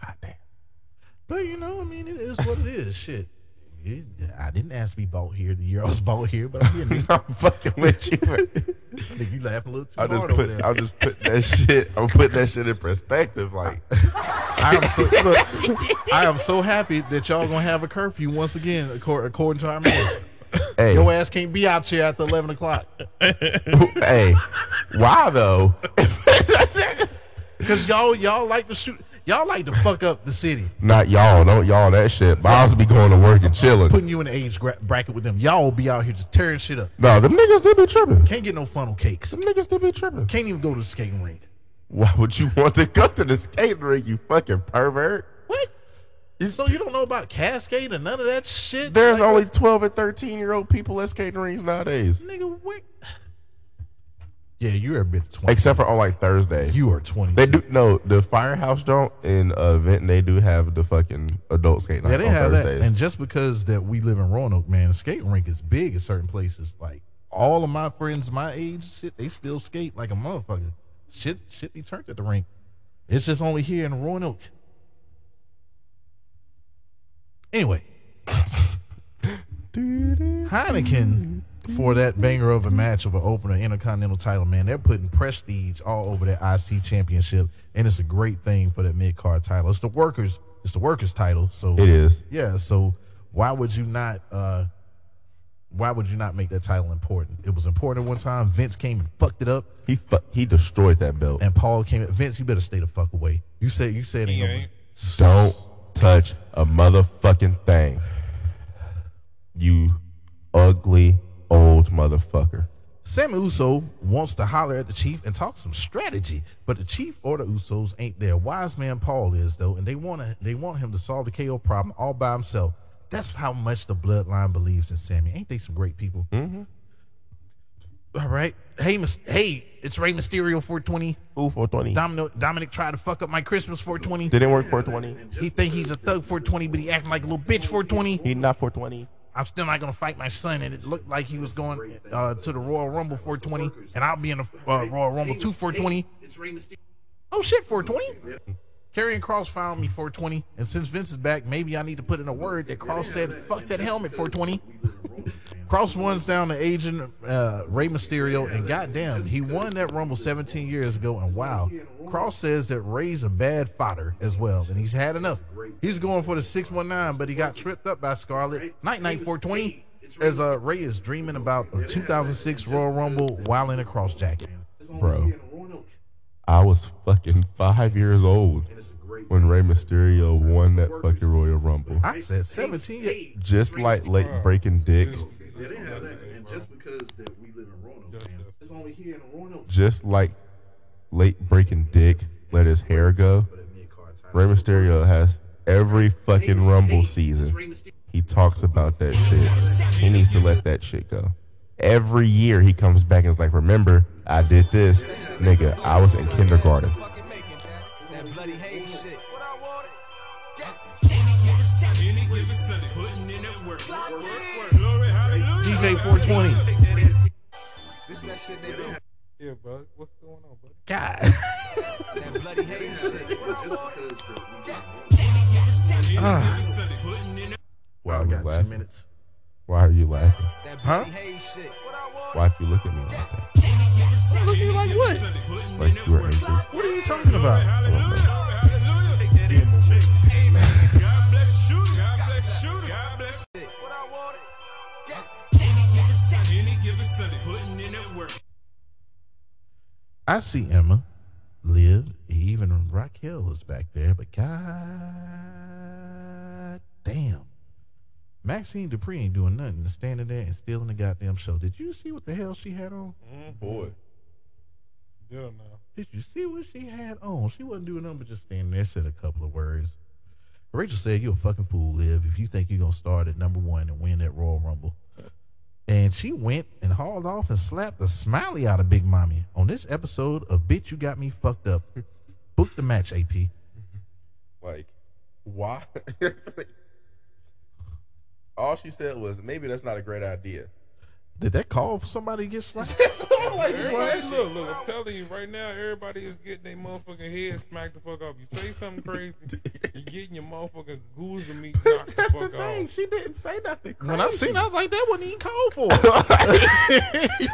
god damn. But you know, I mean, it is what it is. Shit. It- I didn't ask to be bought here the year I was bought here, but I'm being I'm fucking with you. I think you laughing a little too I just hard over put there. I'm just putting that shit I'm putting that shit in perspective. Like I am so look, I am so happy that y'all gonna have a curfew once again, according, according to our mayor. hey, Your ass can't be out here after eleven o'clock hey, why though? because y'all y'all like to shoot. Y'all like to fuck up the city, Not y'all, don't y'all that shit. Miles be going to work and chilling. putting you in the age gra- bracket with them. Y'all be out here just tearing shit up. No, them niggas they be tripping. Can't get no funnel cakes. Them niggas they be tripping. Can't even go to the skating rink. Why would you want to go to the skating rink, you fucking pervert? What? So you don't know about Cascade and none of that shit? There's Like, only 12 and 13 year old people at skating rinks nowadays. nigga. What? Yeah, you're a bit twenty. except for on like Thursday. you are twenty. They do no the Firehouse don't in uh, Vinton. They do have the fucking adult skate night Yeah, they on have Thursdays. that. And just because that we live in Roanoke, man, the skating rink is big at certain places. Like all of my friends my age, shit, they still skate like a motherfucker. Shit, shit be turned at the rink. It's just only here in Roanoke. Anyway, Heineken for that banger of a match of an opener intercontinental title, man, they're putting prestige all over that IC championship, and it's a great thing for that mid card title. It's the workers, it's the workers title, so It is. yeah. So why would you not? uh Why would you not make that title important? It was important one time. Vince came and fucked it up, he fu- he destroyed that belt. and Paul came. Vince, you better stay the fuck away. You said you said. He ain't ain't. Don't touch a motherfucking thing. You ugly old motherfucker. Sami Uso wants to holler at the Chief and talk some strategy, but the Chief or the Usos ain't there. Wise man Paul is though, and they want to they want him to solve the KO problem all by himself. That's how much the Bloodline believes in Sami. Ain't they some great people? Mm-hmm. All right, hey, Mys- hey, it's Rey Mysterio 420. Ooh, 420. Domino, Dominic tried to fuck up my Christmas 420. Didn't work 420. He think he's a thug 420, but he acting like a little bitch 420. He not 420. I'm still not gonna fight my son, and it looked like he was going uh, to the Royal Rumble 420, and I'll be in the uh, Royal Rumble 2 420. Oh shit, 420. Karrion Cross found me 420, and since Vince is back, maybe I need to put in a word that Cross said, "Fuck that helmet 420." Cross runs down to agent uh, Rey Mysterio, and goddamn, he won that Rumble 17 years ago. And wow, Cross says that Rey's a bad fighter as well, and he's had enough. He's going for the 619, but he got tripped up by Scarlett. Night Night 420, as uh, Rey is dreaming about a 2006 Royal Rumble while in a cross jacket. Bro. I was fucking five years old when Rey Mysterio won that fucking Royal Rumble. I said 17. Yeah. Just like late breaking dick. Yeah, they have that, and just because that we live in Roanoke, man, it's only here in Roanoke. Just like late breaking dick let his hair go. Rey Mysterio has every fucking Rumble season. He talks about that shit. He needs to let that shit go. Every year he comes back and is like, remember, I did this. Nigga, I was in kindergarten. DJ 420. This that shit they do. Yeah, bud. What's going on, buddy? God. That bloody hate shit. What ah. Why are you got laughing? minutes. Why are you laughing? Huh? bloody hate shit. What I wanted. Why'd you look at me like that? Look at you like what? Like you were angry? What are you talking about? Oh, I see Emma, Liv, even Raquel is back there, but god damn. Maxxine Dupri ain't doing nothing, standing there and stealing the goddamn show. Did you see what the hell she had on? Mm-hmm. Boy. Yeah, no. Did you see what she had on? She wasn't doing nothing but just standing there, said a couple of words. Rachel said, You're a fucking fool, Liv, if you think you're gonna start at number one and win that Royal Rumble. And she went and hauled off and slapped the smiley out of Big Mommy on this episode of Bitch You Got Me Fucked Up. Book the match, AP. Like, why? All she said was, maybe that's not a great idea. Did that call for somebody to get slapped? Everybody, look, look, I'm telling you right now, everybody is getting their motherfucking head smacked the fuck off. You say something crazy, you're getting your motherfucking goose of meat knocked the fuck off. She didn't say nothing. When I seen, it, I was like, that wasn't even called for. you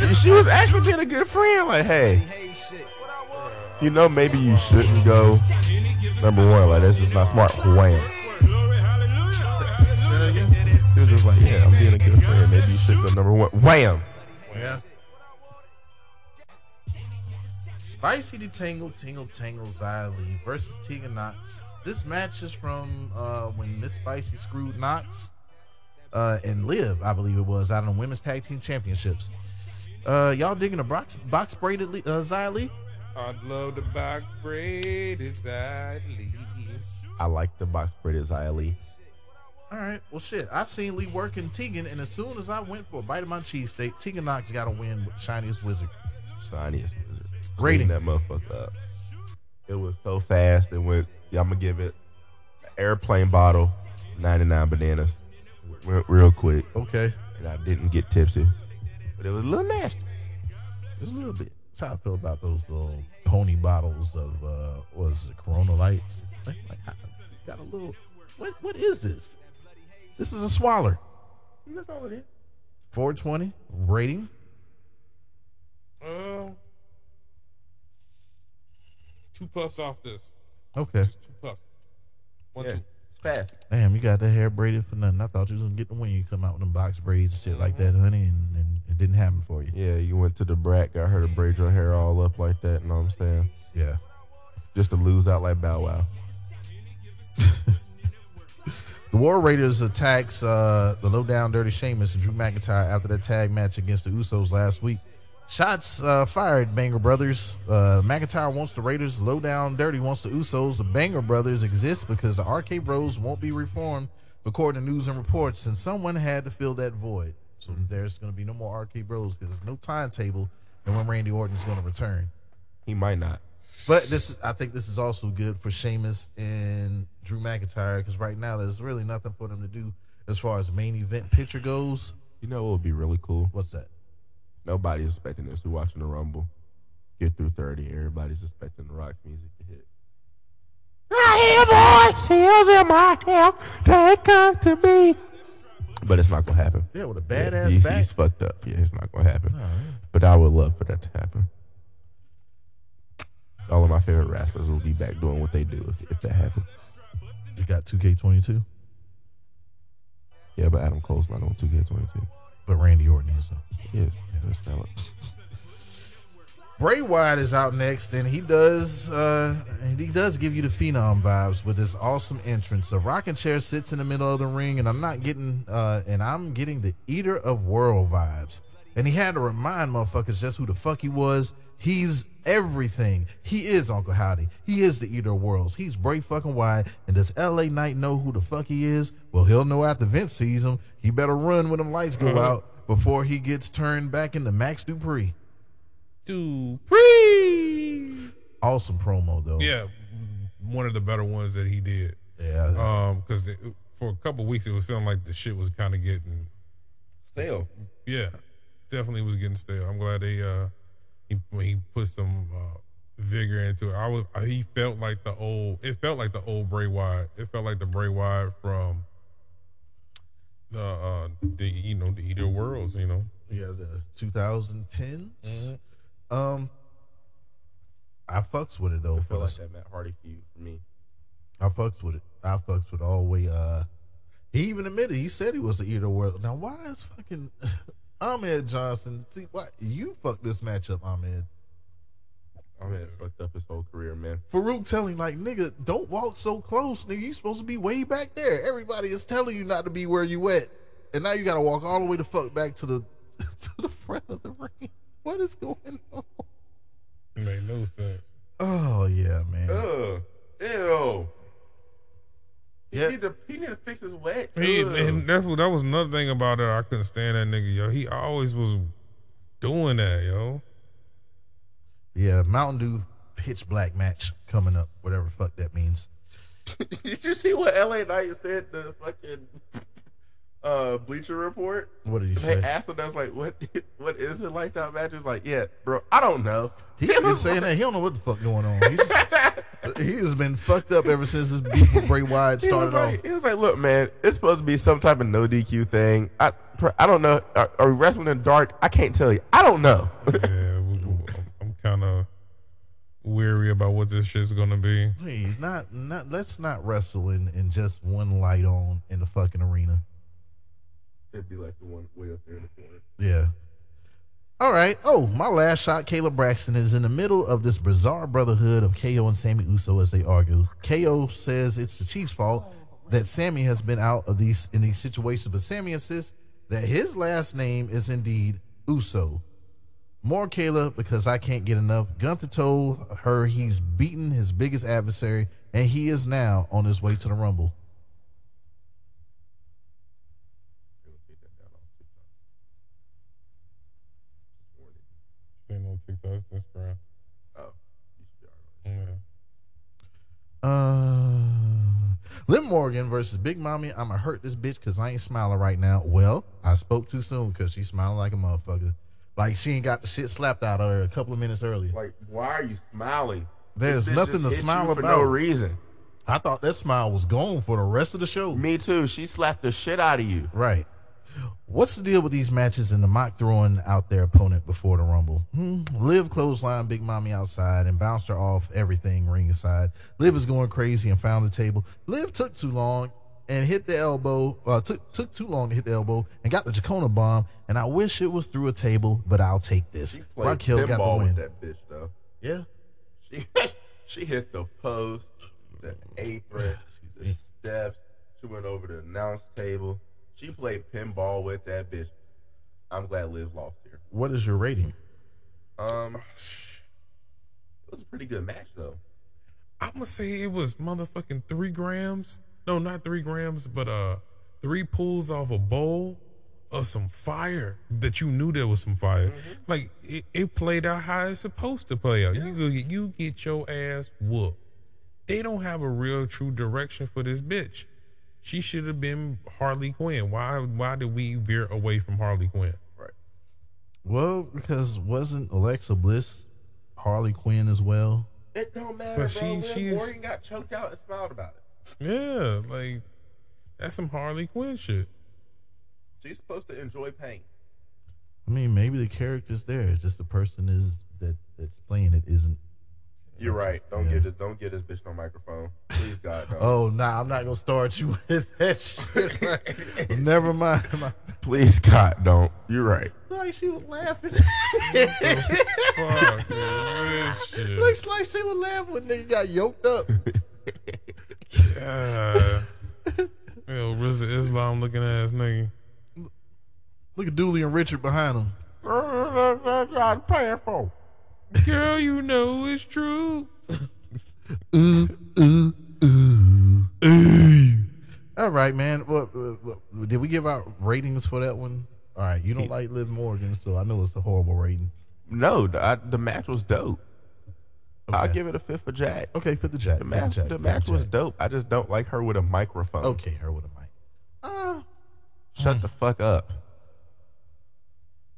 even she was actually being a good friend. Like, hey, Hate shit. What I wanted. you know, maybe you shouldn't go. Number one, like that's just not smart. Wham. She was just like, yeah, I'm being a good friend. Maybe you should go number one. Wham. Yeah. Spicy the Tangle, Tingle Tangle, Xia Li versus Tegan Knox. This match is from uh, when Miss Spicy screwed Knox uh, and Liv, I believe it was, out of the Women's Tag Team Championships. Uh, y'all digging the box, box braided Li- uh, Xia Li? I'd love the box braided is that I like the box braided Xia Li. All right. Well, shit. I seen Li working Tegan, and as soon as I went for a bite of my cheesesteak, Tegan Knox got a win with Shiniest Wizard. Shiniest wizard. Rating. That motherfucker up. It was so fast. It went. Yeah, I'm gonna give it an airplane bottle, 99 bananas. Went real quick. Okay. And I didn't get tipsy, but it was a little nasty. Just a little bit. That's how I feel about those little pony bottles of uh was it Corona Lights? Like, like, got a little. What what is this? This is a swaller. That's all it is. 420 rating. Um, two puffs off this. Okay. Just two puffs. One, Yeah. two. Fast. Damn, you got that hair braided for nothing. I thought you was gonna get the win. You come out with them box braids and shit like that, honey, and, and it didn't happen for you. Yeah, you went to the brat, got her to braid your hair all up like that. You know what I'm saying? Yeah. Just to lose out like Bow Wow. The War Raiders attacks uh, the low down dirty Sheamus and Drew McIntyre after their tag match against the Usos last week. Shots uh, fired, Banger Brothers. Uh, McIntyre wants the Raiders. Low down dirty wants the Usos. The Banger Brothers exist because the RK Bros won't be reformed, according to news and reports, and someone had to fill that void. So there's going to be no more RK Bros because there's no timetable and when Randy Orton's going to return. He might not. But this, I think, this is also good for Sheamus and Drew McIntyre because right now there's really nothing for them to do as far as main event picture goes. You know what would be really cool? What's that? Nobody's expecting this. We're watching the Rumble. Get through 30. Everybody's expecting the rock music to hit. I hear voices in my head. that come to me. But it's not going to happen. Yeah, with a Yeah, badass he's, back. he's fucked up. Yeah, it's not going to happen. But I would love for that to happen. All of my favorite wrestlers will be back doing what they do if, if that happens. You got 2K22, Yeah, but Adam Cole's not on 2K22. but Randy Orton is. Though. Yes, that's valid. Bray Wyatt is out next, and he does uh, and he does give you the phenom vibes with his awesome entrance. A rocking chair sits in the middle of the ring, and I'm not getting uh, and I'm getting the Eater of World vibes. And he had to remind motherfuckers just who the fuck he was. He's everything. He is Uncle Howdy. He is the Eater of Worlds. He's Bray fucking Wyatt. And does LA Knight know who the fuck he is? Well, he'll know after Vince sees him. He better run when them lights go out before he gets turned back into Max Dupri. Dupri. Awesome promo though. Yeah, one of the better ones that he did. Yeah. Um, because for a couple weeks it was feeling like the shit was kind of getting Stale. Yeah, definitely was getting stale. I'm glad they uh he when he put some uh, vigor into it. I was he felt like the old. It felt like the old Bray Wyatt. It felt like the Bray Wyatt from the uh the you know the Eater Worlds. You know. Yeah, the 2010s. Um, I fucks with it though. I For feel like that Matt Hardy feud for me. I fucks with it. I fucks with all the way. Uh, he even admitted he said he was the eater world. Now why is fucking Ahmed Johnson? See what you fucked this matchup, Ahmed? I mean, fucked up his whole career, man. Faarooq telling like nigga, don't walk so close, nigga. You supposed to be way back there. Everybody is telling you not to be where you at, and now you got to walk all the way the fuck back to the to the front of the ring. What is going on? It made no sense. Oh yeah, man. Ugh. Ew. He Yeah. need to he need to fix his wet. He, and that's that was another thing about it. I couldn't stand that nigga, yo. He always was doing that, yo. Yeah, Mountain Dew pitch black match coming up, whatever fuck that means. Did you see what LA Knight said? The fucking uh, Bleacher Report. What did he They say? asked him, I was like, what? What is it like that match?" He was like, "Yeah, bro, I don't know." He been saying that he don't know what the fuck going on. He, just, he has been fucked up ever since his beef with Bray Wyatt He was started off. like, he was like, "Look, man, it's supposed to be some type of no DQ thing. I, I don't know. Are, are we wrestling in the dark? I can't tell you. I don't know." Yeah, I'm kind of weary about what this shit's gonna be. Please, not not let's not wrestle in, in just one light on in the fucking arena. It'd be like the one way up there in the corner. Yeah. All right. Oh, my last shot. Kayla Braxton is in the middle of this bizarre brotherhood of KO and Sami Uso as they argue. KO says it's the Chiefs' fault that Sami has been out of these in these situations, but Sami insists that his last name is indeed Uso. More Kayla because I can't get enough. Gunther told her he's beaten his biggest adversary and he is now on his way to the Rumble. Ain't no TikTok. it's Instagram. Oh. Yeah. Uh, Liv Morgan versus Big Mommy. I'ma hurt this bitch because I ain't smiling right now. Well, I spoke too soon because she's smiling like a motherfucker. Like she ain't got the shit slapped out of her a couple of minutes earlier. Like, why are you smiling? There's This bitch nothing just to hit smile you about. for no reason. I thought that smile was gone for the rest of the show. Me too. She slapped the shit out of you. Right. What's the deal with these matches and the mock throwing out their opponent before the Rumble? Hmm. Liv clothesline Big Mommy outside and bounced her off everything ring aside. Liv is going crazy and found the table. Liv took too long and hit the elbow. Uh, took took too long to hit the elbow and got the Tejana bomb. And I wish it was through a table, but I'll take this. Raquel got the win. that bitch though. Yeah. She she hit the post, the apron, the steps. She went over the announce table. She played pinball with that bitch. I'm glad Liv lost here. What is your rating? Um, it was a pretty good match though. I'm gonna say it was motherfucking three grams. No, not three grams, but uh, three pulls off a bowl of some fire that you knew there was some fire. Like it, it played out how it's supposed to play out. You go get you get your ass whooped. They don't have a real true direction for this bitch. She should have been Harley Quinn. Why why did we veer away from Harley Quinn? Right. Well, because wasn't Alexa Bliss Harley Quinn as well? It don't matter, But bro. she- Liv she's- Morgan got choked out and smiled about it. Yeah, like that's some Harley Quinn shit. She's supposed to enjoy pain. I mean, maybe the character's there. It's just the person is that that's playing it isn't. You're right. Don't Yeah. give this. Don't get this bitch no microphone. Please, God, no. Oh, nah, I'm not gonna start you with that shit. Never mind. Please, God, don't. You're right. Like she was laughing. Fuck this shit? Looks like she was laughing when nigga got yoked up. Yeah. Yo, RZA Islam looking ass nigga. Look at Dooley and Richard behind him. Girl, you know it's true. All right, man. What, what, what- did we give out ratings for that one? All right, you don't like Liv Morgan, so I know it's a horrible rating. No, the, I, the match was dope. I'll give it a fifth for Jack. Okay, fifth of Jack. The fifth of match, Jack, the match of was Jack. dope. I just don't like her with a microphone. Okay, her with a mic. Uh, Shut the fuck up,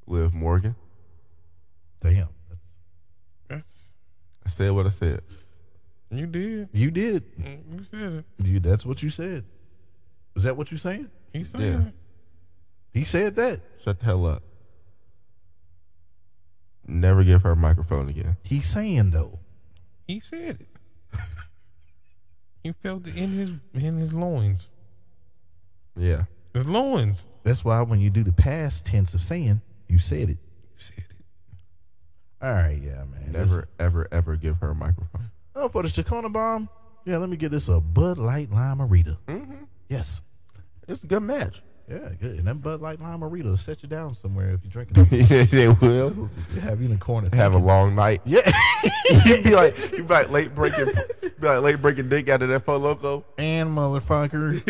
Liv Morgan. damn. I said what I said. you did. You did. You said it. You. That's what you said. Is that what you saying? He said Yeah. it. He said that. Shut the hell up. Never give her a microphone again. He's saying though. He said it. he felt it in his in his loins. Yeah. His loins. That's why when you do the past tense of saying, you said it. You said it. All right, yeah, man. Never, ever, ever give her a microphone. Oh, for the Tejana bomb. Yeah, let me get this a Bud Light Lime-A-Rita. Mm-hmm. Yes. It's a good match. Yeah, good. And that Bud Light Lime-A-Rita will set you down somewhere if you're drinking. yeah, they will. Have you in the corner. Have a long night. Yeah. you'd be like, you'd be like late breaking, be like late breaking dick out of that Four Loco. and motherfucker.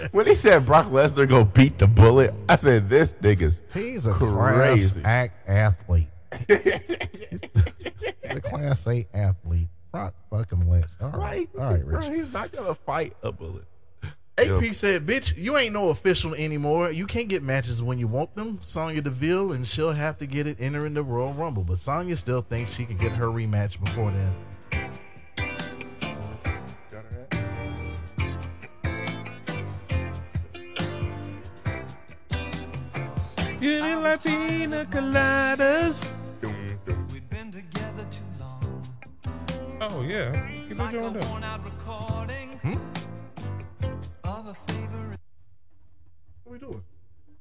when he said Brock Lesnar go beat the bullet, I said this nigga's He's a Crazy. class act athlete. He's a class A athlete. Brock fucking Lesnar. All right. All right, Bro, Rich. he's not gonna fight a bullet. AP said, "Bitch, you ain't no official anymore. You can't get matches when you want them. Sonya Deville, and she'll have to get it entering the Royal Rumble. But Sonya still thinks she can get her rematch before then. Getting like pina coladas. We'd been together too long. Oh yeah. Get that Like a joint done. What are we doing?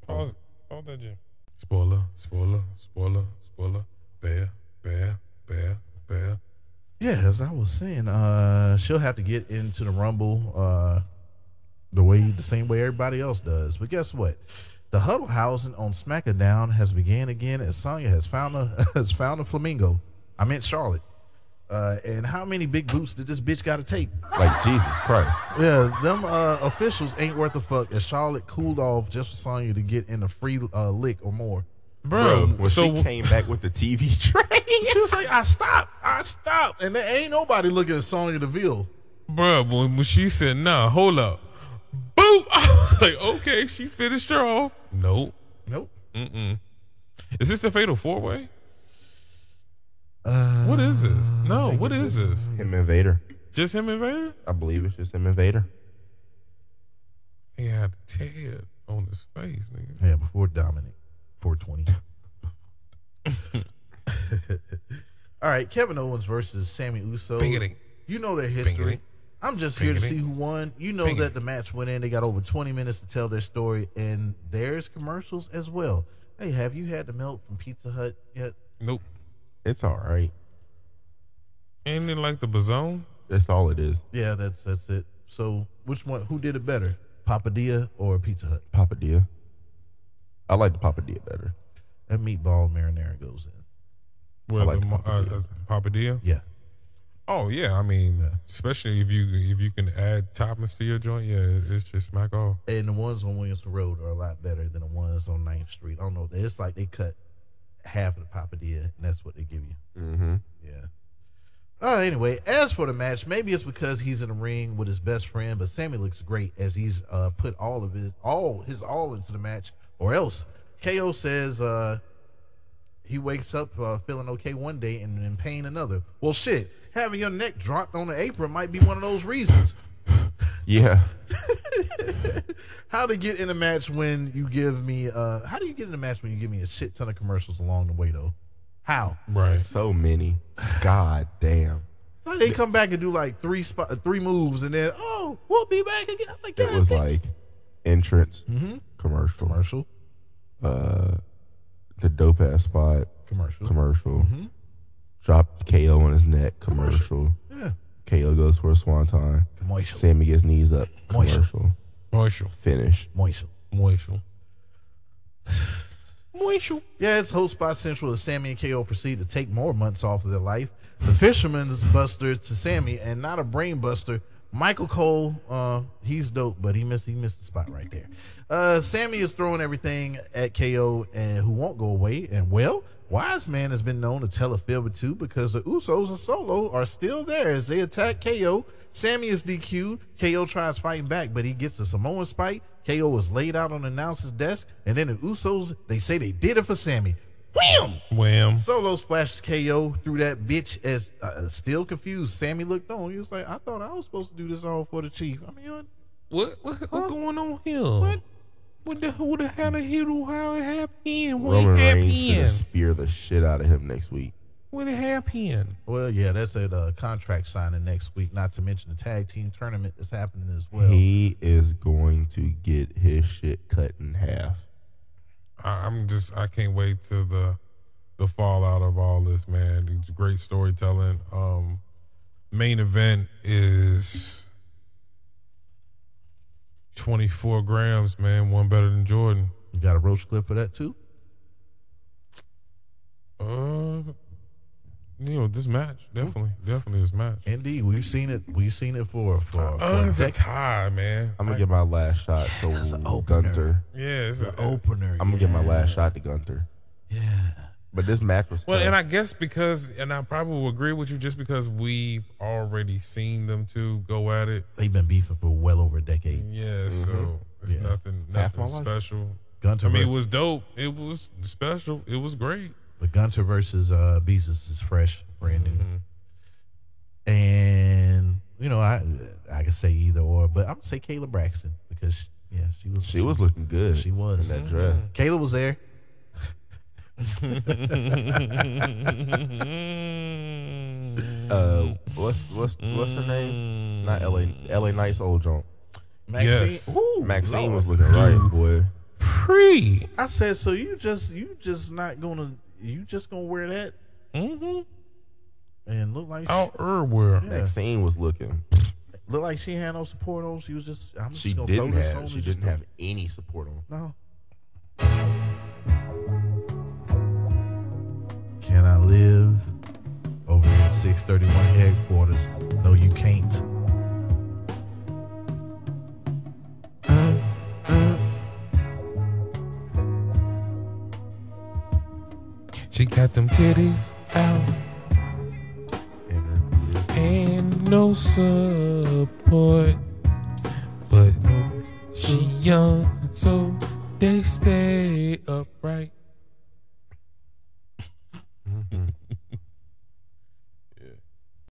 Pause, pause that Jim. Spoiler, spoiler, spoiler, spoiler. Bear, bear, bear, bear. Yeah, as I was saying, uh, she'll have to get into the Rumble uh, the way the same way everybody else does. But guess what? The huddle housing on SmackDown has began again, as Sonya has found a has found a flamingo. I meant Charlotte. Uh, and how many big boots did this bitch got to take? Like Jesus Christ. Yeah, them uh, officials ain't worth a fuck. As Charlotte cooled off just for Sonya to get in a free uh, lick or more. Bro, when so she came back with the TV tray, She was like, I stopped. I stopped. And there ain't nobody looking at Sonya Deville. bro, when, when she said, "Nah, hold up," boop, I was like, "Okay, she finished her off." Nope. Nope. Mm-mm. Is this the fatal four way? Uh, What is this? No, what is this? him and Vader. Just him and Vader? I believe it's just him and Vader. He had Ted on his face, nigga. Yeah, before Dominic. 420. All right, Kevin Owens versus Sami Uso. Biggity. You know their history. Biggity. I'm just here to see who won. You know Biggity. that the match went in. They got over 20 minutes to tell their story, and there's commercials as well. Hey, have you had the milk from Pizza Hut yet? Nope. It's all right. Ain't it like the Bazone? That's all it is. Yeah, that's that's it. So, which one? Who did it better, Papadilla or Pizza Hut? Papadilla. I like the Papadilla better. That meatball marinara goes in. Where like the mo- uh, Papadilla. uh, Papadilla? Yeah. Oh yeah, I mean, Yeah. especially if you if you can add toppings to your joint, yeah, it- it's just smack off. And the ones on Williamson Road are a lot better than the ones on 9th Street. I don't know. It's like they cut half of the papadilla, and that's what they give you. Mm-hmm. Yeah. Uh, anyway, as for the match, maybe it's because he's in the ring with his best friend, but Sami looks great as he's uh, put all of his all his all into the match, or else KO says uh, he wakes up uh, feeling okay one day and in pain another. Well, shit, having your neck dropped on the apron might be one of those reasons. Yeah. How to get in a match when you give me uh how do you get in a match when you give me a shit ton of commercials along the way though? How? Right. So many. God damn. Like, they come back and do like three spot, three moves and then oh we'll be back again. I'm like, It was damn. like entrance, Mhm. commercial, commercial, uh, the dope ass spot, commercial. commercial, drop KO on his neck, commercial. Yeah. KO goes for a swanton. Commercial. Sami gets knees up, Moisture. commercial, Moisture. finish. Moisture. Moisture. Moisture. Yeah, it's Host Spot Central as Sami and KO proceed to take more months off of their life. The fisherman's buster to Sami and not a brain buster. Michael Cole, uh, he's dope, but he missed he missed the spot right there. Uh, Sami is throwing everything at KO and who won't go away. And well, Wise Man has been known to tell a fib or two because the Usos and Solo are still there as they attack KO. Sami is DQ'd. KO tries fighting back, but he gets a Samoan spike. KO is laid out on the announcer's desk, and then the Usos they say they did it for Sami. Wham! Wham. Solo splashes KO through that bitch as uh, still confused. Sami looked on. He was like, I thought I was supposed to do this all for the chief. I mean, What what, what Huh? going on here? What? What the who the how the hell how it happened? What Roman Reigns gonna happened? spear the shit out of him next week. What happened? well, yeah, that's a uh, contract signing next week. Not to mention the tag team tournament that's happening as well. He is going to get his shit cut in half. I, I'm just I can't wait till the the fallout of all this, man. It's great storytelling. Um, main event is 24 grams, man. One better than Jordan. You got a roach clip for that too? Uh, you know this match definitely, definitely this match. Indeed, we've seen it. We've seen it for for, for Uh, it's a tie, man. I'm gonna I- get my last shot that's to an opener. Gunther. yeah, it's an opener. I'm gonna get my last shot to Gunther. Yeah. But this match was Well, tough. and I guess because, and I probably will agree with you, just because we've already seen them two go at it. They've been beefing for well over a decade. Yeah, so it's Yeah. nothing, nothing special. Gunther, I mean, it was dope. It was special. It was great. but Gunther versus uh, Beezus is fresh, brand new. Mm-hmm. And you know, I I could say either or, but I'm gonna say Kayla Braxton because yeah, she was she was looking good. She was. in that dress. Kayla was there. Uh, what's what's what's her name? Not L.A. L.A. Nice old John. Maxxine, Yes. Ooh, Maxxine Lord. was looking right, boy. Pre. I said, so you just you just not gonna you just gonna wear that Mm-hmm. and look like Out everywhere. Yeah. Maxxine was looking. look like she had no support on. She was just I'm She just gonna didn't throw this have. She didn't have any support on. No. Can I live over at 631 headquarters? No, you can't. She got them titties out and no support, but she young, so they stay upright.